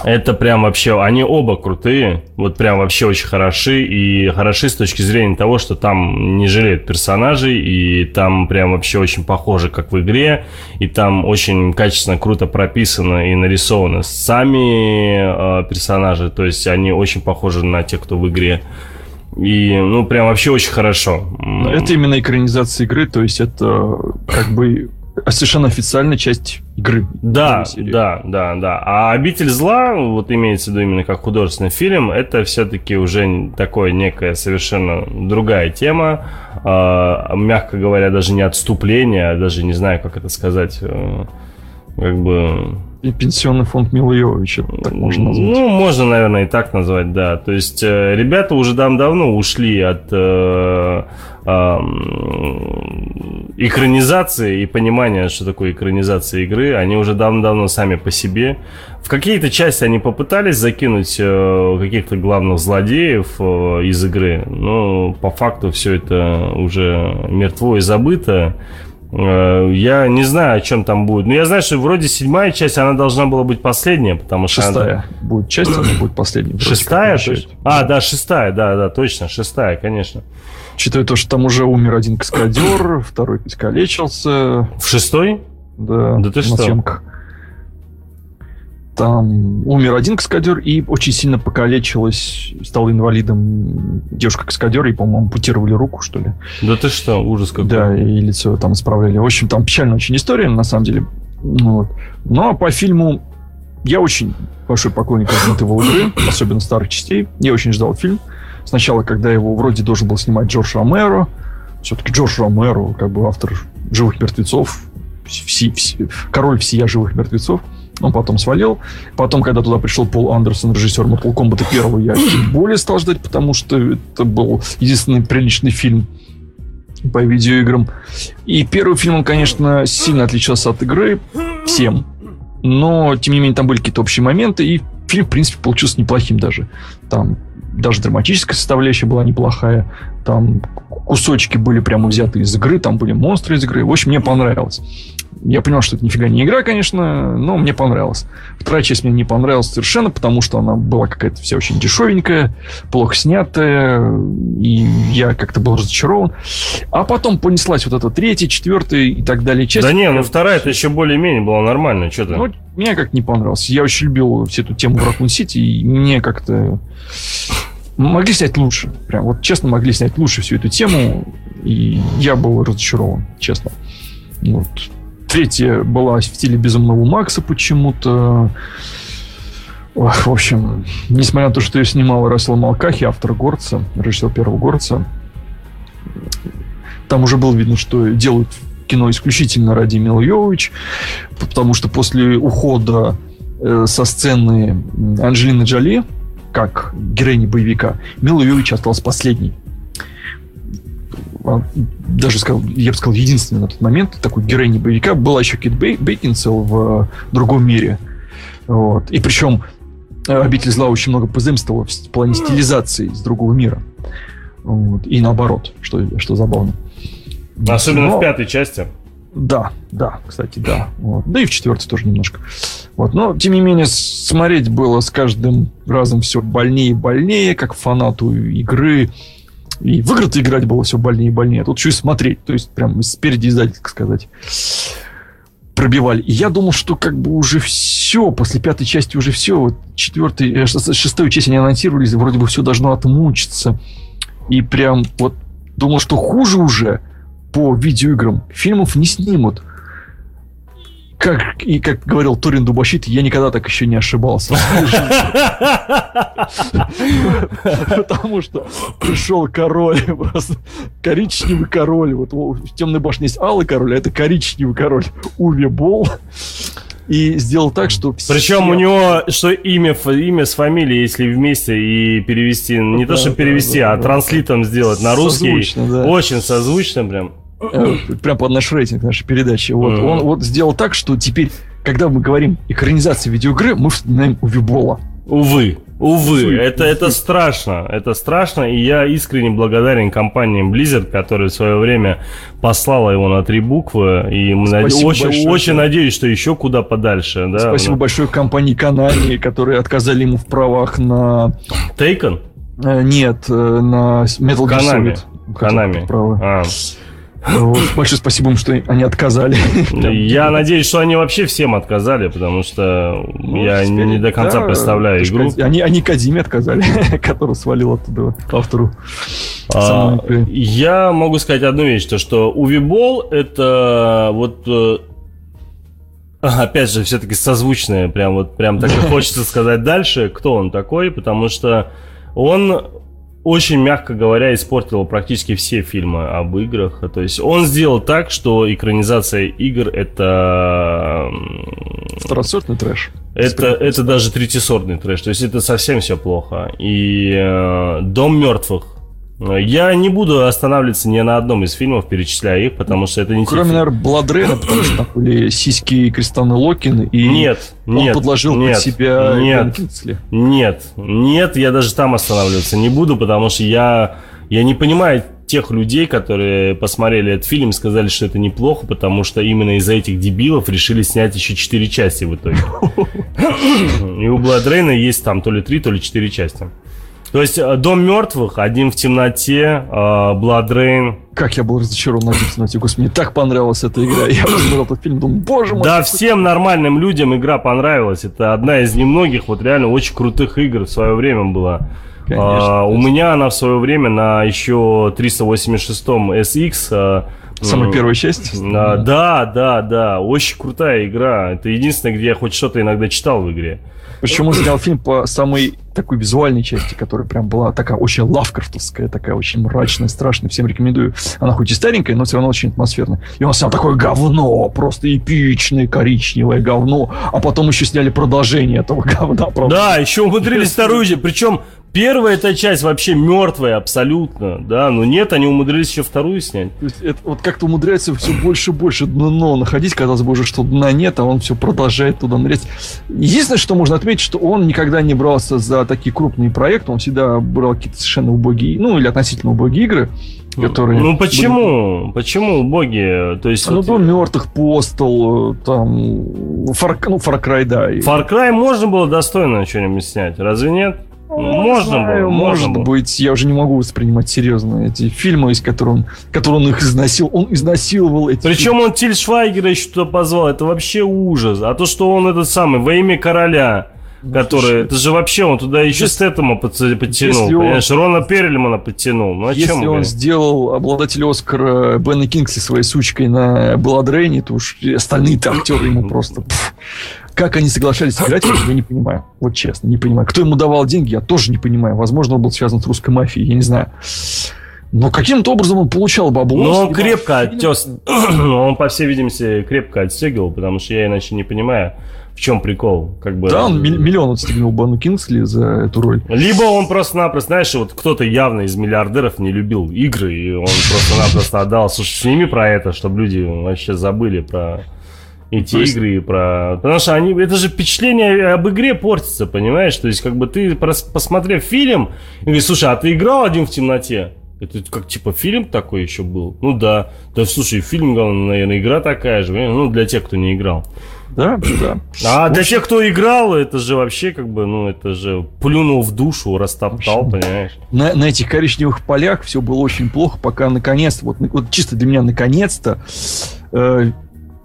Это прям вообще, они оба крутые, вот прям вообще очень хороши, и хороши с точки зрения того, что там не жалеют персонажей, и там прям вообще очень похоже, как в игре, и там очень качественно, круто прописано и нарисованы сами э, персонажи, то есть они очень похожи на тех, кто в игре. И, ну, прям вообще очень хорошо. Это именно экранизация игры, то есть это как бы совершенно официальная часть игры. Да, да, да, да. А «Обитель зла», вот имеется в виду именно как художественный фильм, это все-таки уже такое некая совершенно другая тема. Э, мягко говоря, даже не отступление, а даже не знаю, как это сказать. Э, как бы и пенсионный фонд Милуевича, так можно назвать. Ну, можно, наверное, и так назвать, да. То есть э, ребята уже дав давно ушли от э, экранизации и понимания, что такое экранизация игры. Они уже давно-давно сами по себе. В какие-то части они попытались закинуть э, каких-то главных злодеев э, из игры, но по факту все это уже мертво и забыто. Э, я не знаю, о чем там будет. Но я знаю, что вроде седьмая часть, она должна была быть последняя, потому что... Шестая она... будет часть, она будет последняя. Шестая? Точно? А, да, шестая, да, да, точно, шестая, конечно. Учитывая то, что там уже умер один каскадер, второй искалечился. В шестой? Да, да ты что? Съемках. Там умер один каскадер и очень сильно покалечилась, стала инвалидом девушка-каскадер, и, по-моему, ампутировали руку, что ли. Да ты что, ужас какой. Да, и лицо там исправляли. В общем, там печальная очень история, на самом деле. Вот. Но по фильму я очень большой поклонник Resident игры, особенно старых частей. Я очень ждал фильм. Сначала, когда его вроде должен был снимать Джордж Ромеро, все-таки Джордж Ромеро, как бы автор «Живых мертвецов», все, все, король всея живых мертвецов. Он потом свалил. Потом, когда туда пришел Пол Андерсон, режиссер Mortal Kombat первого, я тем более стал ждать, потому что это был единственный приличный фильм по видеоиграм. И первый фильм, он, конечно, сильно отличался от игры всем. Но, тем не менее, там были какие-то общие моменты, и фильм, в принципе, получился неплохим даже. Там даже драматическая составляющая была неплохая. Там кусочки были прямо взяты из игры, там были монстры из игры. В общем, мне понравилось. Я понял, что это нифига не игра, конечно, но мне понравилось. Вторая часть мне не понравилась совершенно, потому что она была какая-то вся очень дешевенькая, плохо снятая, и я как-то был разочарован. А потом понеслась вот эта третья, четвертая и так далее часть. Да не, ну вторая это еще более-менее была нормальная, что то Ну, мне как не понравилось. Я очень любил всю эту тему Raccoon Сити, и мне как-то могли снять лучше. Прям вот честно могли снять лучше всю эту тему. И я был разочарован, честно. Вот. Третья была в стиле Безумного Макса почему-то. В общем, несмотря на то, что ее снимал Рассел Малкахи, автор Горца, режиссер первого Горца, там уже было видно, что делают кино исключительно ради Мила Йович, потому что после ухода э, со сцены Анджелины Джоли, как героини боевика, Мила Йович осталась последней. А, даже сказал, я бы сказал, единственный на тот момент такой героиней боевика была еще Кит Бей, Бейкинсел в э, другом мире. Вот. И причем э, обитель зла очень много позаимствовала в плане стилизации из другого мира. Вот. И наоборот, что, что забавно. Особенно Но... в пятой части. Да, да, кстати, да. Вот. Да и в четвертой тоже немножко. Вот. Но, тем не менее, смотреть было с каждым разом все больнее и больнее, как фанату игры. И в игры играть было все больнее и больнее. Тут еще и смотреть. То есть, прям спереди сзади, так сказать, пробивали. И я думал, что как бы уже все, после пятой части уже все. Вот четвертой, э, шестой часть они анонсировали, вроде бы все должно отмучиться. И прям вот думал, что хуже уже по видеоиграм фильмов не снимут. Как, и как говорил Турин Дубощит, я никогда так еще не ошибался. Потому что пришел король, просто коричневый король. Вот в темной башне есть алый король, а это коричневый король. Уве Бол и сделал так, что все... Причем у него что имя, имя с фамилией, если вместе и перевести, не да, то, что перевести, да, а транслитом сделать на русский. Созвучно, да. Очень созвучно прям. Э, прям под наш рейтинг нашей передачи. Вот, mm-hmm. Он вот сделал так, что теперь, когда мы говорим экранизация видеоигры, мы вспоминаем Увибола. Увы. Увы, это, это страшно, это страшно, и я искренне благодарен компании Blizzard, которая в свое время послала его на три буквы, и мы над... очень, большое, очень надеюсь, что еще куда подальше. Да, Спасибо но... большое компании Konami, которые отказали ему в правах на... Taken? Э, нет, э, на Metal Gear Solid. Konami. Konami. А. Вот, большое спасибо им, что они отказали. Я надеюсь, что они вообще всем отказали, потому что ну, я теперь, не до конца да, представляю игру. Они, они Кадиме отказали, который свалил оттуда автору. А, я могу сказать одну вещь, то что Увибол это вот э, опять же, все-таки созвучное, прям вот прям так и хочется сказать дальше, кто он такой, потому что он очень, мягко говоря, испортил практически все фильмы об играх. То есть он сделал так, что экранизация игр это... Второсортный трэш. Это, это даже третьесортный трэш. То есть это совсем все плохо. И э, Дом мертвых я не буду останавливаться ни на одном из фильмов, перечисляя их, потому что это не Кроме, наверное, Бладрена, потому что там были сиськи Кристаны Локин, и нет, он нет, подложил нет, под себя нет, нет, нет, я даже там останавливаться не буду, потому что я, я не понимаю тех людей, которые посмотрели этот фильм и сказали, что это неплохо, потому что именно из-за этих дебилов решили снять еще четыре части в итоге. И у Бладрейна есть там то ли три, то ли четыре части. То есть э, Дом мертвых, Один в темноте, Blood Rain. Как я был разочарован Один в темноте. Господи, мне так понравилась эта игра. Я посмотрел этот фильм, думаю, боже мой. Да, всем нормальным людям игра понравилась. Это одна из немногих вот реально очень крутых игр в свое время была. Конечно, а, у меня она в свое время на еще 386 SX Самая первая часть? А, да, да, да. Очень крутая игра. Это единственное, где я хоть что-то иногда читал в игре. Почему снял фильм по самой такой визуальной части, которая прям была такая очень лавкрафтовская, такая очень мрачная, страшная. Всем рекомендую. Она хоть и старенькая, но все равно очень атмосферная. И он снял такое говно, просто эпичное коричневое говно. А потом еще сняли продолжение этого говна. Правда. Да, еще умудрились вторую, причем Первая эта часть вообще мертвая абсолютно, да, но нет, они умудрились еще вторую снять. То есть это вот как-то умудряется все больше и больше дно находить, казалось бы уже, что дна нет, а он все продолжает туда нырять. Единственное, что можно отметить, что он никогда не брался за такие крупные проекты, он всегда брал какие-то совершенно убогие, ну или относительно убогие игры, которые... Ну почему? Были... Почему убогие? То есть... Ну, вот... Мертвых, Постол, там... Far... Ну, Far Cry, да. Far Cry можно было достойно что-нибудь снять, разве нет? Ну, можно было, может было. быть, я уже не могу воспринимать серьезно эти фильмы, из которых он, которые он их изнасиловал. Он изнасиловал эти Причем фильмы. он Тиль Швайгера еще туда позвал. Это вообще ужас. А то, что он этот самый, во имя короля, ну, который, слушай, это же вообще он туда еще если, Стэттема подтянул, он, понимаешь, Рона Перлимана подтянул. Ну, о если чем он говорим? сделал обладатель Оскара Бена Кингсли своей сучкой на Бладрейне, то уж остальные-то актеры ему просто... Пфф, как они соглашались играть, я не понимаю. Вот честно, не понимаю. Кто ему давал деньги, я тоже не понимаю. Возможно, он был связан с русской мафией, я не знаю. Но каким-то образом он получал бабло. Ну, он крепко оттес... он, по всей видимости, крепко отстегивал, потому что я иначе не понимаю, в чем прикол. Как бы... Да, он миллион отстегнул Бану Кингсли за эту роль. Либо он просто-напросто, знаешь, вот кто-то явно из миллиардеров не любил игры, и он просто-напросто отдал. Слушай, сними про это, чтобы люди вообще забыли про эти есть... игры про... Потому что они... Это же впечатление об игре портится, понимаешь? То есть, как бы ты, посмотрев фильм, и говоришь, слушай, а ты играл один в темноте? Это как, типа, фильм такой еще был? Ну да. Да, слушай, фильм, наверное, игра такая же. Ну, для тех, кто не играл. Да, да. А для тех, кто играл, это же вообще как бы, ну, это же плюнул в душу, растоптал, понимаешь? На, на этих коричневых полях все было очень плохо, пока наконец, вот, вот чисто для меня наконец-то э,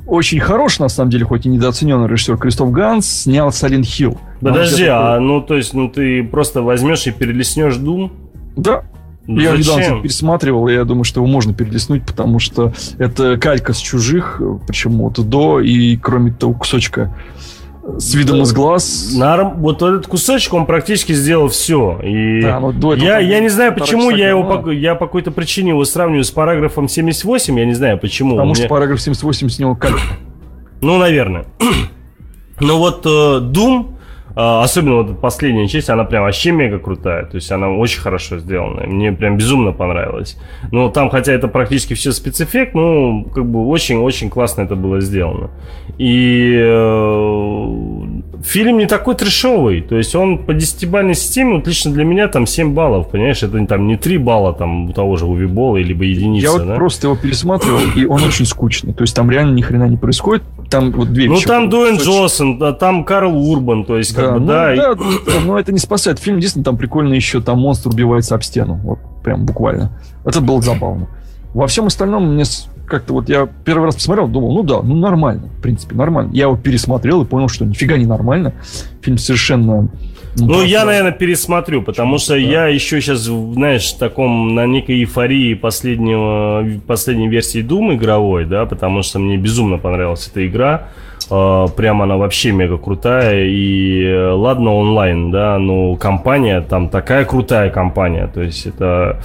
очень хорош, на самом деле, хоть и недооцененный режиссер Кристоф Ганс, снял Silent Hill. Подожди, а ну то есть, ну ты просто возьмешь и перелеснешь Doom? Да, я Зачем? недавно пересматривал, и я думаю, что его можно перелистнуть, потому что это калька с чужих, причем вот до и кроме того кусочка с видом из глаз. Норм... Вот этот кусочек, он практически сделал все. И да, но до этого я, я не знаю, почему я его по, я по какой-то причине его сравниваю с параграфом 78, я не знаю почему. Потому что параграф 78 с него калька. Ну, наверное. Но вот э, Doom особенно вот последняя часть, она прям вообще мега крутая. То есть она очень хорошо сделана. Мне прям безумно понравилось. Но там, хотя это практически все спецэффект, ну, как бы очень-очень классно это было сделано. И э, фильм не такой трешовый. То есть он по десятибалльной системе, вот лично для меня там 7 баллов, понимаешь? Это там не 3 балла там у того же Увибола, либо единица. Я вот да? просто его пересматривал, и он очень скучный. То есть там реально ни хрена не происходит. Там вот две Ну там Дуэн Джонсон, а там Карл Урбан, то есть как да, бы, ну, да. да и... Но это не спасает. Фильм, единственное, там прикольно еще, там монстр убивается об стену. Вот прям буквально. Это было забавно. Во всем остальном мне как-то вот я первый раз посмотрел, думал, ну да, ну нормально, в принципе, нормально. Я его пересмотрел и понял, что нифига не нормально. Фильм совершенно ну, ну я, наверное, пересмотрю, потому что да. я еще сейчас, знаешь, в таком, на некой эйфории последнего, последней версии Doom игровой, да, потому что мне безумно понравилась эта игра. Uh, прям она вообще мега крутая. И э, ладно онлайн, да, но компания там такая крутая компания. То есть это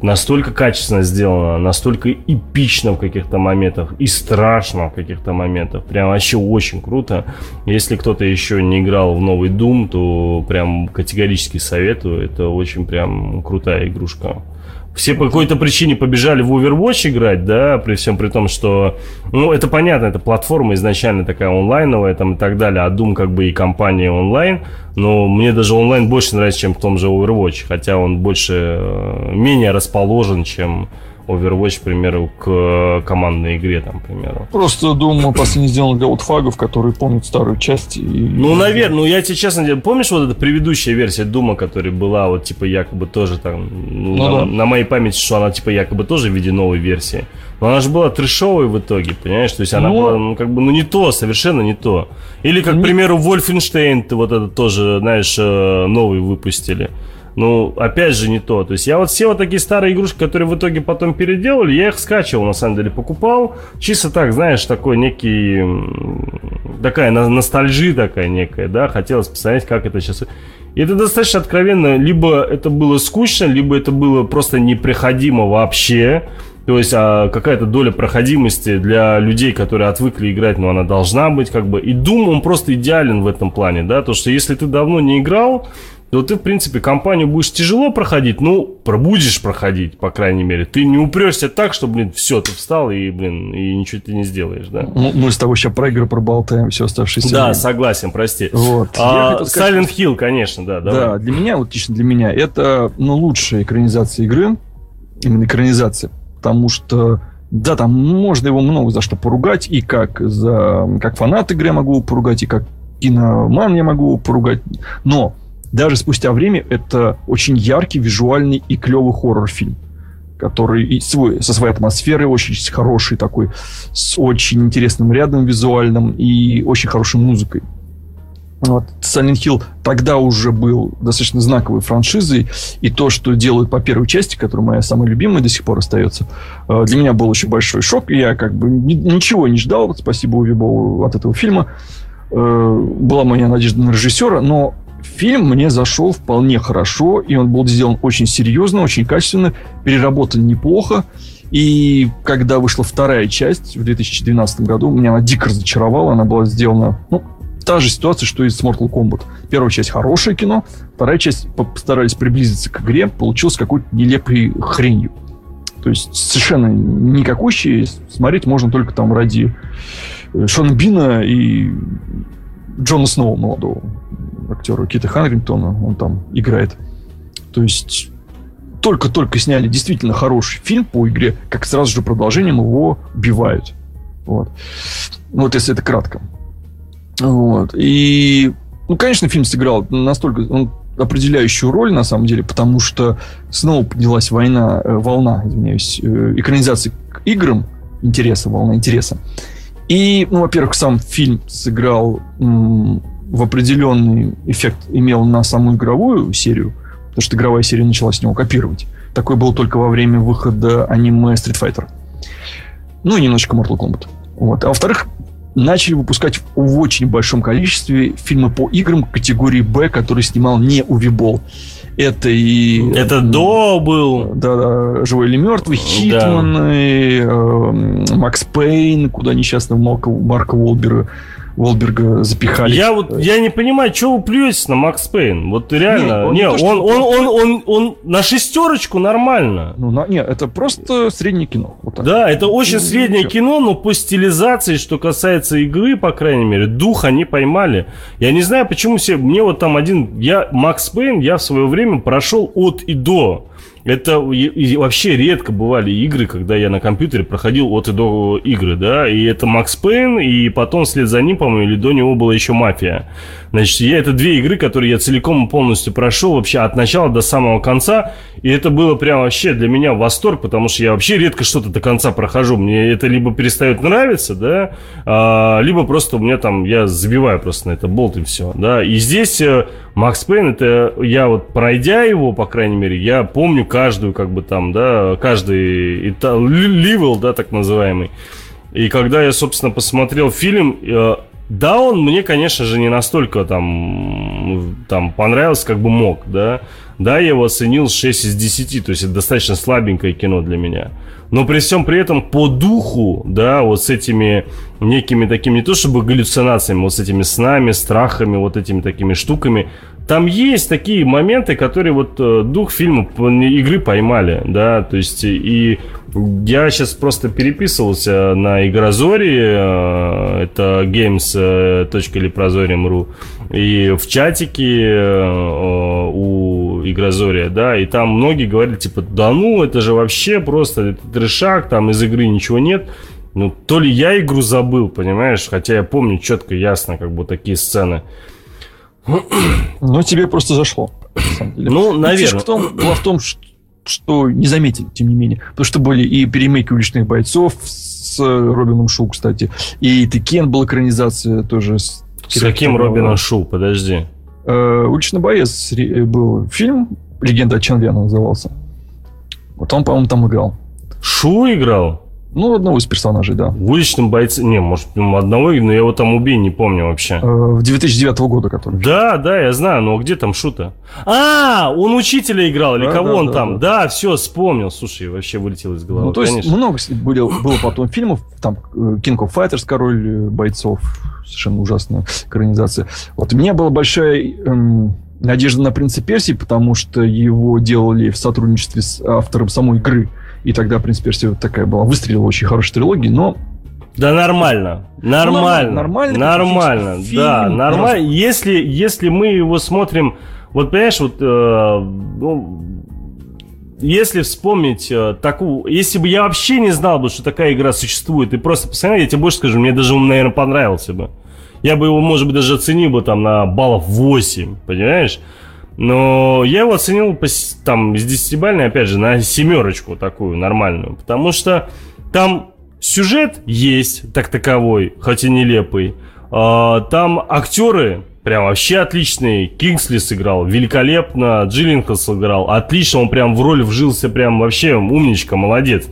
настолько качественно сделано, настолько эпично в каких-то моментах и страшно в каких-то моментах. Прям вообще очень круто. Если кто-то еще не играл в новый Doom, то прям категорически советую. Это очень прям крутая игрушка все по какой-то причине побежали в Overwatch играть, да, при всем при том, что, ну, это понятно, это платформа изначально такая онлайновая там и так далее, а Doom как бы и компания онлайн, но мне даже онлайн больше нравится, чем в том же Overwatch, хотя он больше, э, менее расположен, чем Overwatch, к примеру, к командной игре, там, к примеру. Просто думаю, последний сделан для вот фагов, которые помнят старую часть. И... Ну, наверное, ну я тебе честно говорю, помнишь вот эта предыдущая версия Дума, которая была вот типа якобы тоже там, ну, ну, на, да. на моей памяти, что она типа якобы тоже в виде новой версии. Но она же была трешовой в итоге, понимаешь? То есть она ну, была, ну, как бы, ну, не то, совершенно не то. Или, как, к примеру, Wolfenstein, ты вот это тоже, знаешь, э, новый выпустили. Ну, опять же, не то. То есть я вот все вот такие старые игрушки, которые в итоге потом переделали, я их скачивал, на самом деле, покупал. Чисто так, знаешь, такой некий... Такая ностальжи такая некая, да, хотелось посмотреть, как это сейчас... И это достаточно откровенно. Либо это было скучно, либо это было просто неприходимо вообще. То есть а, какая-то доля проходимости для людей, которые отвыкли играть, но она должна быть как бы. И Doom, он просто идеален в этом плане, да, то что если ты давно не играл, то ты, в принципе, кампанию будешь тяжело проходить, ну, пробудешь проходить, по крайней мере. Ты не упрешься так, что, блин, все, ты встал и, блин, и ничего ты не сделаешь, да? Ну, мы с тобой сейчас про игры проболтаем все оставшееся Да, время. согласен, прости. Вот. А, сказать, Silent Hill, конечно, да, давай. Да, для меня, вот лично для меня, это ну, лучшая экранизация игры, именно экранизация, потому что да, там можно его много за что поругать, и как за как фанат игры я могу его поругать, и как киноман я могу его поругать, но даже спустя время это очень яркий, визуальный и клевый хоррор-фильм который и свой, со своей атмосферой очень хороший такой, с очень интересным рядом визуальным и очень хорошей музыкой. Вот. Silent Hill тогда уже был достаточно знаковой франшизой, и то, что делают по первой части, которая моя самая любимая до сих пор остается, э, для меня был очень большой шок. Я как бы ни- ничего не ждал, спасибо Боллу, от этого фильма. Э, Была моя надежда на режиссера, но фильм мне зашел вполне хорошо, и он был сделан очень серьезно, очень качественно, переработан неплохо. И когда вышла вторая часть в 2012 году, меня она дико разочаровала. Она была сделана, ну, та же ситуация, что и с Mortal Kombat. Первая часть хорошее кино, вторая часть постарались приблизиться к игре, получилось какой-то нелепой хренью. То есть совершенно никакущие, смотреть можно только там ради э, Шона Бина и Джона Сноу молодого актера Кита Хангрингтона, он там играет. То есть только-только сняли действительно хороший фильм по игре, как сразу же продолжением его убивают. Вот. Вот если это кратко. Вот. И, ну, конечно, фильм сыграл настолько он определяющую роль, на самом деле, потому что снова поднялась война, э, волна, извиняюсь, э, экранизации к играм, интереса, волна интереса. И, ну, во-первых, сам фильм сыграл в определенный эффект, имел на саму игровую серию, потому что игровая серия начала с него копировать. Такое было только во время выхода аниме Street Fighter. Ну и немножечко Mortal Kombat. Вот. А во-вторых, начали выпускать в очень большом количестве фильмы по играм категории Б, которые снимал не Увибол. Это и... Это до был. Да, да, живой или мертвый, Хитман, и, э, Макс Пейн, куда несчастного Марка, Марка Волберга, Волберга запихали. Я вот я не понимаю, что вы плюетесь на Макс Пейн. Вот реально. Не, он Не, не то, он, что он, он, он, он на шестерочку нормально. Ну, на, нет, это просто среднее кино. Вот так. Да, это очень Ну, среднее ничего. кино, но по стилизации, что касается игры, по крайней мере, дух они поймали. Я не знаю, почему все... Мне вот там один... Я, Макс Пейн, я в свое время прошел от и до. Это вообще редко бывали игры, когда я на компьютере проходил от и до игры, да, и это Макс Пейн, и потом вслед за ним, по-моему, или до него была еще Мафия. Значит, я, это две игры, которые я целиком и полностью прошел вообще от начала до самого конца, и это было прям вообще для меня восторг, потому что я вообще редко что-то до конца прохожу. Мне это либо перестает нравиться, да, а, либо просто у меня там, я забиваю просто на это болт и все, да. И здесь э, Макс Пейн, это я вот пройдя его, по крайней мере, я помню каждую, как бы там, да, каждый ливел, да, так называемый. И когда я, собственно, посмотрел фильм, э, да, он мне, конечно же, не настолько там, там понравился, как бы мог, да. Да, я его оценил 6 из 10, то есть это достаточно слабенькое кино для меня. Но при всем при этом по духу, да, вот с этими некими такими, не то чтобы галлюцинациями, вот с этими снами, страхами, вот этими такими штуками, там есть такие моменты, которые вот э, дух фильма, игры поймали, да, то есть и я сейчас просто переписывался на Игрозоре, э, это games.leprozorium.ru, и в чатике э, у Игрозория, да, и там многие говорили, типа, да ну, это же вообще просто трешак, там из игры ничего нет. Ну, то ли я игру забыл, понимаешь, хотя я помню четко, ясно, как бы такие сцены. Но тебе просто зашло. на. Ну, наверное. фишка в том, была в том, ш- что не заметили, тем не менее. Потому что были и перемейки уличных бойцов с э, Робином Шоу, кстати. И Текен был экранизация тоже. С, С каким Робином Шу, подожди. Э, Уличный боец ре- был фильм, Легенда о Чан Вена назывался. Вот он, по-моему, там играл. Шу играл? Ну, одного из персонажей, да. В уличном бойце... Не, может, ну, одного, но я его там убей, не помню вообще. Э, В 2009 года, который. Да, да, я знаю, но где там Шута? А, он учителя играл, или Да, кого да, он да, там? Да, все, вспомнил. Слушай, вообще вылетел из головы. Ну, то есть конечно. много с- было, было потом фильмов, там э, King of Fighters, король э, бойцов, совершенно ужасная экранизация. Вот у меня была большая эм, Надежда на принца Персии, потому что его делали в сотрудничестве с автором самой игры. И тогда принц Персии вот такая была, выстрелила очень хорошая трилогия, но да нормально, нормально, нормально, нормально, фильм, да, нормально. Если если мы его смотрим, вот понимаешь, вот э, ну, если вспомнить э, такую, если бы я вообще не знал бы, что такая игра существует, и просто посмотрел, я тебе больше скажу, мне даже он, наверное, понравился бы. Я бы его, может быть, даже оценил бы там на баллов 8, понимаешь? Но я его оценил там из 10-бальной, опять же, на семерочку такую нормальную. Потому что там сюжет есть, так таковой, хоть и нелепый. А, там актеры прям вообще отличные. Кингсли сыграл великолепно, Джиллинкл сыграл отлично, он прям в роль вжился прям вообще умничка, молодец.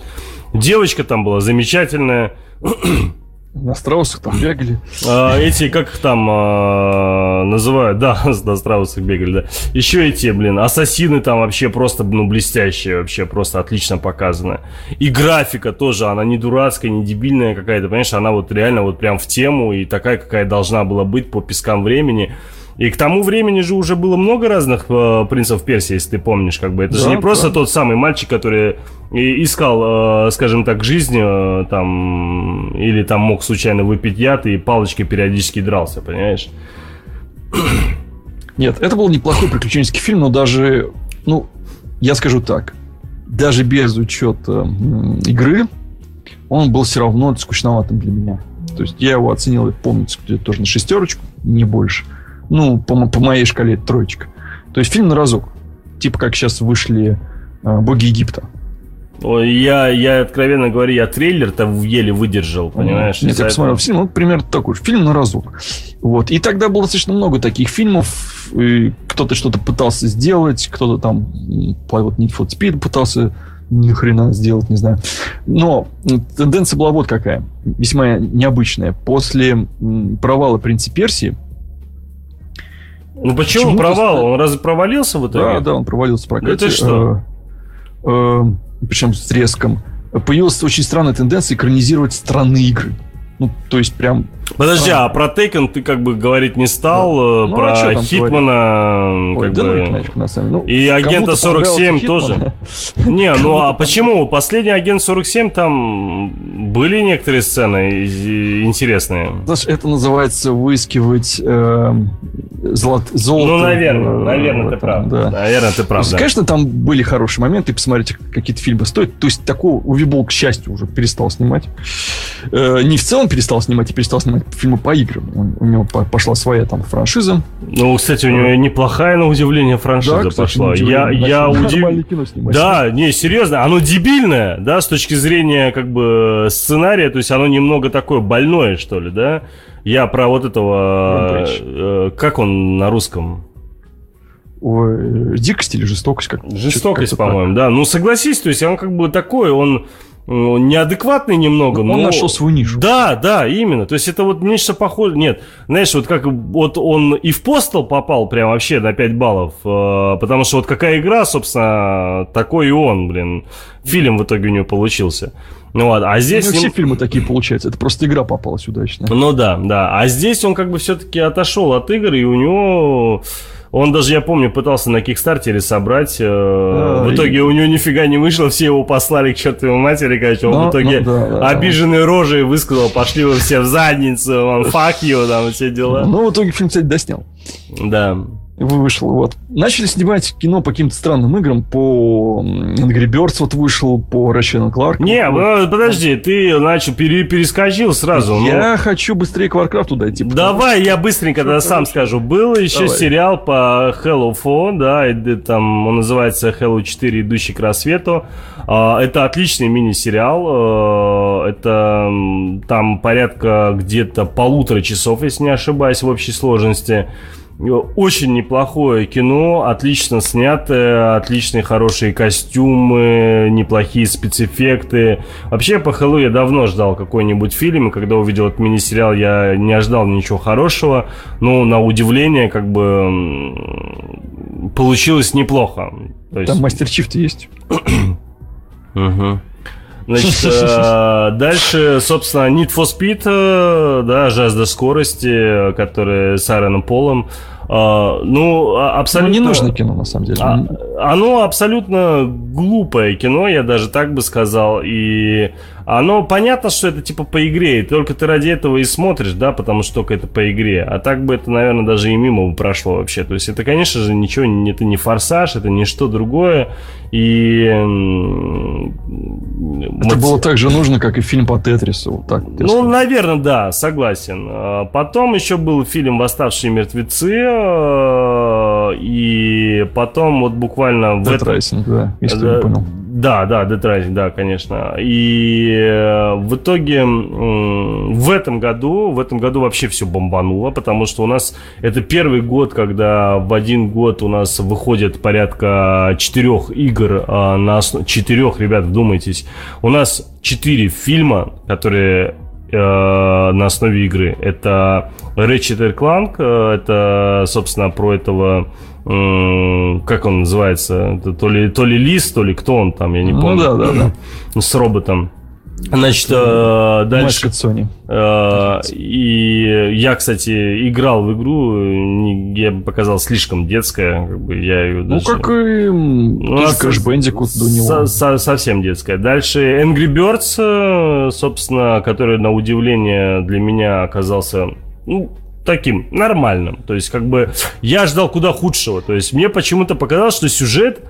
Девочка там была замечательная. На страусах там бегали. А, эти, как их там а, называют, да, на страусах бегали, да. Еще эти, блин, ассасины там вообще просто, ну, блестящие, вообще просто отлично показаны. И графика тоже, она не дурацкая, не дебильная какая-то, понимаешь, она вот реально вот прям в тему и такая, какая должна была быть по пескам времени. И к тому времени же уже было много разных э, принцев Персии, если ты помнишь, как бы. Это да, же не просто тот самый мальчик, который искал, э, скажем так, жизнь э, там, или там мог случайно выпить яд и палочкой периодически дрался, понимаешь? Нет, это был неплохой приключенческий фильм, но даже, ну, я скажу так, даже без учета игры, он был все равно скучноватым для меня. То есть я его оценил, помните, где-то тоже на шестерочку, не больше. Ну, по, по моей шкале это троечка. То есть фильм на разок. Типа как сейчас вышли э, «Боги Египта». Ой, я, я, откровенно говоря, я трейлер-то еле выдержал, понимаешь? Нет, я посмотрел этого... фильм, он примерно такой. Фильм на разок. Вот. И тогда было достаточно много таких фильмов. Кто-то что-то пытался сделать, кто-то там вот Need for Speed пытался ни хрена сделать, не знаю. Но тенденция была вот какая, весьма необычная. После провала «Принца Персии», ну почему, почему провал? Он разве провалился в итоге? Да, да, он провалился в прокате. Это что? Э, э, причем с треском. Появилась очень странная тенденция экранизировать странные игры. Ну, то есть прям... Подожди, а про Тейкен ты как бы говорить не стал, да. Э, ну, про а Хитмана... Ой, как да, бы... нафиг, на самом. Ну, и агента 47 тоже. Не, ну а почему? Последний агент 47 там были некоторые сцены интересные. Знаешь, это называется выискивать э, золот, золото. Ну, наверное, наверное, ты прав. Да. Наверное, ты прав. Конечно, там были хорошие моменты, посмотрите, какие-то фильмы стоят. То есть такого Увибол, к счастью, уже перестал снимать. Э, не в целом перестал снимать, а перестал снимать фильмы по играм. У, у него пошла своя там франшиза. Ну, кстати, у него неплохая, на удивление, франшиза да, кстати, пошла. Я, я удивлен. Да, не, серьезно, оно дебильное, да, с точки зрения как бы сценария, то есть оно немного такое больное, что ли, да? Я про вот этого... Э, как он на русском? Ой, дикость или жестокость? Как, жестокость, по-моему, да. Ну, согласись, то есть он как бы такой, он неадекватный немного. Но он нашел свою нишу. Да, да, именно. То есть это вот нечто похоже. Нет, знаешь, вот как вот он и в постел попал прям вообще на 5 баллов. Э, потому что вот какая игра, собственно, такой и он, блин. Фильм в итоге у него получился. Ну вот, а здесь... Ну, все фильмы такие получаются, это просто игра попалась удачно. Ну да, да. А здесь он как бы все-таки отошел от игр, и у него он даже, я помню, пытался на Кикстартере собрать. Э, а, в итоге и... у него нифига не вышло, все его послали к чертовой матери, короче. Он но, в итоге ну, да, да, обиженной да. рожей высказал, пошли вы все в задницу, он fuck you, там все дела. Ну, в итоге фильм, кстати, доснял. Да вышел. Вот. Начали снимать кино по каким-то странным играм. По Angry Birds вот вышел, по Ratchet Clark. Не, вот. ну, подожди, ты начал, пере, перескочил сразу. Я ну... хочу быстрее к Warcraft дойти. Давай, я быстренько тогда сам скажу. Был еще Давай. сериал по Hello 4, да, и, там он называется Hello 4, идущий к рассвету. А, это отличный мини-сериал. А, это там порядка где-то полутора часов, если не ошибаюсь, в общей сложности. Очень неплохое кино, отлично снятое, отличные хорошие костюмы, неплохие спецэффекты. Вообще, по Хэллоу я давно ждал какой-нибудь фильм, и когда увидел этот мини-сериал, я не ожидал ничего хорошего, но на удивление, как бы, получилось неплохо. То есть... Там мастер Чифт есть. Угу. Значит, э, дальше, собственно, Need for Speed, э, да, жажда скорости, которая с Аароном Полом. А, ну, а, абсолютно... Ну, не нужно кино, на самом деле. А, оно абсолютно глупое кино, я даже так бы сказал. И оно понятно, что это типа по игре, и только ты ради этого и смотришь, да, потому что только это по игре. А так бы это, наверное, даже и мимо бы прошло вообще. То есть это, конечно же, ничего, это не форсаж, это не что другое. И... Это мотив... было так же нужно, как и фильм по Тетрису. Вот так, ну, скажу. наверное, да, согласен. А потом еще был фильм «Восставшие мертвецы», э, и потом вот буквально... Dead в этом... да, если да, понял. Да, да, Dead Rising, да, конечно. И э, в итоге в этом году, в этом году вообще все бомбануло, потому что у нас это первый год, когда в один год у нас выходит порядка четырех игр а, на основе... Четырех, ребят, вдумайтесь. У нас четыре фильма, которые э, на основе игры. Это Ratchet Clank, э, это, собственно, про этого как он называется, то ли, то ли Лис, то ли кто он там, я не ну, помню. Ну да, да, да. С роботом. Значит, э, дальше... Sony. Э, и я, кстати, играл в игру, я бы показал слишком детская, как бы я ее Ну, как и ну, Crash Bandicoot до него. Со со совсем детская. Дальше Angry Birds, э, собственно, который, на удивление, для меня оказался ну, таким нормальным. То есть, как бы, я ждал куда худшего. То есть, мне почему-то показалось, что сюжет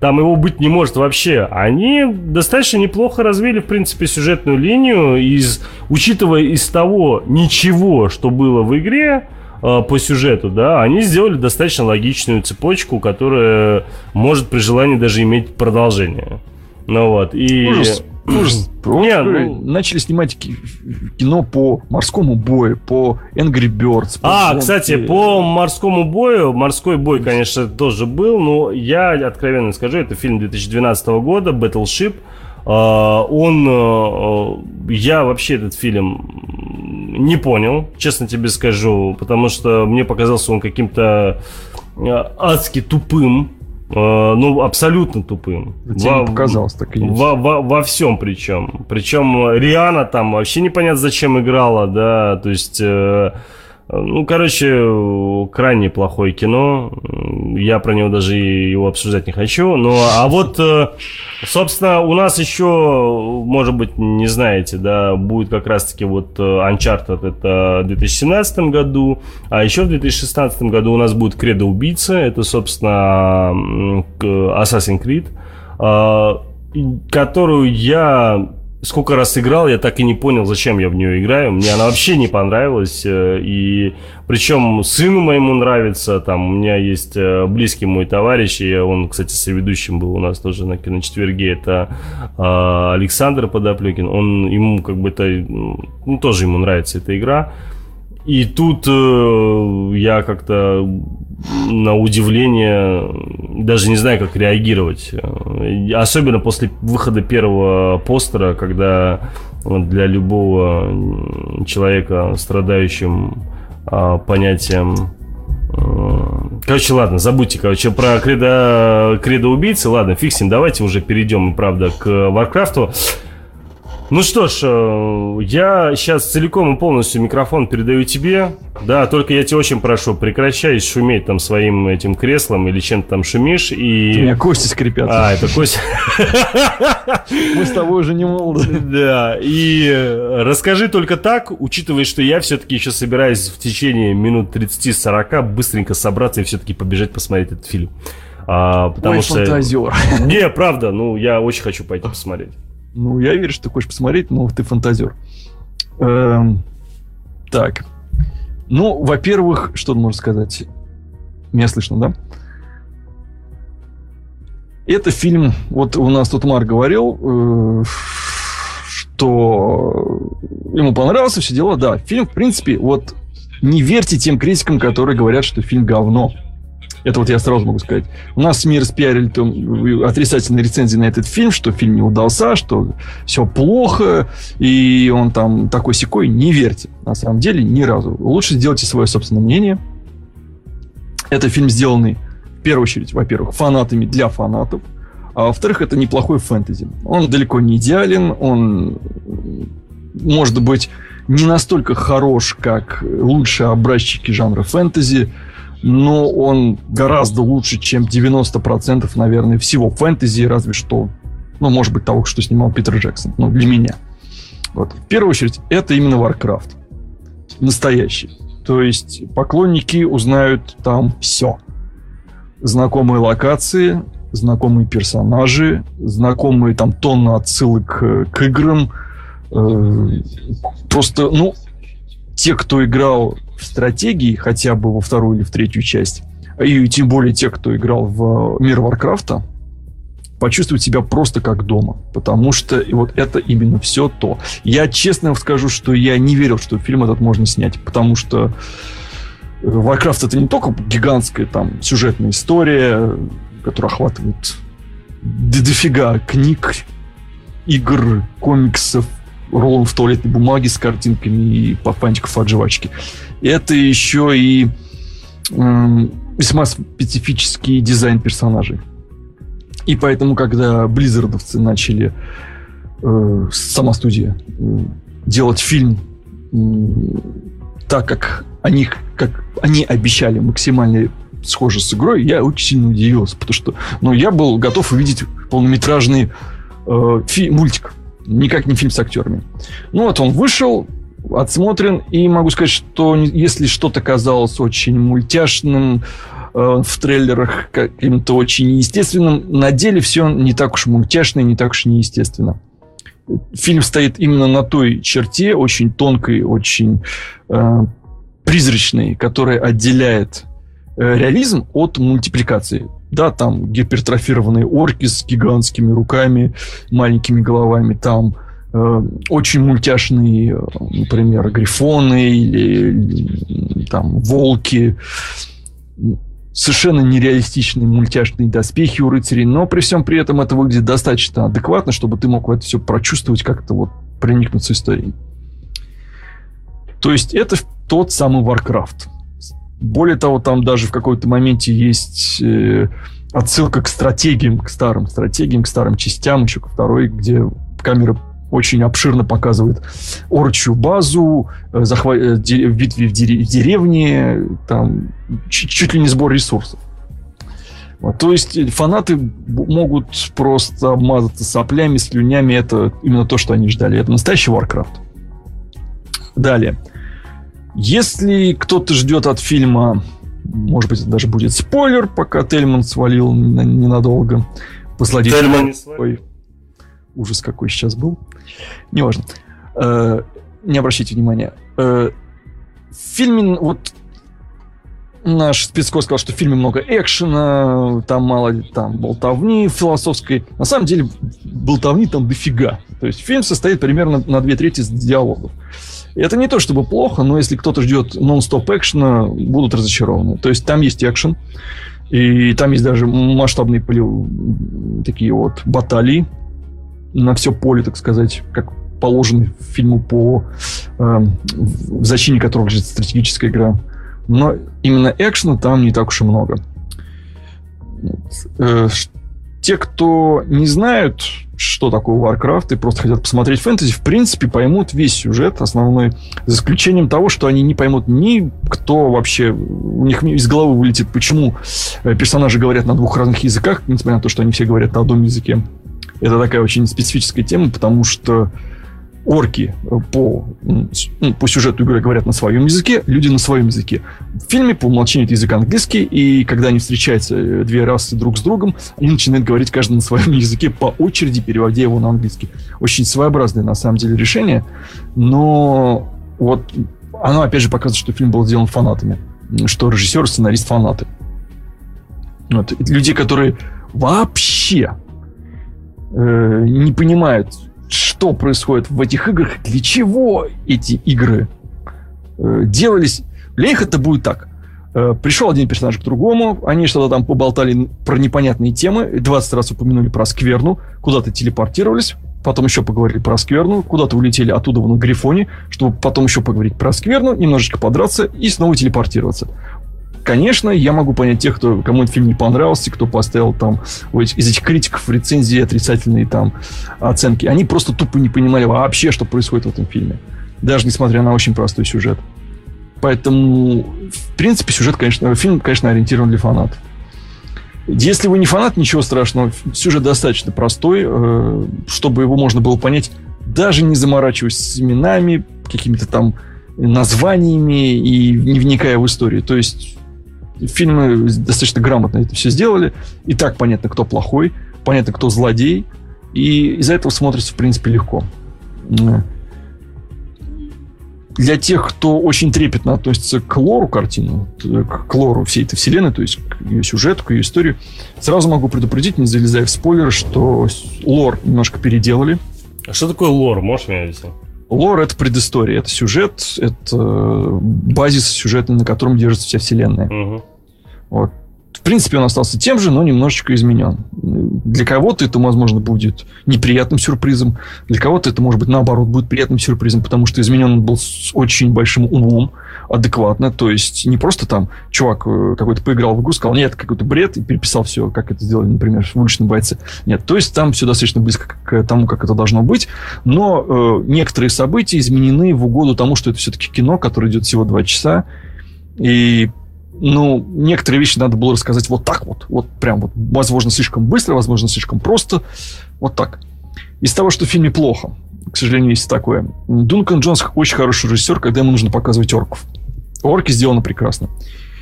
там его быть не может вообще. Они достаточно неплохо развили, в принципе, сюжетную линию, из, учитывая из того ничего, что было в игре, э, по сюжету, да, они сделали достаточно логичную цепочку, которая может при желании даже иметь продолжение. Ну вот, и... Ужас. Ужас. Не, ну... Начали снимать кино по морскому бою, по Angry Birds. По а, зонке. кстати, по морскому бою, морской бой, конечно, тоже был, но я откровенно скажу, это фильм 2012 года, Battleship. Uh, он, uh, я вообще этот фильм не понял, честно тебе скажу, потому что мне показался он каким-то uh, адски тупым, Э, ну, абсолютно тупым. Тебе во, показалось так и есть. Во, во, во всем причем. Причем Риана там вообще непонятно зачем играла, да, то есть... Э, ну, короче, крайне плохое кино. Я про него даже его обсуждать не хочу. Ну, а вот, э, собственно, у нас еще, может быть, не знаете, да, будет как раз-таки вот э, Uncharted, это в 2017 году. А еще в 2016 году у нас будет Кредо Убийца. Это, собственно, Assassin's Creed, э, которую я сколько раз играл, я так и не понял, зачем я в нее играю. Мне она вообще не понравилась. Э, и причем сыну моему нравится. Там у меня есть э, близкий мой товарищ, и он, кстати, соведущим был у нас тоже на киночетверге. Это э, Александр Подоплекин. Он ему как бы это, ну, тоже ему нравится эта игра. И тут э, я как-то на удивление даже не знаю, как реагировать. Э, особенно после выхода первого постера, когда для любого человека, страдающим э, понятием э, Короче, ладно, забудьте, короче, про кредо, кредо убийцы. Ладно, ним, давайте уже перейдем, правда, к Варкрафту. Ну что ж, э, я сейчас целиком и полностью микрофон передаю тебе. Да, только я тебя очень прошу, прекращай шуметь там своим этим креслом или чем-то там шумишь. И... У меня кости скрипят. А, это кости. Мы с тобой уже не молоды. Да, и расскажи только так, учитывая, что я все-таки еще собираюсь в течение минут 30-40 быстренько собраться и все-таки побежать посмотреть этот фильм. А, потому Ой, что... фантазер. Не, правда, ну я очень хочу пойти посмотреть. Ну, я верю, что ты хочешь посмотреть, но ты фантазер. Эм, так. Ну, во-первых, что можно сказать? Меня слышно, да? Это фильм, вот у нас тут Марк говорил, э, что ему понравился, все дела. Да, фильм, в принципе, вот не верьте тем критикам, которые говорят, что фильм говно. Это вот я сразу могу сказать. У нас СМИ распиарили там, отрицательные рецензии на этот фильм, что фильм не удался, что все плохо, и он там такой секой. Не верьте. На самом деле, ни разу. Лучше сделайте свое собственное мнение. Это фильм, сделанный, в первую очередь, во-первых, фанатами для фанатов. А во-вторых, это неплохой фэнтези. Он далеко не идеален, он, может быть, не настолько хорош, как лучшие образчики жанра фэнтези, но он гораздо лучше, чем 90%, наверное, всего фэнтези, разве что, ну, может быть, того, что снимал Питер Джексон, ну, для меня. Вот. В первую очередь, это именно Warcraft. Настоящий. То есть поклонники узнают там все. Знакомые локации, знакомые персонажи, знакомые там тонны отсылок к, к играм. Э, просто, ну, те, кто играл стратегии, хотя бы во вторую или в третью часть, и тем более те, кто играл в мир Варкрафта, почувствовать себя просто как дома. Потому что вот это именно все то. Я честно скажу, что я не верил, что фильм этот можно снять. Потому что Warcraft это не только гигантская там сюжетная история, которая охватывает дофига книг, игр, комиксов, роллов туалетной бумаги с картинками и папанчиков от жвачки. Это еще и э, весьма специфический дизайн персонажей. И поэтому, когда Близзардовцы начали, э, сама студия, э, делать фильм э, так, как они, как они обещали, максимально схоже с игрой, я очень сильно удивился, потому что ну, я был готов увидеть полнометражный э, фи- мультик, никак не фильм с актерами. Ну вот он вышел, отсмотрен, и могу сказать, что если что-то казалось очень мультяшным, Э, в трейлерах каким-то очень неестественным. На деле все не так уж мультяшно и не так уж неестественно. Фильм стоит именно на той черте, очень тонкой, очень э, призрачной, которая отделяет э, реализм от мультипликации. Да, там гипертрофированные орки с гигантскими руками, маленькими головами, там э, очень мультяшные, э, например, грифоны или там волки совершенно нереалистичные мультяшные доспехи у рыцарей, но при всем при этом это выглядит достаточно адекватно, чтобы ты мог это все прочувствовать, как-то вот проникнуться историей. То есть это тот самый Warcraft. Более того, там даже в какой-то моменте есть э, отсылка к стратегиям, к старым стратегиям, к старым частям, еще ко второй, где камера очень обширно показывает орчью базу, э, захва... Э, битве в, дерев... в деревне, там чуть, чуть ли не сбор ресурсов. Вот, то есть фанаты могут просто обмазаться соплями, слюнями. Это именно то, что они ждали. Это настоящий Warcraft. Далее. Если кто-то ждет от фильма, может быть, это даже будет спойлер, пока Тельман свалил ненадолго. Посладить. Тельман не свалил. Ужас какой сейчас был. Неважно. Э, не обращайте внимания. Э, в фильме, вот наш спецкор сказал, что в фильме много экшена, там мало там болтовни философской. На самом деле болтовни там дофига. То есть фильм состоит примерно на две трети из диалогов. Это не то чтобы плохо, но если кто-то ждет нон-стоп экшена, будут разочарованы. То есть там есть экшен, и там есть даже масштабные полив... такие вот баталии, на все поле, так сказать, как положено фильму по э, в зачине которого лежит стратегическая игра. Но именно экшена там не так уж и много. Э, те, кто не знают, что такое Warcraft, и просто хотят посмотреть фэнтези, в принципе, поймут весь сюжет основной, за исключением того, что они не поймут ни кто вообще, у них из головы вылетит, почему э, персонажи говорят на двух разных языках, несмотря на то, что они все говорят на одном языке. Это такая очень специфическая тема, потому что орки по, ну, по сюжету игры говорят на своем языке, люди на своем языке. В фильме по умолчанию это язык английский, и когда они встречаются, э, две расы друг с другом, они начинают говорить каждый на своем языке по очереди, переводя его на английский. Очень своеобразное, на самом деле, решение, но вот оно, опять же, показывает, что фильм был сделан фанатами, что режиссер сценарист фанаты. Вот. Люди, которые вообще э, не понимают, что происходит в этих играх, для чего эти игры э, делались. Для них это будет так. Э, пришел один персонаж к другому, они что-то там поболтали про непонятные темы, 20 раз упомянули про скверну, куда-то телепортировались, потом еще поговорили про скверну, куда-то улетели оттуда на Грифоне, чтобы потом еще поговорить про скверну, немножечко подраться и снова телепортироваться. Конечно, я могу понять тех, кто, кому этот фильм не понравился, кто поставил там из этих критиков рецензии отрицательные там оценки. Они просто тупо не понимали вообще, что происходит в этом фильме. Даже несмотря на очень простой сюжет. Поэтому, в принципе, сюжет, конечно, фильм, конечно, ориентирован для фанатов. Если вы не фанат, ничего страшного. Сюжет достаточно простой, э, чтобы его можно было понять, даже не заморачиваясь с именами, какими-то там названиями и не вникая в историю. То есть фильмы достаточно грамотно это все сделали. И так понятно, кто плохой, понятно, кто злодей. И из-за этого смотрится, в принципе, легко. Для тех, кто очень трепетно относится к лору картины, к лору всей этой вселенной, то есть к ее сюжету, к ее истории, сразу могу предупредить, не залезая в спойлеры, что лор немножко переделали. А что такое лор? Можешь мне объяснить? Лор — это предыстория, это сюжет, это базис сюжета, на котором держится вся вселенная. Угу. Вот. В принципе, он остался тем же, но немножечко изменен. Для кого-то это, возможно, будет неприятным сюрпризом. Для кого-то это, может быть, наоборот, будет приятным сюрпризом, потому что изменен он был с очень большим умом, адекватно. То есть, не просто там чувак э, какой-то поиграл в игру, сказал, нет, какой-то бред, и переписал все, как это сделали, например, в «Уличном бойце». Нет, то есть, там все достаточно близко к тому, как это должно быть. Но э, некоторые события изменены в угоду тому, что это все-таки кино, которое идет всего два часа. И ну, некоторые вещи надо было рассказать вот так вот. Вот прям вот, возможно, слишком быстро, возможно, слишком просто. Вот так. Из того, что в фильме плохо, к сожалению, есть такое. Дункан Джонс очень хороший режиссер, когда ему нужно показывать орков. Орки сделаны прекрасно.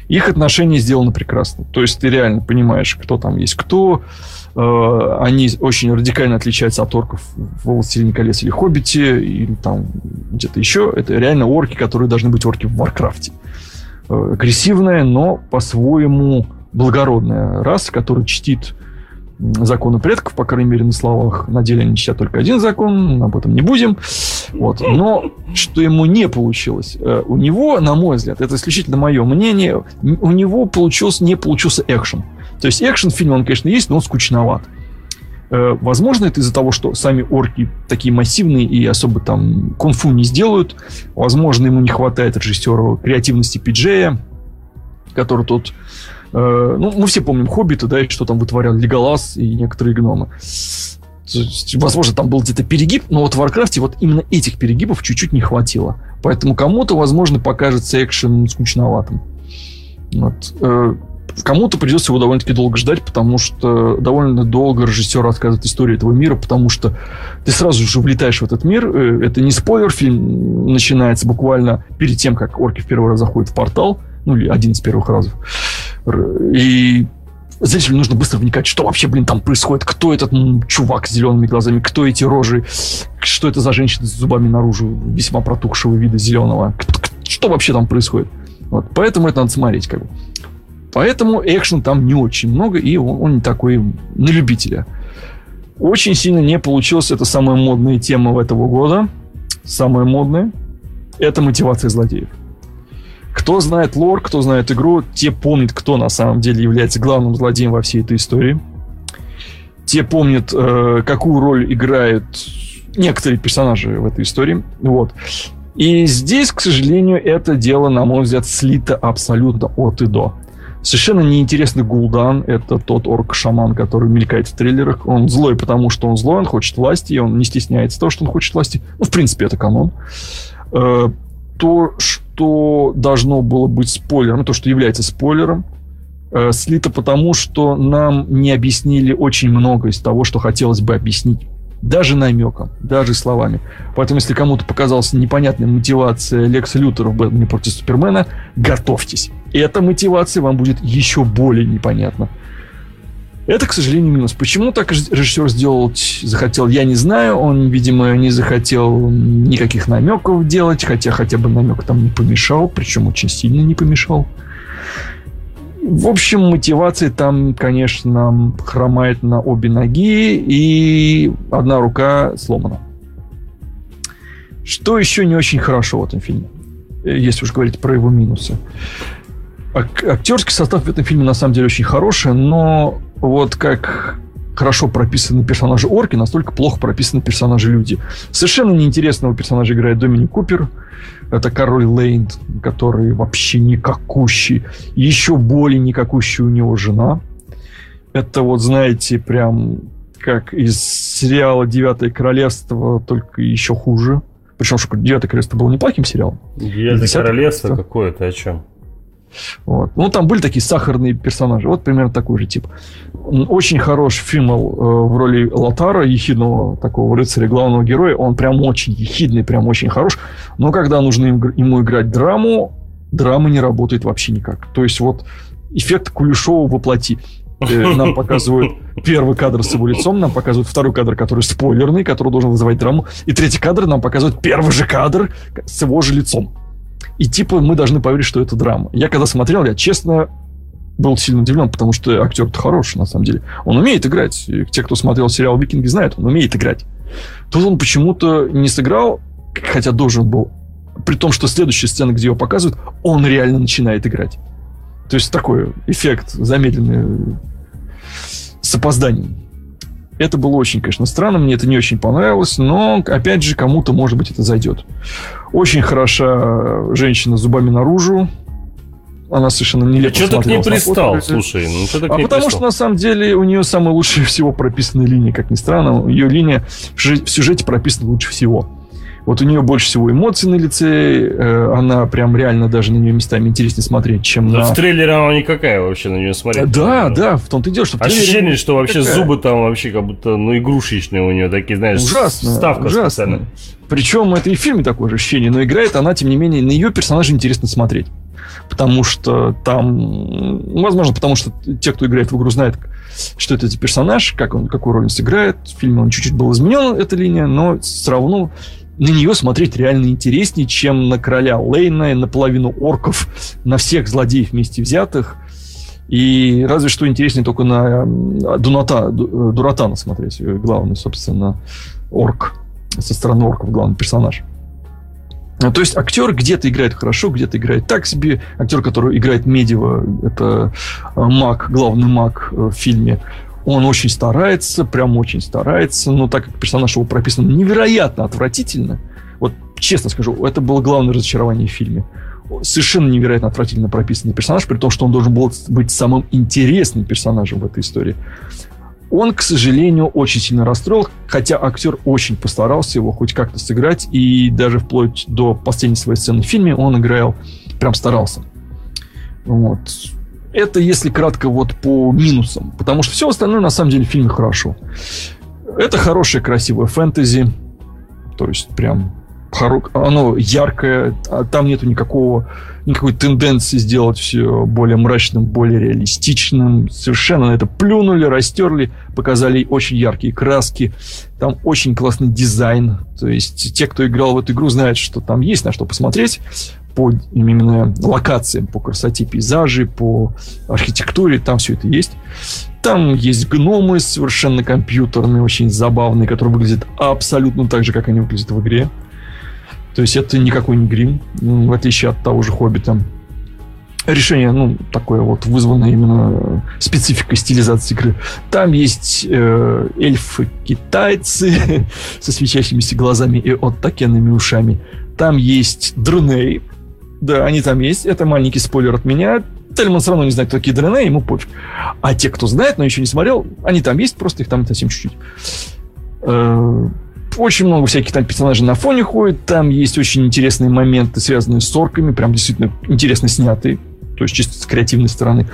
Их отношения сделаны прекрасно. То есть ты реально понимаешь, кто там есть кто. Э, они очень радикально отличаются от орков в «Властелине колец» или «Хоббите», или там где-то еще. Это реально орки, которые должны быть орки в «Варкрафте». Э, агрессивная, но по-своему благородная раса, которая чтит законы предков, по крайней мере, на словах. На деле они чтят только один закон, об этом не будем. Вот. Но что ему не получилось? Э, у него, на мой взгляд, это исключительно мое мнение, у него получился, не получился экшен. То есть экшен в фильме, он, конечно, есть, но он скучноват. Э, возможно, это из-за того, что сами орки такие массивные и особо там кунг-фу не сделают. Возможно, ему не хватает режиссера креативности Пиджея, который тут... Э, ну, мы все помним Хоббита, да, и что там вытворял Леголас и некоторые гномы. Возможно, там был где-то перегиб, но вот в Варкрафте вот именно этих перегибов чуть-чуть не хватило. Поэтому кому-то, возможно, покажется экшен скучноватым. Вот. Э, Кому-то придется его довольно-таки долго ждать, потому что довольно долго режиссер рассказывает историю этого мира, потому что ты сразу же влетаешь в этот мир. Э, это не спойлер, фильм начинается буквально перед тем, как орки в первый раз заходят в портал, ну или один из первых разов. И зрителю нужно быстро вникать, что вообще, блин, там происходит, кто этот м, чувак с зелеными глазами, кто эти рожи, что это за женщина с зубами наружу, весьма протухшего вида зеленого, что вообще там происходит. Вот, поэтому это надо смотреть, как бы. Поэтому экшен там не очень много, и он, он не такой на любителя. Очень сильно не получилось. Это самая модная тема этого года. Самая модная. Это мотивация злодеев. Кто знает лор, кто знает игру, те помнят, кто на самом деле является главным злодеем во всей этой истории. Те помнят, э, какую роль играют некоторые персонажи в этой истории. Вот. И здесь, к сожалению, это дело, на мой взгляд, слито абсолютно от и до. Совершенно неинтересный Гул'дан. Это тот орк-шаман, который мелькает в трейлерах. Он злой, потому что он злой, он хочет власти, и он не стесняется того, что он хочет власти. Ну, в принципе, это канон. Э, то, что должно было быть спойлером, то, что является спойлером, э, слито потому, что нам не объяснили очень много из того, что хотелось бы объяснить даже намеком, даже словами. Поэтому, если кому-то показалась непонятная мотивация Лекса Лютера в «Бэтмене против Супермена», готовьтесь. Эта мотивация вам будет еще более непонятна. Это, к сожалению, минус. Почему так режиссер сделал, захотел, я не знаю. Он, видимо, не захотел никаких намеков делать, хотя хотя бы намек там не помешал, причем очень сильно не помешал. В общем, мотивация там, конечно, хромает на обе ноги, и одна рука сломана. Что еще не очень хорошо в этом фильме, э, если уж говорить про его минусы. Актерский состав в этом фильме на самом деле очень хороший, но вот как хорошо прописаны персонажи орки, настолько плохо прописаны персонажи люди. Совершенно неинтересного персонажа играет Доминик Купер. Это король Лейнд, который вообще никакущий. Еще более никакущая у него жена. Это вот, знаете, прям как из сериала «Девятое королевство», только еще хуже. Причем, что «Девятое королевство» было неплохим сериалом. «Девятое королевство» какое-то, о чем? Вот. Ну, там были такие сахарные персонажи. Вот примерно такой же тип. Очень хорош фильм э, в роли Лотара, ехидного такого рыцаря, главного героя. Он прям очень ехидный, прям очень хорош. Но когда нужно ему играть драму, драма не работает вообще никак. То есть вот эффект Кулешова воплоти. Э, нам показывают первый кадр с его лицом, нам показывают второй кадр, который спойлерный, который должен вызывать драму, и третий кадр нам показывают первый же кадр с его же лицом. И типа мы должны поверить, что это драма. Я когда смотрел, я честно был сильно удивлен, потому что актер-то хороший, на самом деле. Он умеет играть. Те, кто смотрел сериал «Викинги», знают, он умеет играть. Тут он почему-то не сыграл, хотя должен был. При том, что следующая сцена, где его показывают, он реально начинает играть. То есть такой эффект замедленный с опозданием. Это было очень, конечно, странно, мне это не очень понравилось, но, опять же, кому-то, может быть, это зайдет. Очень хороша женщина с зубами наружу. Она совершенно нелепо Что ты к ней пристал, слушай? Ну, что ты к а ней потому пристал? что, на самом деле, у нее самая лучшая всего прописанная линия, как ни странно. Ее линия в сюжете прописана лучше всего. Вот у нее больше всего эмоций на лице, э, она прям реально даже на нее местами интереснее смотреть, чем да на... в трейлере она никакая вообще на нее смотреть. Да, да, в том-то и дело, что Ощущение, что вообще такая. зубы там вообще как будто, ну, игрушечные у нее такие, знаешь, Ужасно, ставка ужасно. специальная. Причем это и в фильме такое же ощущение, но играет она, тем не менее, на ее персонажа интересно смотреть. Потому что там... Возможно, потому что те, кто играет в игру, знают, что это за персонаж, как он, какую роль он сыграет. В фильме он чуть-чуть был изменен, эта линия, но все равно на нее смотреть реально интереснее, чем на короля Лейна, наполовину орков, на всех злодеев вместе взятых. И разве что интереснее только на э, Дуната, Ду- Дуратана смотреть, э, главный, собственно, орк. Со стороны орков главный персонаж. А, То есть актер где-то играет хорошо, где-то играет так себе. Актер, который играет Медева, это э, маг, главный маг э, в фильме. Он очень старается, прям очень старается, но так как персонаж его прописан невероятно отвратительно, вот честно скажу, это было главное разочарование в фильме. Совершенно невероятно отвратительно прописанный персонаж, при том, что он должен был быть самым интересным персонажем в этой истории. Он, к сожалению, очень сильно расстроил, хотя актер очень постарался его хоть как-то сыграть, и даже вплоть до последней своей сцены в фильме он играл, прям старался. Вот. Это если кратко вот по минусам, потому что все остальное на самом деле в фильме хорошо. Это хорошее, красивое фэнтези, то есть прям хоро... оно яркое, а там нету никакого никакой тенденции сделать все более мрачным, более реалистичным. Совершенно на это плюнули, растерли, показали очень яркие краски. Там очень классный дизайн. То есть те, кто играл в эту игру, знают, что там есть на что посмотреть по именно локациям, по красоте пейзажей, по архитектуре, там все это есть. Там есть гномы совершенно компьютерные, очень забавные, которые выглядят абсолютно так же, как они выглядят в игре. То есть это никакой не грим, м, в отличие от того же Хоббита. Решение, ну, такое вот вызванное именно спецификой стилизации игры. Там есть э, эльфы-китайцы со свечащимися глазами и оттакенными ушами. Там есть дрыней. Да, они там есть. Это маленький спойлер от меня. Тельман все равно не знает, кто такие дрыней, ему пофиг. А те, кто знает, но еще не смотрел, они там есть, просто их там совсем чуть-чуть. Э, очень много всяких там персонажей на фоне ходит. Там есть очень интересные моменты, связанные с орками. Прям действительно интересно снятые. То есть чисто с креативной стороны.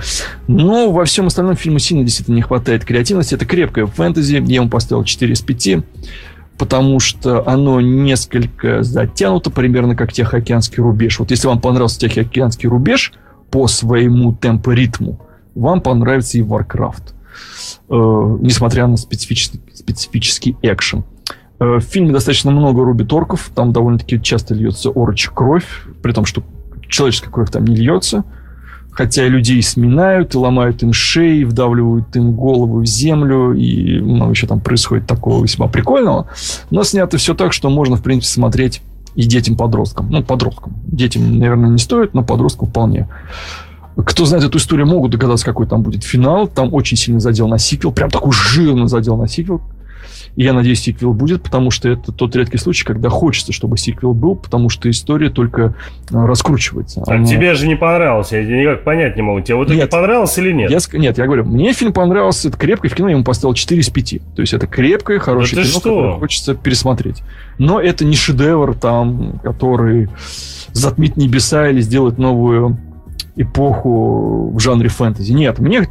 Но во всем остальном фильму сильно действительно не хватает креативности. Это крепкое фэнтези. Я ему поставил 4 из 5. Потому что оно несколько затянуто, примерно как Тихоокеанский рубеж. Вот если вам понравился Тихоокеанский рубеж по своему темпу-ритму, вам понравится и Warcraft. Э, несмотря на специфический, специфический экшен. Э, В фильме достаточно много рубит орков, там довольно-таки часто льется орочья кровь, при том, что человеческая кровь там не льется. Хотя людей сминают, и ломают им шеи, вдавливают им голову в землю, и много еще там происходит такого весьма прикольного. Но снято все так, что можно, в принципе, смотреть и детям-подросткам. Ну, подросткам. Детям, наверное, не стоит, но подросткам вполне. Кто знает эту историю, могут догадаться, какой там будет финал. Там очень сильный задел на сиквел. Прям такой жирный задел на сиквел. И я надеюсь, сиквел будет, потому что это тот редкий случай, когда хочется, чтобы сиквел был, потому что история только а, раскручивается. А Она... тебе же не понравился, я никак понять не могу. Тебе вот это понравился или нет? Я, нет, я говорю, мне фильм понравился, это крепкое в кино, я ему поставил 4 из 5. То есть это крепкое, хорошее да кино, что? которое хочется пересмотреть. Но это не шедевр там, который затмит небеса или сделает новую эпоху в жанре фэнтези. Нет, мне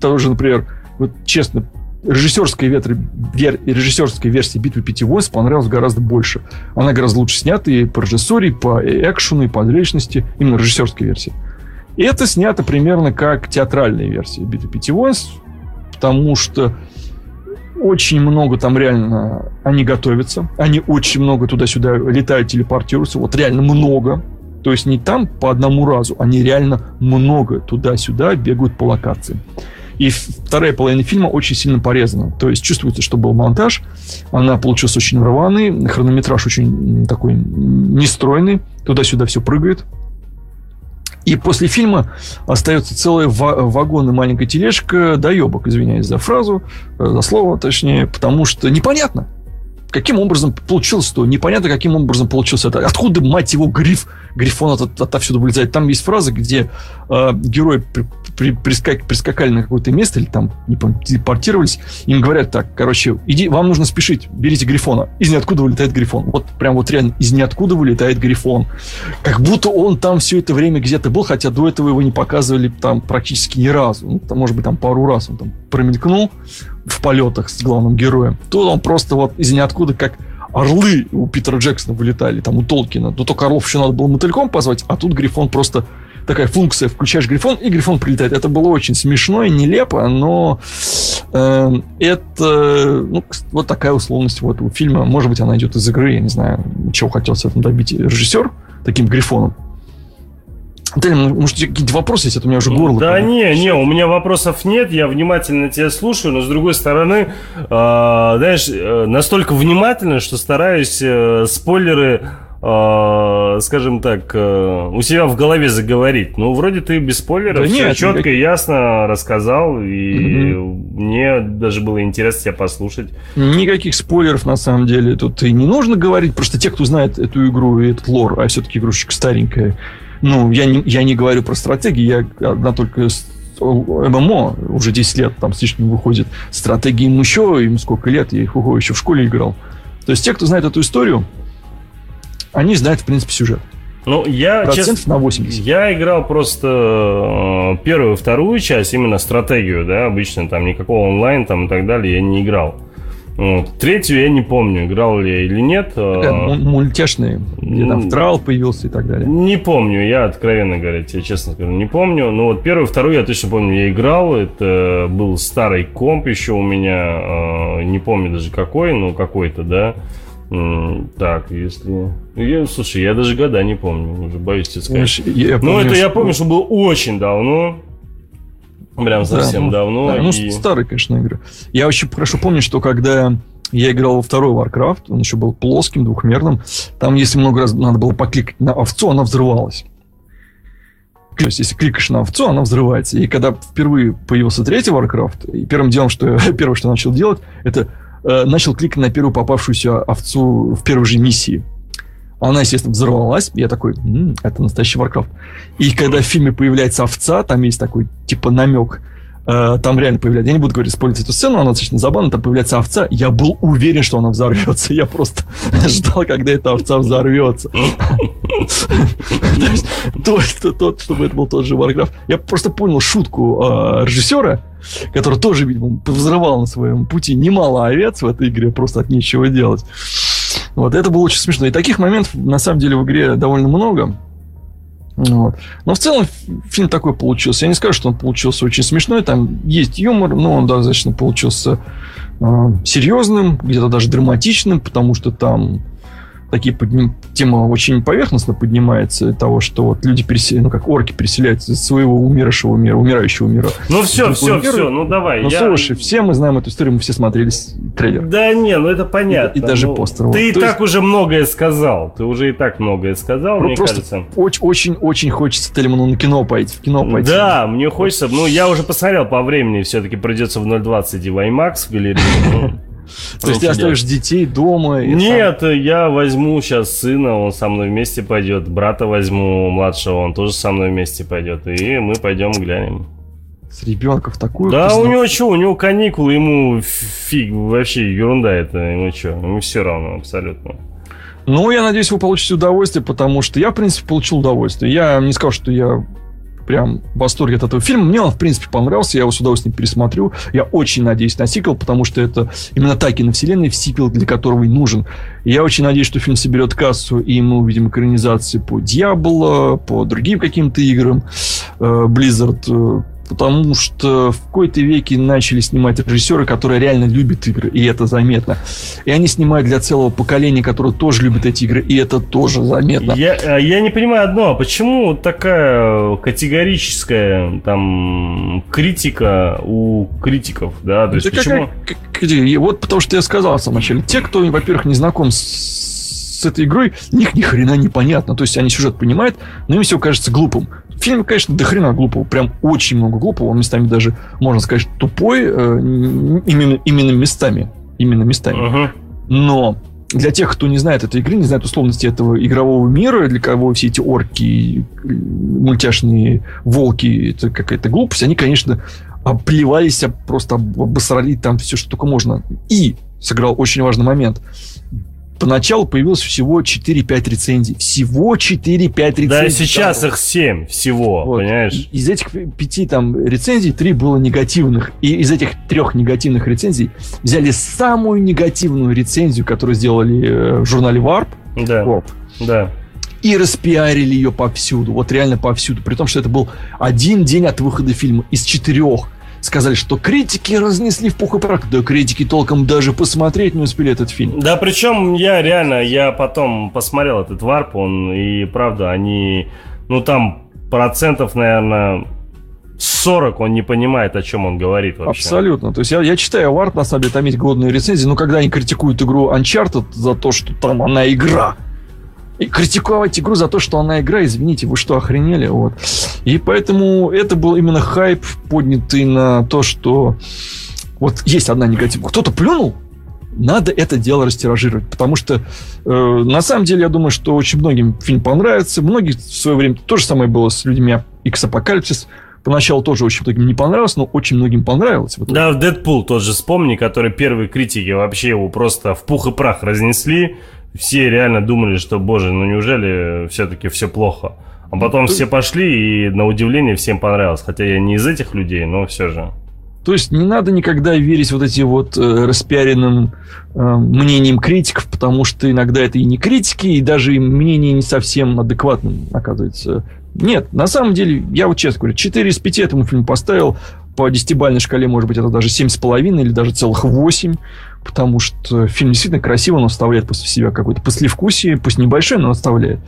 тоже, например, вот честно, режиссерская, ветр, вер, режиссерская версия «Битвы пяти войск» понравилась гораздо больше. Она гораздо лучше снята и по режиссуре, и по экшену, и по зрелищности. Именно режиссерская версия. И это снято примерно как театральная версия «Битвы пяти войск», потому что очень много там реально они готовятся. Они очень много туда-сюда летают, телепортируются. Вот реально много. То есть не там по одному разу, они реально много туда-сюда бегают по локациям. И вторая половина фильма очень сильно порезана. То есть чувствуется, что был монтаж. Она получилась очень рваный. Хронометраж очень такой нестройный. Туда-сюда все прыгает. И после фильма остается целый вагон и маленькая тележка доебок, извиняюсь за фразу, э, за слово точнее, потому что непонятно, каким образом получилось то, непонятно, каким образом получился это. Откуда, мать его, гриф, грифон от, отовсюду вылезает. Там есть фраза, где э, герои при, при, прискак, прискакали на какое-то место или там, не помню, телепортировались, им говорят так, короче, иди, вам нужно спешить, берите грифона. Из ниоткуда вылетает грифон. Вот прям вот реально из ниоткуда вылетает грифон. Как будто он там все это время где-то был, хотя до этого его не показывали там практически ни разу. Ну, там, может быть, там пару раз он там промелькнул, в полетах с главным героем. Тут он просто вот из ниоткуда как орлы у Питера Джексона вылетали, там у Толкина. Но только орлов еще надо было мотыльком позвать, а тут Грифон просто такая функция, включаешь Грифон, и Грифон прилетает. Это было очень смешно и нелепо, но э, это ну, вот такая условность вот у фильма. Может быть, она идет из игры, я не знаю, чего хотел с этим добить режиссер таким Грифоном. Да, может, какие-то вопросы есть, это у меня уже горло. Да не, не, у меня вопросов нет, я внимательно тебя слушаю, но с другой стороны, э, знаешь, э, настолько внимательно, что стараюсь э, спойлеры, э, скажем так, э, у себя в голове заговорить. Ну, вроде ты без спойлеров да все нет, четко никак... и ясно рассказал, и mm мне даже было интересно тебя послушать. Никаких спойлеров, на самом деле, тут и не нужно говорить, просто те, кто знает эту игру и этот лор, а все-таки игрушечка старенькая, ну, я не, я не говорю про стратегии, я одна только ММО уже 10 лет там с лишним выходит. Стратегии им еще, им сколько лет, я их ого, еще в школе играл. То есть те, кто знает эту историю, они знают, в принципе, сюжет. Ну, я, Процентов честно, на 80. Я играл просто э, первую, вторую часть, именно стратегию, да, обычно там никакого онлайн там и так далее я не играл. Вот. Третью я не помню, играл ли я или нет. Такая мультяшный, где там трал появился и так далее. Не помню, я откровенно говоря, тебе честно скажу, не помню. Но вот первую, вторую я точно помню, я играл. Это был старый комп еще у меня, не помню даже какой, но какой-то, да. Так, если... Я, слушай, я даже года не помню, уже боюсь тебе сказать. Я, ну, это я помню, что было очень давно. Прям совсем да, ну, давно. Да, ну, и... Ну, старые, конечно, игры. Я очень хорошо помню, что когда я играл во второй Warcraft, он еще был плоским, двухмерным, там, если много раз надо было покликать на овцу, она взрывалась. То есть, если кликаешь на овцу, она взрывается. И когда впервые появился третий Warcraft, и первым делом, что первое, что начал делать, это э, начал кликать на первую попавшуюся овцу в первой же миссии. Она, естественно, взорвалась. Я такой, м-м, это настоящий Warcraft. И когда в фильме появляется овца, там есть такой, типа, намек. Э, там реально появляется, я не буду говорить, использовать эту сцену, она достаточно забавная, там появляется овца, я был уверен, что она взорвется, я просто ждал, когда эта овца взорвется. Тот, чтобы это был тот же Warcraft. Я просто понял шутку э, режиссера, который тоже, видимо, взрывал на своем пути немало овец в этой игре, просто от нечего делать. Вот, это было очень смешно. И таких моментов, на самом деле, в игре довольно много. Вот. Но в целом фильм такой получился. Я не скажу, что он получился очень смешной. Там есть юмор, но он достаточно получился э, серьезным, где-то даже драматичным, потому что там такие подним... тема очень поверхностно поднимается того, что вот люди переселяют, ну как орки переселяются из своего умершего мира, умирающего мира. Ну все, все, мир. все, ну давай. Ну я... слушай, все мы знаем эту историю, мы все смотрели трейлер. Да не, ну это понятно. И, и даже ну, постер. Ты вот. и То так есть... уже многое сказал, ты уже и так многое сказал, ну, мне кажется. Очень, очень, очень хочется Тельману на кино пойти, в кино пойти. Да, мне хочется, ну я уже посмотрел по времени, все-таки придется в 0.20 и в IMAX в галерее. То есть ты оставишь детей дома? Нет, сам... я возьму сейчас сына, он со мной вместе пойдет, брата возьму младшего, он тоже со мной вместе пойдет, и мы пойдем глянем. С ребенком в такую Да, у него что, у него каникулы, ему фиг, вообще ерунда это, ему что, ему все равно абсолютно. Ну, я надеюсь, вы получите удовольствие, потому что я, в принципе, получил удовольствие. Я не сказал, что я прям в восторге от этого фильма. Мне он, в принципе, понравился, я его с удовольствием пересмотрю. Я очень надеюсь на сиквел, потому что это именно та киновселенная, сиквел, для которого и нужен. Я очень надеюсь, что фильм соберет кассу, и мы увидим экранизации по Диабло, по другим каким-то играм. Blizzard э, потому что в какой-то веке начали снимать режиссеры, которые реально любят игры, и это заметно. И они снимают для целого поколения, которое тоже любит эти игры, и это тоже заметно. Я, а, я не понимаю одно, а почему такая категорическая там критика у критиков, да? То есть почему... Какая, вот потому что я сказал в самом начале, те, кто, во-первых, не знаком с с этой игрой, них ни хрена непонятно. То есть они сюжет понимают, но им все кажется глупым. Фильм, конечно, до хрена глупого. Прям очень много глупого. Он местами даже, можно сказать, тупой. Э, именно, именно местами. Именно местами. Uh-huh. Но для тех, кто не знает этой игры, не знает условности этого игрового мира, для кого все эти орки, мультяшные волки, это какая-то глупость, они, конечно, оплевались, просто обосрали там все, что только можно. И сыграл очень важный момент поначалу появилось всего 4-5 рецензий. Всего 4-5 рецензий. Да, сейчас их 7 всего, вот. понимаешь? Из этих пяти там рецензий три было негативных. И из этих трех негативных рецензий взяли самую негативную рецензию, которую сделали э, в журнале Warp. Да. Warp. Да и распиарили ее повсюду, вот реально повсюду, при том, что это был один день от выхода фильма из четырех сказали, что критики разнесли в пух и прах. Да критики толком даже посмотреть не успели этот фильм. Да, причем я реально, я потом посмотрел этот варп, он, и правда, они, ну там процентов, наверное, 40 он не понимает, о чем он говорит вообще. Абсолютно. То есть я, я читаю Варп, на самом деле, там есть годные рецензии, но когда они критикуют игру Uncharted за то, что там она игра, и критиковать игру за то, что она игра, извините, вы что, охренели? Вот. И поэтому это был именно хайп, поднятый на то, что вот есть одна негативная. Кто-то плюнул, надо это дело растиражировать, потому что э, на самом деле я думаю, что очень многим фильм понравится. Многие в свое время то же самое было с людьми X Апокалипсис. Поначалу тоже очень многим не понравилось, но очень многим понравилось. Да, в Дэдпул тот же вспомни, который первые критики вообще его просто в пух и прах разнесли все реально думали, что, боже, ну неужели все-таки все плохо? А потом все пошли, и на удивление всем понравилось. Хотя я не из этих людей, но все же. То есть не надо никогда верить вот этим вот э, распиаренным э, мнениям критиков, потому что иногда это и не критики, и даже и мнение не совсем адекватным оказывается. Нет, на самом деле, я вот честно говорю, 4 из 5 этому фильму поставил. По десятибальной шкале, может быть, это даже 7,5 или даже целых 8 потому что фильм действительно красиво, он оставляет после себя какое-то послевкусие, пусть небольшое, но оставляет.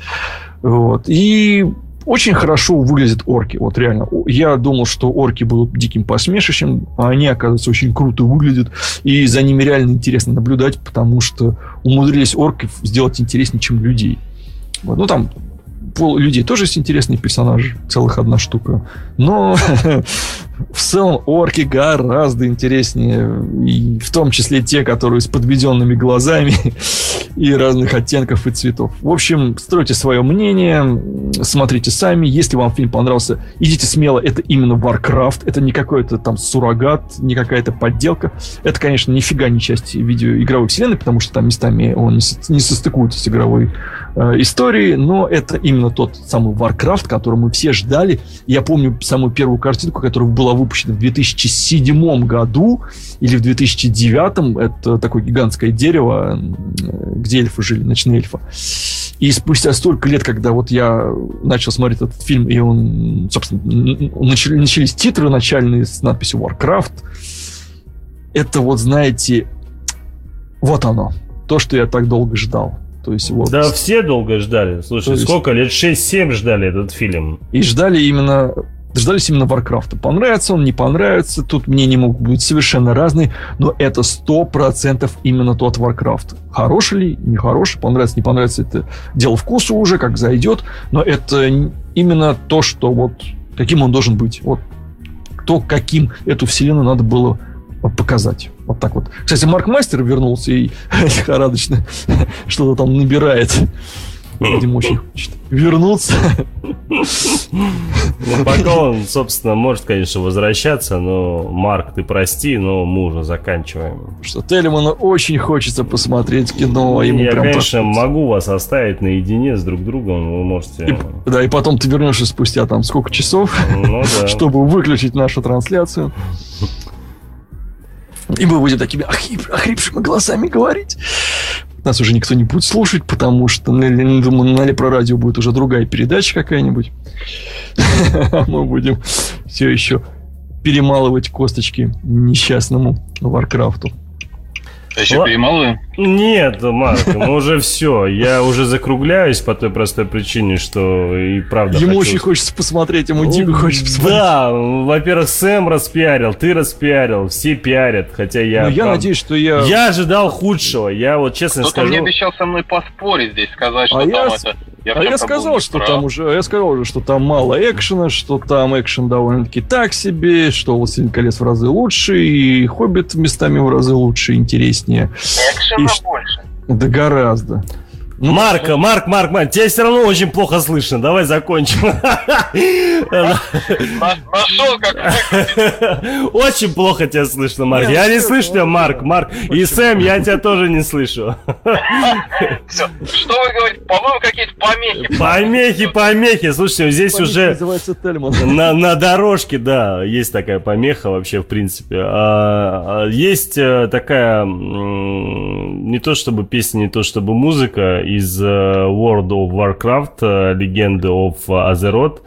Вот. И очень хорошо выглядят орки, вот реально. Я думал, что орки будут диким посмешищем, а они, оказывается, очень круто выглядят, и за ними реально интересно наблюдать, потому что умудрились орков сделать интереснее, чем людей. Вот. Ну, там у людей тоже есть интересные персонажи, целых одна штука. Но в целом орки гораздо интереснее, и в том числе те, которые с подведенными глазами и разных оттенков и цветов. В общем, стройте свое мнение, смотрите сами. Если вам фильм понравился, идите смело. Это именно Warcraft, это не какой-то там суррогат, не какая-то подделка. Это, конечно, нифига не часть видеоигровой вселенной, потому что там местами он не состыкуется с игровой э, историей, но это именно тот самый Warcraft, который мы все ждали. Я помню самую первую картинку, которая была выпущена в 2007 году или в 2009. Это такое гигантское дерево, где эльфы жили, ночные эльфы. И спустя столько лет, когда вот я начал смотреть этот фильм, и он, собственно, начали, начались титры начальные с надписью Warcraft, это вот, знаете, вот оно. То, что я так долго ждал. То есть, вот. Да, все долго ждали. Слушай, есть... сколько лет? 6-7 ждали этот фильм. И ждали именно дождались именно Варкрафта. Понравится он, не понравится, тут мнения могут быть совершенно разные, но это сто процентов именно тот Варкрафт. Хороший ли, нехороший, понравится, не понравится, это дело вкуса уже, как зайдет, но это именно то, что вот каким он должен быть. Вот то, каким эту вселенную надо было показать. Вот так вот. Кстати, Марк Мастер вернулся и лихорадочно что-то там набирает. Видимо, очень хочет вернуться. Ну, пока он, собственно, может, конечно, возвращаться, но, Марк, ты прости, но мы уже заканчиваем. Что Телеману очень хочется посмотреть кино. Ему Я, конечно, так- могу вас оставить наедине с друг другом, вы можете... И- да, и потом ты вернешься спустя там сколько часов, Ну да. чтобы выключить нашу трансляцию. И мы будем такими охрип- охрипшими голосами говорить. Нас уже никто не будет слушать, потому что, на, на- думаю, на Лепро радио будет уже другая передача какая-нибудь. А Мы будем все еще перемалывать косточки несчастному Варкрафту. Я еще перемалываю? Нет, Марк, ну уже все. Я уже закругляюсь по той простой причине, что и правда Ему хочу- очень хочется посмотреть, ему дико хочется посмотреть. Да, во-первых, Сэм распиарил, ты распиарил, все пиарят, хотя я... Но я правда- надеюсь, что я... Я ожидал худшего, я вот честно Кто-то мне скажу... обещал со мной поспорить здесь, сказать, что А там я это... Я А я сказал, что неправ. там уже, я сказал уже, что там мало экшена, что там экшен довольно-таки так себе, что «Властелин колец» в разы лучше, и «Хоббит» местами в разы лучше, интереснее. Экшена И ш- больше. Да гораздо. Ну, Марк, Марк, Марк, Марк, тебя все равно очень плохо слышно, давай закончим. На- Нашел, как Очень плохо тебя слышно, Марк. Я ну не слышу тебя, ну Марк. Марк. И Сэм, я тебя тоже не слышу. Что вы говорите? По-моему, какие-то помехи. Помехи, помехи. Слушайте, здесь уже... называется Тельман. На, на дорожке, да, есть такая помеха вообще, в принципе. А, а, есть э, такая, не то чтобы песня, не то чтобы музыка из э, World of Warcraft, э, легенды of Azeroth.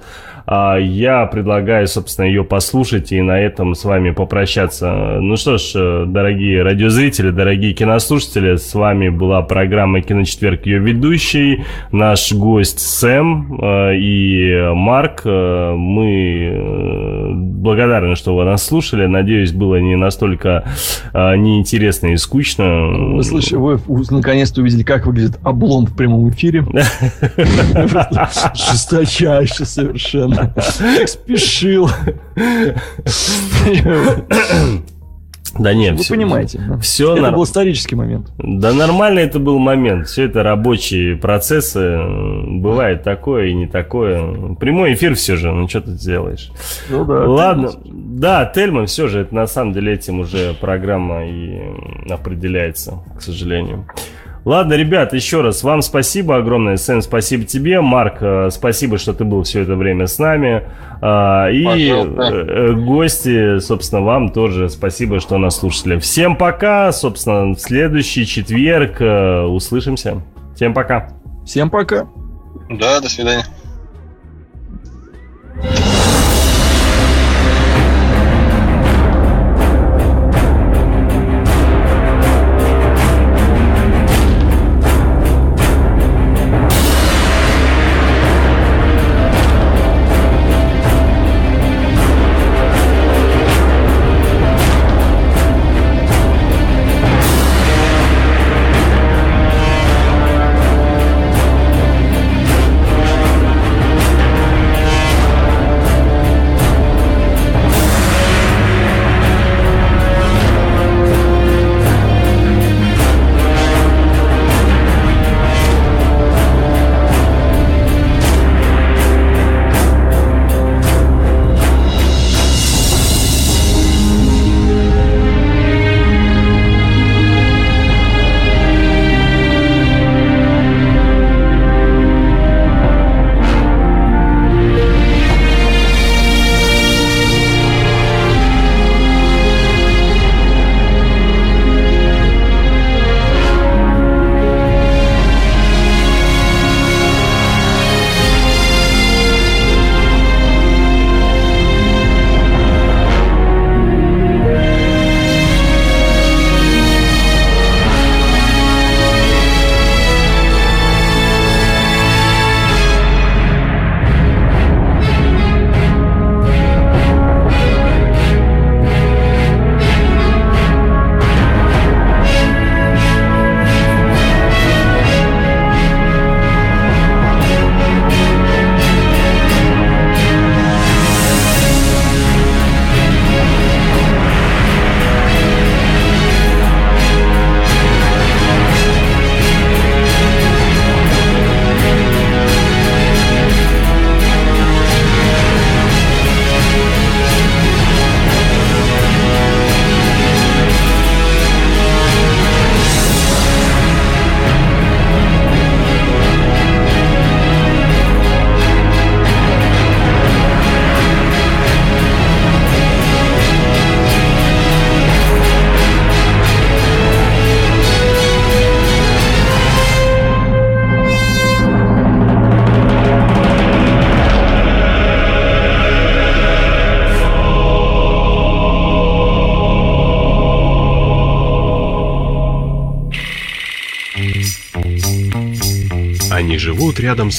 А, Я предлагаю, собственно, ее послушать и на этом с вами попрощаться. Ну что ж, э, дорогие радиозрители, дорогие кинослушатели, с вами была программа «Киночетверг», ее ведущий, наш гость Сэм э, и Марк. Э, Мы благодарны, что вы нас слушали. Надеюсь, было не настолько неинтересно и скучно. Вы слышите, вы наконец-то увидели, как выглядит облом в прямом эфире. Жесточайше совершенно. Спешил. Да нет, Вы всё- понимаете. Все Это был исторический момент. Да нормально это был момент. Все это рабочие процессы. Бывает такое и не такое. Прямой эфир все же, ну что ты сделаешь. Ну да. Ладно, да, Тельман все же, это на самом деле этим уже программа и определяется, к сожалению. Ладно, ребят, еще раз вам спасибо огромное. Сэм, спасибо тебе. Марк, э, спасибо, что ты был все это время с нами. А, И Пожалуйста. э, э, гости, собственно, вам тоже спасибо, что нас слушали. Всем пока. Собственно, в следующий четверг э, услышимся. Всем пока. Всем пока. Да, до свидания.